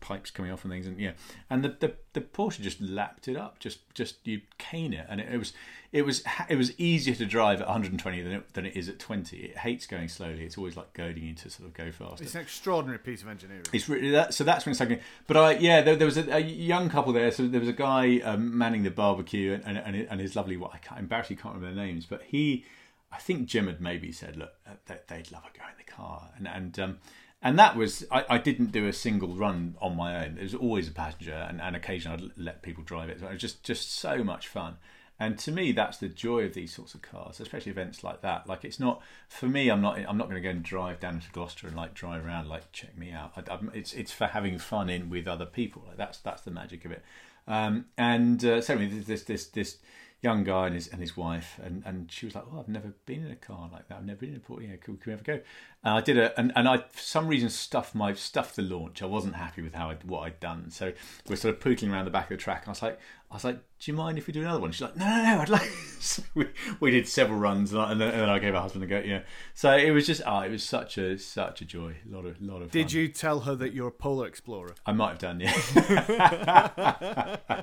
pipes coming off and things, and yeah, and the, the the Porsche just lapped it up, just just you cane it, and it, it was it was it was easier to drive at 120 than it, than it is at 20. It hates going slowly. It's always like goading you to sort of go faster. It's an extraordinary piece of engineering. It's really that, so that's when it's like. But I yeah, there, there was a, a, young couple there. So there was a guy um, manning the barbecue, and and, and his lovely. What I can't embarrassingly can't remember their names, but he. I think Jim had maybe said, "Look, uh, they'd love a go in the car," and and um, and that was I, I, didn't do a single run on my own. There was always a passenger, and, and occasionally I'd let people drive it. So it was just just so much fun. And to me, that's the joy of these sorts of cars, especially events like that. Like it's not for me. I'm not. I'm not going to go and drive down to Gloucester and like drive around. Like check me out. I, it's it's for having fun in with other people. Like that's that's the magic of it. Um, and uh, certainly this this this young guy and his and his wife, and, and she was like, "Oh, I've never been in a car like that. I've never been in a port. Yeah, can, can we ever go?" And I did a and, and I for some reason stuffed my stuffed the launch. I wasn't happy with how I, what I'd done, so we're sort of pootling around the back of the track. And I was like, I was like, "Do you mind if we do another one?" She's like, "No, no, no, I'd like." so we, we did several runs, and, I, and, then, and then I gave her husband a go. Yeah, so it was just oh, it was such a such a joy, a lot of lot of. Did you tell her that you're a polar explorer? I might have done, yeah.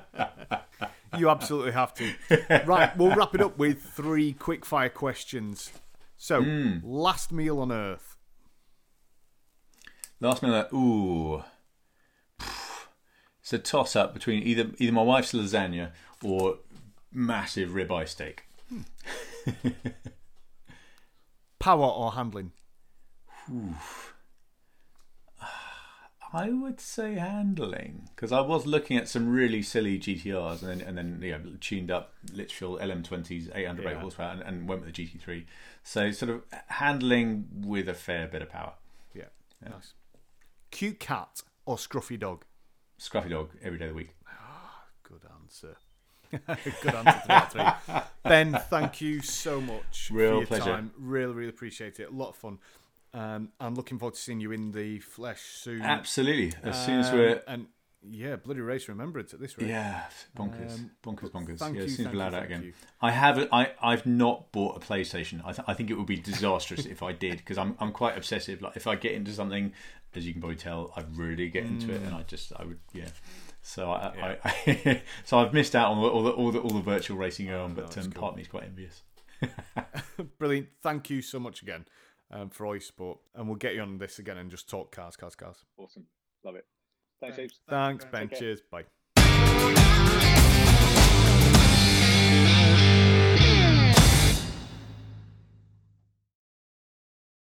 you absolutely have to. Right, we'll wrap it up with three quick fire questions. So, mm. last meal on Earth. Last meal on Earth. Ooh. It's a toss up between either either my wife's lasagna or massive ribeye steak. Hmm. Power or handling? Ooh. I would say handling because I was looking at some really silly GTRs and then and then you know, tuned up literal LM20s 800 yeah. horsepower and, and, went with the GT3. So sort of handling with a fair bit of power. Yeah, yeah. nice. Cute cat or scruffy dog? Scruffy dog every day of the week. Oh, good answer. good answer to that three. Ben, thank you so much Real for your pleasure. time. Really, really appreciate it. A lot of fun. Um, I'm looking forward to seeing you in the flesh soon. Absolutely. As soon as we're. Um, and yeah, bloody race remembrance at this rate. Yeah, bonkers, um, bonkers, bonkers. Thank yeah, you, as soon as we're allowed out again. You. I haven't. I I've not bought a PlayStation. I, th- I think it would be disastrous if I did because I'm I'm quite obsessive. Like if I get into something, as you can probably tell, I really get into mm. it, and I just I would yeah. So I, yeah. I, I so I've missed out on all the all the all the virtual racing going on, but oh, um, cool. part of me is quite envious. Brilliant! Thank you so much again um, for all your support. And we'll get you on this again and just talk cars, cars, cars. Awesome. Love it. Thanks, James. Thanks, Ben. Cheers. Bye.